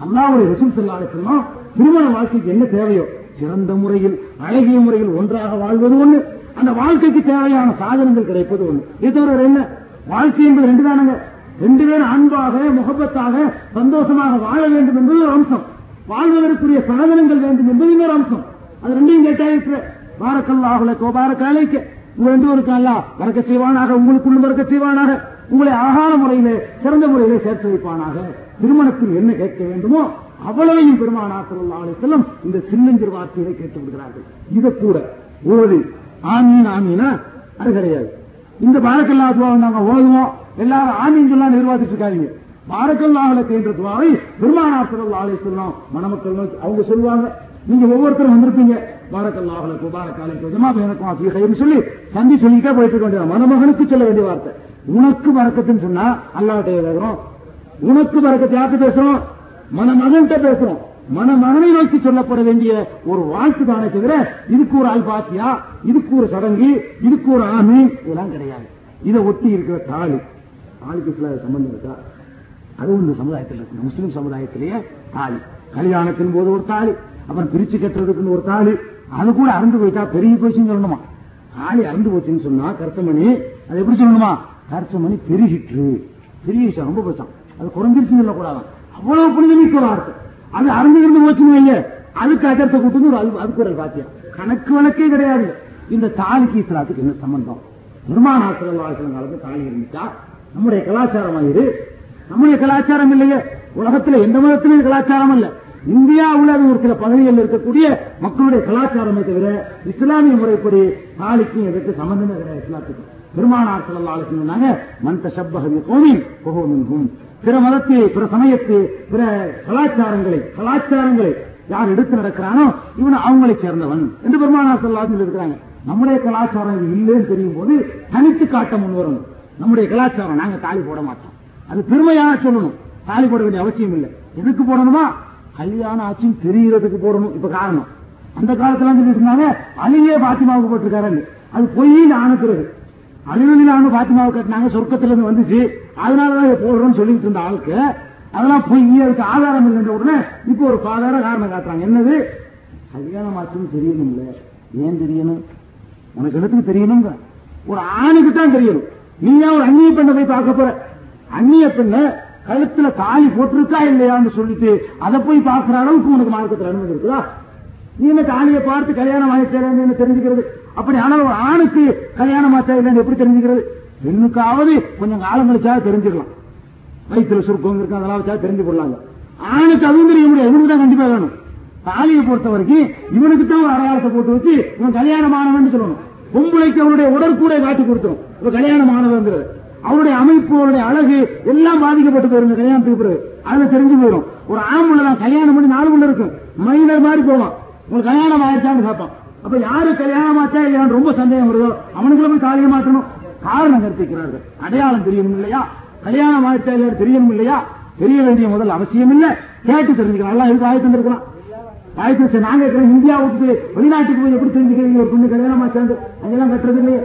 அல்லாவுடைய ரசூல் செல்லாலும் திருமண வாழ்க்கைக்கு என்ன தேவையோ சிறந்த முறையில் அழகிய முறையில் ஒன்றாக வாழ்வது ஒண்ணு அந்த வாழ்க்கைக்கு தேவையான சாதனங்கள் கிடைப்பது ஒண்ணு. இது தவிர என்ன? வாழ்க்கை என்பது ரெண்டு தானங்க. ரெண்டு பேரும் அன்பாக முகப்பத்தாக சந்தோஷமாக வாழ வேண்டும் என்பது ஒரு அம்சம். வாழ்வதற்குரிய சாதனங்கள் வேண்டும் என்பது இன்னொரு அம்சம். அது ரெண்டையும் கேட்டாயிற்று பாரக்கல்லாஹுல கோபாரக்க அழைக்க உங்க ரெண்டு பேருக்கு அல்லா வரக்க செய்வானாக உங்களுக்குள்ள வரக்க செய்வானாக. உங்களை அழகான முறையிலே சிறந்த முறையிலே சேர்த்து வைப்பானாக. திருமணத்தில் என்ன கேட்க வேண்டுமோ அவ்வளவையும் பெருமானா ஸல்லல்லாஹு அலைஹி இந்த சின்னஞ்சிறு வார்த்தையை கேட்டு விடுகிறார்கள். இதை கூட ஓதி ஆமீன் ஆமீனா? அது கிடையாது. இந்த பாரக்கல்லா துவாவை நாங்க ஓதுவோம். எல்லாரும் ஆமீன் சொல்லா நிர்வாகிட்டு இருக்காதீங்க. பாரக்கல்லாஹுல என்ற துவாவை பெருமானார் ஸல்லல்லாஹு அலைஹி மணமக்கள் அவங்க சொல்லுவாங்க. நீங்க ஒவ்வொருத்தரும் வந்திருப்பீங்க. பாரக்கல்லாஹுல பாரக்காலைக்கு ஜமா எனக்கும் அசீகைன்னு சொல்லி சந்தி சொல்லிட்டே போயிட்டு இருக்க வேண்டியது மணமகனுக்கு சொல்ல வேண்டிய வார்த்தை. உனக்கு பறக்கத்துன்னு சொன்னா அல்லாஹ்ட்ட கேட்கிறோம் உனக்கு பறக்கத்து யாருக்கு பேசுறோம்? மனமகன்கிட்ட பேசுறோம். மனமகனை நோக்கி சொல்லப்பட வேண்டிய ஒரு வாழ்த்து தானே தவிர இதுக்கு ஒரு அல்பாத்தியா இதுக்கு ஒரு சடங்கு இதுக்கு ஒரு ஆமி இதெல்லாம் கிடையாது. இதை ஒட்டி இருக்கிற தாலி. தாலிக்கு சில சம்பந்தம் இருக்கா? அதுவும் இந்த சமுதாயத்தில் இருக்கு. முஸ்லிம் சமுதாயத்திலேயே தாலி. கல்யாணத்தின் போது ஒரு தாலி அப்புறம் பிரிச்சு கட்டுறதுக்குன்னு ஒரு தாலி. அது கூட அறந்து போயிட்டா பெருகி போச்சுன்னு சொல்லணுமா? தாலி அறந்து போச்சுன்னு சொன்னா கருத்தமணி அது எப்படி சொல்லணுமா? கருத்தமணி பெருகிற்று. பெரிய ரொம்ப போச்சான். அது குறைஞ்சிருச்சுன்னு சொல்லக்கூடாதான். அவ்வளவு புனிதமிக்க இருக்கு அது அறந்து இருந்து போச்சுன்னு வைங்க. அதுக்கு அஜர்த்த கூட்டுன்னு ஒரு அதுக்கு ஒரு பாத்தியம் கணக்கு வழக்கே கிடையாது. இந்த தாலிக்கு இஸ்லாத்துக்கு என்ன சம்பந்தம்? பெருமானாசிரியர் வாழ்க்கை காலத்து தாலி இருந்துச்சா? நம்முடைய கலாச்சாரம் இது நம்முடைய கலாச்சாரம் இல்லையே. உலகத்துல எந்த மதத்திலும் கலாச்சாரம் இல்ல இந்தியாவுல அது ஒரு சில பகுதிகளில் இருக்கக்கூடிய மக்களுடைய கலாச்சாரமே தவிர இஸ்லாமிய முறைப்படி தாலிக்கும் எதற்கு சம்பந்தமே கிடையாது இஸ்லாத்துக்கு. பெருமானார் ஸல்லல்லாஹு சொன்னாங்க மந்த சப்பகவி பிகௌமின் கோமின் பிற மதத்தில் பிற சமயத்து பிற கலாச்சாரங்களை கலாச்சாரங்களை யார் எடுத்து நடக்கிறானோ இவன் அவங்களை சேர்ந்தவன் என்று பெருமானா ஸல்லல்லாஹு இருக்கிறாங்க நம்முடைய கலாச்சாரம் இது இல்லைன்னு தெரியும் போது தனித்து காட்ட முன் வரும். நம்முடைய கலாச்சாரம் நாங்க தாலி போட மாட்டோம். அது பெருமையாக சொல்லணும். தாலி போட வேண்டிய அவசியம் இல்லை. எதுக்கு போடணுமா? கல்யாணம் ஆச்சுன்னு தெரிகிறதுக்கு போடணும். இப்ப காரணம். அந்த காலத்துல இருந்து இருந்தாங்க? அலியே பாத்திமாவுக்கு போட்டிருக்காரு. அது பொய் ஆணுக்கிறது அலிவலில் பாத்திமாவை கட்டினாங்க சொர்க்கத்திலிருந்து வந்துச்சு. அதனாலதான் இதை போடுறோம்னு சொல்லிட்டு இருந்த ஆளுக்கு அதெல்லாம் போய் அதுக்கு ஆதாரம் இல்லைன்ற உடனே இப்போ ஒரு சாதாரண காரணம் காட்டுறாங்க. என்னது? கல்யாணம் ஆச்சுன்னு தெரியணும்ல. ஏன் தெரியணும்? உனக்கு இடத்துக்கு தெரியணுங்க ஒரு ஆணுக்கு தான் தெரியணும். நீயா ஒரு அந்நிய பெண்ணை போய் பார்க்க போற? அந்நிய பெண்ணை கழுத்துல தாலி போட்டிருக்கா இல்லையான்னு சொல்லிட்டு அதை போய் பார்க்கிற அளவுக்கு உனக்கு மார்க்கத்தில் அனுமதி இருக்குதா? நீ என்ன தாலியை பார்த்து கல்யாணம் ஆயிடுச்சு தெரிஞ்சுக்கிறது? அப்படி ஆனால் ஒரு ஆணுக்கு கல்யாணம் ஆச்சா இல்லைன்னு எப்படி தெரிஞ்சுக்கிறது? பெண்ணுக்காவது கொஞ்சம் காலம் கழிச்சா தெரிஞ்சுக்கலாம். வயிற்றுல சுருக்கம் இருக்கு அதெல்லாம் வச்சா தெரிஞ்சு கொள்ளாங்க ஆணுக்கு அதுவும் தெரிய முடியாது இவனுக்கு தான் கண்டிப்பா வேணும். தாலியை பொறுத்த வரைக்கும் இவனுக்கு தான் ஒரு அடையாளத்தை போட்டு வச்சு இவன் கல்யாணம் ஆனவன் சொல்லணும். பொம்பளைக்கு அவருடைய உடற்கூடை காட்டி கொடுத்துரும். இப்ப கல்யாணமானவங்கிறது அவருடைய அமைப்பு அவருடைய அழகு எல்லாம் பாதிக்கப்பட்டு போயிருங்க கல்யாணத்துக்கு பிறகு. அதுல தெரிஞ்சு போயிடும் ஒரு ஆம்பளை தான் கல்யாணம் பண்ணி நாலு மணி இருக்கும். மைனர் மாதிரி போவான். உங்களுக்கு கல்யாணம் ஆயிடுச்சான்னு கேட்பான். அப்ப யாரு கல்யாணம் ஆச்சா இல்லையான்னு ரொம்ப சந்தேகம் வருதோ? அவனுக்குள்ள போய் தாலியை மாற்றணும். காரணம் கற்பிக்கிறார்கள். அடையாளம் தெரியணும் இல்லையா? கல்யாணம் ஆச்சா இல்லையா தெரியணும் இல்லையா? தெரிய வேண்டிய முதல் அவசியம் இல்ல கேட்டு தெரிஞ்சுக்கலாம் எல்லாம் எதுக்கு ஆயத்தம் இருக்கலாம் ஆயத்தம் சரி நாங்க இருக்கிற இந்தியா விட்டு வெளிநாட்டுக்கு போய் எப்படி தெரிஞ்சுக்கிறீங்க? ஒரு பொண்ணு கல்யாணம் ஆச்சாண்டு அங்கெல்லாம் கட்டுறது இல்லையே.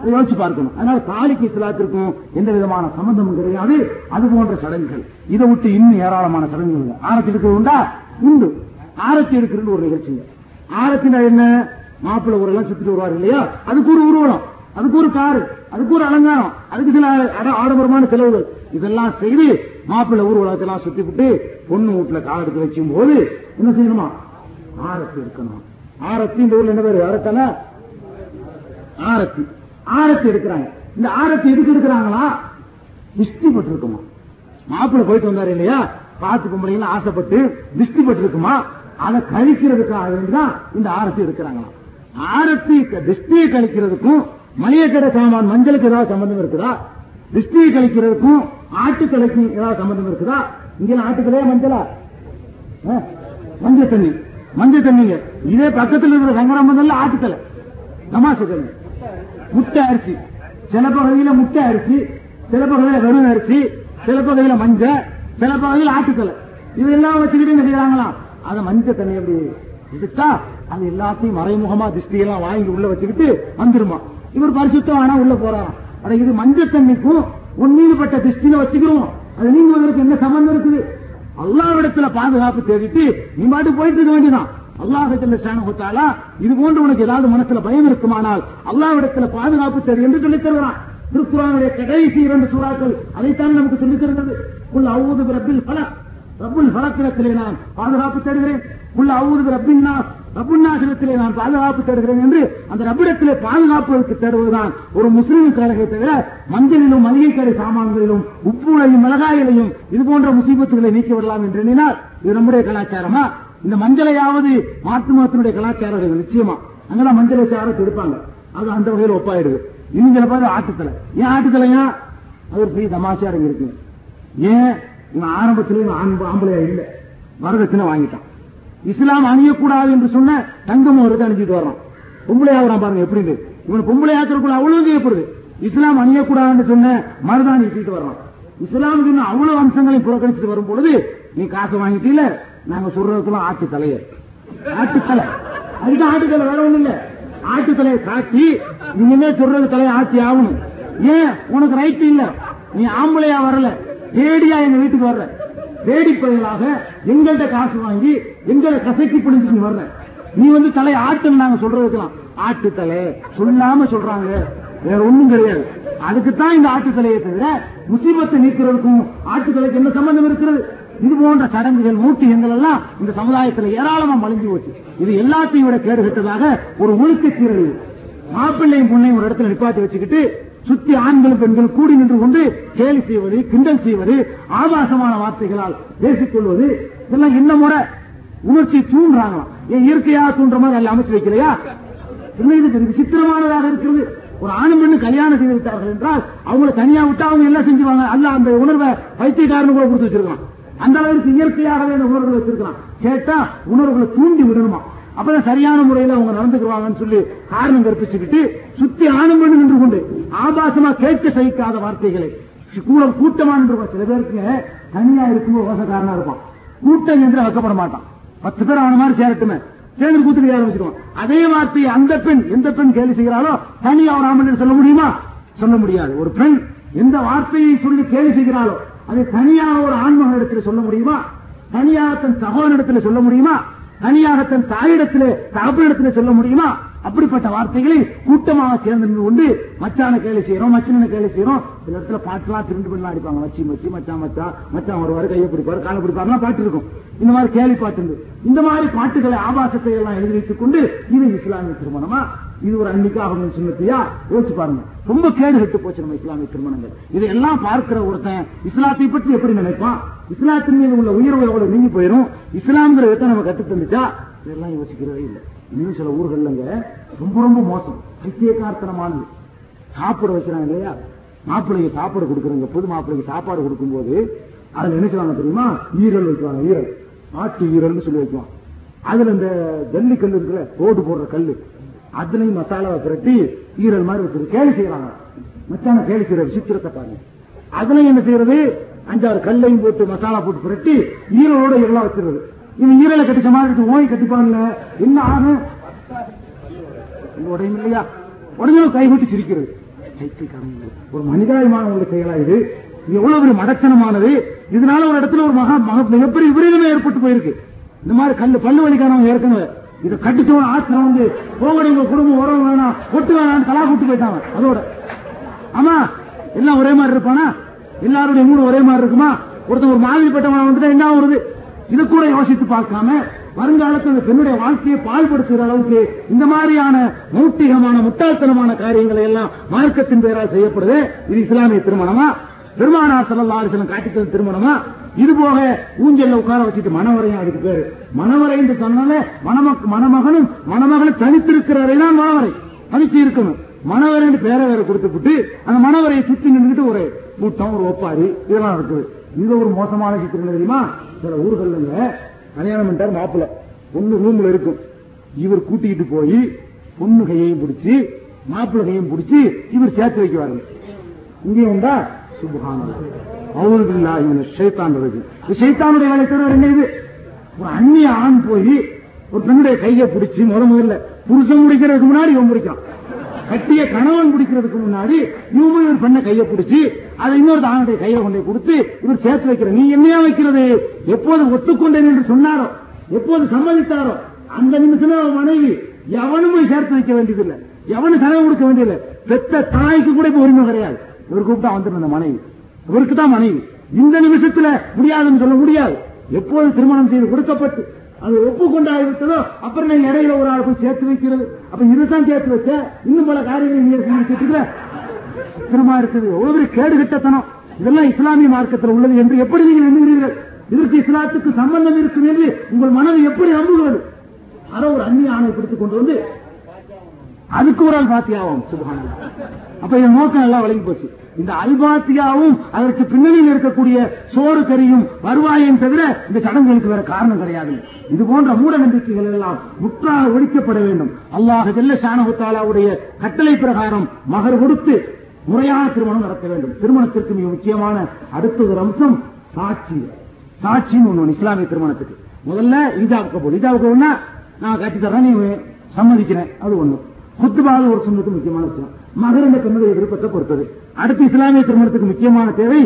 அதை யோசிச்சு பார்க்கணும். அதனால தாலிக்கு இஸ்லாத்திற்கும் எந்த விதமான சம்பந்தமும் கிடையாது. அது போன்ற சடங்குகள். இதை விட்டு இன்னும் ஏராளமான சடங்குகள். ஆரத்தி எடுக்கிறது உண்டா? உண்டு. ஆரத்தி எடுக்கிறது ஒரு நிகழ்ச்சிங்க. ஆரத்தினா என்ன? மாப்பிள்ள ஊரெல்லாம் சுத்திட்டு வருவார் இல்லையா? அதுக்கு ஒரு ஊர்வலம் அதுக்கு ஒரு காரு அதுக்கு ஒரு அலங்காரம் அதுக்கு சில அட- ஆடம்பரமான செலவுகள். இதெல்லாம் செய்து மாப்பிள்ளை ஊர்வலத்தெல்லாம் சுத்தி விட்டு பொண்ணு வீட்டுல கால் எடுத்து வச்சும் போது என்ன செய்யணுமா? ஆரத்தி எடுக்கணும். ஆரத்தி இந்த ஊர்ல என்ன பேரு? அரத்தல ஆரத்தி. ஆரத்தி எடுக்கிறாங்க. இந்த ஆரத்தி எதுக்கு எடுக்கிறாங்களா? திருஷ்டி பட்டிருக்குமா மாப்பிள்ளை போயிட்டு வந்தாரு இல்லையா? பார்த்து பொம்பளைங்க ஆசைப்பட்டு திருஷ்டி பட்டிருக்குமா அதை கழிக்கிறதுக்காக வேண்டிதான் இந்த ஆரத்தி எடுக்கிறாங்களாம் ஆரத்தி திருஷ்டியை கழிக்கிறதுக்கும் மளிகை சாமான் மஞ்சளுக்கு ஏதாவது சம்பந்தம் இருக்குதா? திருஷ்டியை கழிக்கிறதுக்கும் ஆட்டுக்கலைக்கு ஏதாவது சம்பந்தம் இருக்குதா? இங்க ஆட்டுக்கலையா மஞ்சளா? ஆ, மஞ்சள் தண்ணி. மஞ்சள் தண்ணிங்க. இதே பக்கத்தில் இருக்கிற சங்கராமந்தல்ல ஆட்டுக்கலை தமாசு தண்ணி முட்டை அரிசி. சில பகுதியில முட்டை அரிசி சில பகுதியில வெறும் அரிசி சில பகுதியில மஞ்சள் சில பகுதியில் ஆட்டுக்கலை இதெல்லாம் வச்சுக்கிட்டு என்ன செய்யறாங்களாம் அதை மஞ்ச தண்ணி அப்படி எடுத்தா அது எல்லாத்தையும் மறைமுகமா திருஷ்டியெல்லாம் வாங்கி உள்ள வச்சுக்கிட்டு வந்துருமா. இவர் பரிசுத்தம் ஆனா உள்ள போறாராம் அட இது மஞ்ச தண்ணிக்கும் உண்மையில்பட்ட திருஷ்டியில வச்சுக்கிறோம். அது நீங்குவதற்கு என்ன சம்பந்தம் இருக்குது? அல்லாவிடத்துல பாதுகாப்பு தேடிட்டு நீ பாட்டு போயிட்டு இருக்க வேண்டியதான் அல்லாஹத்துல சாணகுத்தாலா இது போன்று உனக்கு ஏதாவது மனசுல பயம் இருக்குமானால் அல்லாவிடத்துல பாதுகாப்பு தேடி என்று சொல்லித் தருகிறான். திருக்குறானுடைய கடைசி இரண்டு சூறாக்கள் அதைத்தான் நமக்கு சொல்லித் தருகிறது. உள்ள அவ்வளவு ரப்பில் பல ரப்புல் பலத்திரத்திலே நான் பாதுகாப்பு தேடுகிறேன். உள்ள அவுது ரப்பின் ரப்புநாசனத்திலே நான் பாதுகாப்பு தேடுகிறேன் என்று அந்த ரப்பிடத்திலே பாதுகாப்புகளுக்கு தேடுவதுதான் ஒரு முஸ்லீம் கழகை தவிர மஞ்சளிலும் மளிகை கடை சாமான்களிலும் உப்புலையும் மிளகாயிலையும் இது போன்ற முசீபத்துகளை நீக்கிவிடலாம் என்று எண்ணினால் இது நம்முடைய கலாச்சாரமா? இந்த மஞ்சளையாவது மாற்று மாத்தினுடைய கலாச்சாரம் நிச்சயமா? அங்கதான் மஞ்சளை சாரத்தை எடுப்பாங்க அது அந்த வகையில் ஒப்பாயிடுது. இன்னும் சில பேர் ஆட்டுத்தலை. ஏன் ஆட்டுத்தலையா? அது ஒரு பெரிய தமாஷா இருக்கு. ஏன்? இவன் ஆரம்பத்திலே ஆம்பளையா இல்லை. வரதட்சணை வாங்கிட்டான். இஸ்லாம் அணியக்கூடாது என்று சொன்ன தங்கம் அவருக்கு அணிஞ்சிட்டு வர்றான். பொம்பளையா பாருங்க எப்படி இருக்கு. இவன் பொம்பளை அவ்வளவு செய்யப்படுது இஸ்லாம் அணியக்கூடாதுன்னு சொன்ன மருதாணி வச்சுட்டு வர்றான். இஸ்லாம் சொன்ன அவ்வளவு அம்சங்களை புறக்கணிச்சுட்டு வரும் பொழுது நீ காசு வாங்கிட்டீல நாங்க சொல்றதுக்குள்ள ஆட்டு தலைய. ஆட்டுத்தலை அதுக்கு ஆட்டுத்தலை வேற ஒண்ணு இல்ல. ஆட்டுத்தலையை காட்டி இனிமே சொல்றது தலையை ஆட்சி ஆகணும். ஏன்? உனக்கு ரைட் இல்ல. நீ ஆம்பளையா வரல. தேடியா எங்க வீட்டுக்கு வர்ற. தேடி பயலாக எங்கள்கிட்ட காசு வாங்கி எங்களை கசக்கி பிடிச்சு வர்ற. நீ வந்து தலை ஆட்டுன்னு நாங்க சொல்றதுக்கலாம் ஆட்டு தலை சொல்லாம சொல்றாங்க. வேற ஒண்ணும் கிடையாது. அதுக்குத்தான் இந்த ஆட்டு தலையை தவிர முசீபத்தை நீக்கிறதுக்கும் ஆட்டு தலைக்கு என்ன சம்பந்தம் இருக்கிறது? இது போன்ற சடங்குகள் மூட்டியங்கள் எல்லாம் இந்த சமுதாயத்தில் ஏராளமா மலிஞ்சு போச்சு. இது எல்லாத்தையும் விட கேடுகெட்டதாக ஒரு ஒழுக்க சீரழிவு. மாப்பிள்ளையும் பொண்ணையும் ஒரு இடத்துல நிப்பாட்டி வச்சுக்கிட்டு சுத்தி ஆண்களும் பெண்கள் கூடி நின்று கொண்டு கேலி செய்வது கிண்டல் செய்வது ஆபாசமான வார்த்தைகளால் பேசிக்கொள்வது இதெல்லாம் என்ன முறை. உணர்ச்சி தூண்டுறாங்களாம். ஏன் இயற்கையா தூண்டுற மாதிரி அதில் அமைச்சு வைக்கலையா? இது? விசித்திரமானதாக இருக்கிறது. ஒரு ஆணும் பெண்ணு கல்யாணம் செய்து விட்டார்கள் என்றால் அவங்கள தனியா விட்டா அவங்க எல்லாம் செஞ்சுவாங்க? அல்ல அந்த உணர்வை வைத்தியக்காரன் கூட கொடுத்து வச்சிருக்கலாம். அந்த அளவுக்கு இயற்கையாகவே அந்த உணர்வுகளை வச்சிருக்கலாம். கேட்டா உணர்வுகளை தூண்டி விடணுமா? அப்பதான் சரியான முறையில அவங்க நடந்துக்குவாங்கன்னு சொல்லி காரணம் கற்பிச்சுக்கிட்டு சுத்தி ஆணும் நின்று கொண்டு ஆபாசமா கேட்க சகிக்காத வார்த்தைகளை. கூட கூட்டமா நின்று சில பேருக்கு தனியா இருக்கும்போது ரோசக்காரனா இருப்பான். கூட்டம் என்று வைக்கப்பட மாட்டான். பத்து பேர் அவன மாதிரி சேரட்டுமே. சேர்ந்து கூத்துக்கு ஆரம்பிச்சிருவான் அதே வார்த்தையை அந்த பெண் எந்த பெண் கேலி செய்கிறாரோ தனியா ஒரு ஆமன் சொல்ல முடியுமா? சொல்ல முடியாது. ஒரு பெண் எந்த வார்த்தையை சொல்லி கேலி செய்கிறாரோ அதை தனியாக ஒரு ஆண்மகன் இடத்துல சொல்ல முடியுமா? தனியாக தன் சகோதரிடத்துல சொல்ல முடியுமா? தனியாக தன் தாயிடத்திலே தகப்பனிடத்திலே சொல்ல முடியுமா? அப்படிப்பட்ட வார்த்தைகளை கூட்டமாக சேர்ந்து நின்று கொண்டு மச்சான கேள்வி செய்யறோம் மச்சனை கேள்வி செய்யறோம். சில இடத்துல பாட்டுலாம் திருண்டு பண்ணலாம் அடிப்பாங்க. மச்சி மச்சி மச்சான் மச்சான் மச்சான் வருவாரு கையை பிடிப்பாரு காலை பிடிப்பாருலாம் பாட்டு இருக்கும். இந்த மாதிரி கேள்வி பாட்டு இந்த மாதிரி பாட்டுகளை ஆபாசத்தை எல்லாம் எழுதி வைத்துக் கொண்டு இது இஸ்லாமிய திருமணமா? இது ஒரு அன்னைக்காக சொன்னியா யோசிச்சு பாருங்க. ரொம்ப கேடு கெட்டு போச்சு நம்ம இஸ்லாமிய திருமணங்கள். இதையெல்லாம் பார்க்கிற ஒருத்தன் இஸ்லாத்தை பற்றி எப்படி நினைப்பான்? இஸ்லாத்தின் மீது உள்ள உயர்வு எவ்வளவு நீங்கி போயிடும் இஸ்லாம்ங்கிற விதத்தை நம்ம கத்து தந்துச்சா இதெல்லாம் யோசிக்கிறதே இல்லை. இன்னும் சில ஊர்கள்லங்க ரொம்ப ரொம்ப மோசம். பைத்தியக்கார்த்தனமானது. சாப்பிட வைக்கிறாங்க இல்லையா? மாப்பிள்ளைக்கு சாப்பாடு கொடுக்குறாங்க புது மாப்பிள்ளைக்கு சாப்பாடு கொடுக்கும்போது அதுல என்ன தெரியுமா? ஈரல் வைக்குவாங்க ஈரல். ஆட்டு ஈரல்னு சொல்லி வைக்குவான் அதுல இந்த ஜல்லிக்கல் இருக்கிற ரோடு போடுற கல்லு. அதுலயும் மசாலாவை புரட்டி ஈரல் மாதிரி ஒருத்தர் கேலி செய்யறாங்க மச்சான கேலி செய்யற விசித்திரத்தை பாருங்க. அதுலயும் என்ன செய்யறது? அஞ்சாறு கல்லையும் போட்டு மசாலா போட்டு புரட்டி ஈரலோட எல்லாம் வச்சிருது. இவன் ஈரலை கட்டிச்ச மாதிரி ஓய் கட்டிப்பான்ல. என்ன ஆகும் உடையும் இல்லையா? உடனே கைவிட்டு சிரிக்கிறது. ஒரு மனிதாயமான ஒரு செயலா இது. எவ்வளவு பெரிய மடத்தனமானது இதனால ஒரு இடத்துல ஒரு மகா மிகப்பெரிய விபரீதமே ஏற்பட்டு போயிருக்கு. இந்த மாதிரி கல்லு பல்லு வலிக்கானவங்க ஏற்கனவே இதை கட்டிச்சவன் ஆத்திரம் வந்து போகடி உங்க குடும்பம் உறவு வேணாம். ஒட்டு வேணாம் தலா கூட்டு போயிட்டாங்க. அதோட ஆமா எல்லாம் ஒரே மாதிரி இருப்பானா? எல்லாருடைய மூணு ஒரே மாதிரி இருக்குமா? ஒருத்தன் ஒரு மாதிரிப்பட்டவன் வந்துட்டா என்ன வருது இது கூட யோசித்து பார்க்காம வருங்காலத்தில் அந்த பெண்ணுடைய வாழ்க்கையை பால்படுத்துகிற அளவுக்கு இந்த மாதிரியான மௌட்டிகமான முட்டாள்தனமான காரியங்களை எல்லாம் மார்க்கத்தின் பெயரால் செய்யப்படுது. இது இஸ்லாமிய திருமணமா? பெருமானார் ஸல்லல்லாஹு அலைஹி திருமணமா? இது போக ஊஞ்சல்ல உட்கார வச்சுட்டு மணவரையும் அதுக்கு பேரு. மணவரை என்று சொன்னாலே மணமக் மணமகனும் மணமகனும் தனித்திருக்கிறவரை தான் மணவரை. தனிச்சு இருக்கணும். மணவரைன்னு பேரை வேற கொடுத்துவிட்டு அந்த மணவரையை சுத்தி நின்றுட்டு ஒரு கூட்டம் ஒரு ஒப்பாரி இதெல்லாம் இருக்குது இது ஒரு மோசமான சித்திரம் தெரியுமா? சில ஊர்கள்ல கல்யாணம் பண்ணிட்டார் மாப்பிள்ள. பொண்ணு ரூம்ல இருக்கும். இவர் கூட்டிக்கிட்டு போய் பொண்ணு கையையும் பிடிச்சி மாப்பிள்ளை கையும் பிடிச்சி இவர் சேர்த்து வைக்குவாரு. இங்கே உண்டா சைத்தானுடைய வேலை தவிர என்ன இது? ஒரு அந்நிய ஆண் போய் ஒரு பெண்ணுடைய கையை பிடிச்சி முத முதல்ல புருஷன் முடிக்கிறதுக்கு முன்னாடி இவன் முடிக்கிறான். கட்டிய கணவன் பிடிக்கிறதுக்கு முன்னாடி இவன் ஒரு பெண்ணை கையை பிடிச்சி அதை இன்னொரு ஆணுடைய கையை கொண்டு கொடுத்து இவர் சேர்த்து வைக்கிற. நீ என்னையா வைக்கிறது? எப்போது ஒத்துக்கொண்டேன் என்று சொன்னாரோ? எப்போது சம்மதித்தாரோ? அந்த நிமிஷமே அவன் மனைவி எவனும் போய் சேர்த்து வைக்க வேண்டியதில்லை. எவனும் செலவு கொடுக்க வேண்டியதில்லை. பெத்த தாய்க்கு கூட இப்ப உரிமை கிடையாது. இவர் கூப்பிட்டா வந்துடும் அந்த மனைவி. இவருக்கு தான் மனைவி. இந்த நிமிஷத்துல முடியாதுன்னு சொல்ல முடியாது. எப்போது திருமணம் செய்து கொடுக்கப்பட்டு அது ஒப்புக்கொண்டாகிவிட்டதோ அப்புறம் நீங்க இடையில ஒரு ஆள் போய் சேர்த்து வைக்கிறது. அப்ப இதுதான் சேர்த்து வச்ச. இன்னும் பல காரியங்கள் நீ செஞ்சுட்டு இருக்குது. எவ்வளவு பெரிய கேடு கிட்டத்தனம். இதெல்லாம் இஸ்லாமிய மார்க்கத்தில் உள்ளது என்று எப்படி நீங்கள் எண்ணுகிறீர்கள் இதற்கு இஸ்லாத்துக்கு சம்பந்தம் இருக்கும் என்று உங்கள் மனதை எப்படி நம்புகிறது? யாரோ ஒரு அந்நிய ஆணை பிடித்துக் கொண்டு வந்து அதுக்கு ஒரு அல்பாத்தியாவும் சுபகான அப்ப இதன் நோக்கம் எல்லாம் விளங்கி போச்சு. இந்த அல்பாத்தியாவும் அதற்கு பின்னணியில் இருக்கக்கூடிய சோறு கறியும் வருவாயும் தவிர இந்த சடங்குகளுக்கு வேற காரணம் கிடையாது. இது போன்ற மூட நம்பிக்கைகள் எல்லாம் முற்றாக ஒழிக்கப்பட வேண்டும். அல்லாஹ் ஜெல்ல சானகுத்தாலாவுடைய கட்டளை பிரகாரம் மகர் கொடுத்து முறையான திருமணம் நடத்த வேண்டும். திருமணத்திற்கு மிக முக்கியமான அடுத்த ஒரு அம்சம் சாட்சி. சாட்சின்னு ஒண்ணு இஸ்லாமிய திருமணத்துக்கு. முதல்ல இதாவுக்கு கபூல் இதாவுக்கு கபூல்னா நான் கட்டி தரேன் நீ சம்மதிக்கிறேன். அது ஒண்ணு. குத்துபாது ஒரு சொன்னது முக்கியமான விஷயம். மகர் என்ற பெண்ணுடைய விருப்பத்தை பொறுத்தது. அடுத்து இஸ்லாமிய திருமணத்துக்கு முக்கியமான தேவை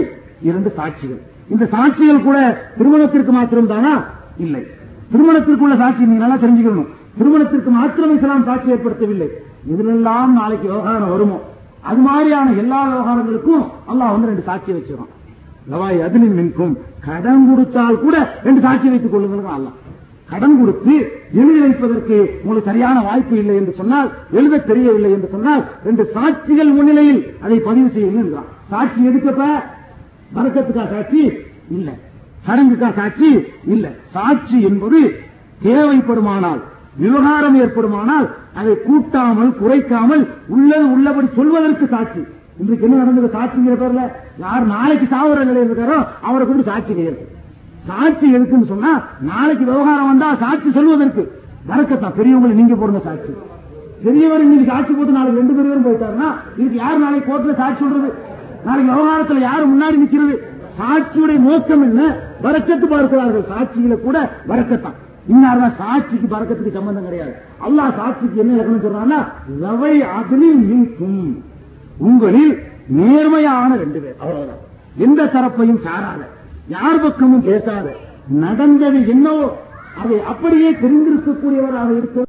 இரண்டு சாட்சிகள். இந்த சாட்சிகள் கூட திருமணத்திற்கு மாத்திரம் தானா இல்லை. திருமணத்திற்குள்ள சாட்சி நீங்க நல்லா தெரிஞ்சுக்கணும். திருமணத்திற்கு மாத்திரம் இஸ்லாம் சாட்சி ஏற்படுத்தவில்லை. இதிலெல்லாம் நாளைக்கு விவகாரம் வருமோ? அது மாதிரியான எல்லா விவகாரங்களுக்கும் அல்லாஹ் வந்து ரெண்டு சாட்சி வச்சிருக்கான். லவாய் அதிலின் மின்கும். கடன் கொடுத்தால் கூட ரெண்டு சாட்சி வைத்துக் கொள்ளுங்க அல்லாஹ். கடன் கொடுத்து எழுதி வைப்பதற்கு உங்களுக்கு சரியான வாய்ப்பு இல்லை என்று சொன்னால் எழுத தெரியவில்லை என்று சொன்னால் ரெண்டு சாட்சிகள் முன்னிலையில் அதை பதிவு செய்யுங்கள் என்கிறான் சாட்சி எதுக்கப்ப? வரக்கத்துக்கா சாட்சி? இல்ல. சடங்குக்கா சாட்சி? இல்ல. சாட்சி என்பது தேவைப்படுமானால் விவகாரம் ஏற்படுமானால் அதை கூட்டாமல் குறைக்காமல் உள்ளது உள்ளபடி சொல்வதற்கு சாட்சி. இன்றைக்கு என்ன நடந்தது சாட்சிங்கிற பேர்ல? யார் நாளைக்கு சாவர நிலையில் இருக்காரோ அவரை கொண்டு சாட்சி நிகழ்ச்சி சாட்சி எதுக்குன்னு சொன்னா நாளைக்கு விவகாரம் வந்தா சாட்சி சொல்வதற்கு. வரக்கத்தான் பெரியவங்களை நீங்க போடுங்க சாட்சி. பெரியவர் இன்னைக்கு சாட்சி போட்டு நாளைக்கு ரெண்டு பேரும் போயிட்டாருன்னா இதுக்கு யார் நாளைக்கு கோர்ட்ல சாட்சி சொல்றது? நாளைக்கு விவகாரத்துல யாரு முன்னாடி நிக்கிறது? சாட்சியுடைய நோக்கம் என்ன? வரக்கத்து பார்க்கிறார்கள். சாட்சியில கூட வரக்கத்தான். இன்னார்தான் சாட்சிக்கு பறக்கத்துக்கு சம்பந்தம் கிடையாது. அல்லாஹ் சாட்சிக்கு என்ன இலக்கணம் சொல்றான்னா லவை அதிலில் நீக்கும் உங்களில் நேர்மையான ரெண்டு பேர். அவ்வளவுதான். எந்த தரப்பையும் சாராத. யார் பக்கமும் பேசாத நடந்தது என்னவோ அதை அப்படியே தெரிந்திருக்கக்கூடியவராக இருக்க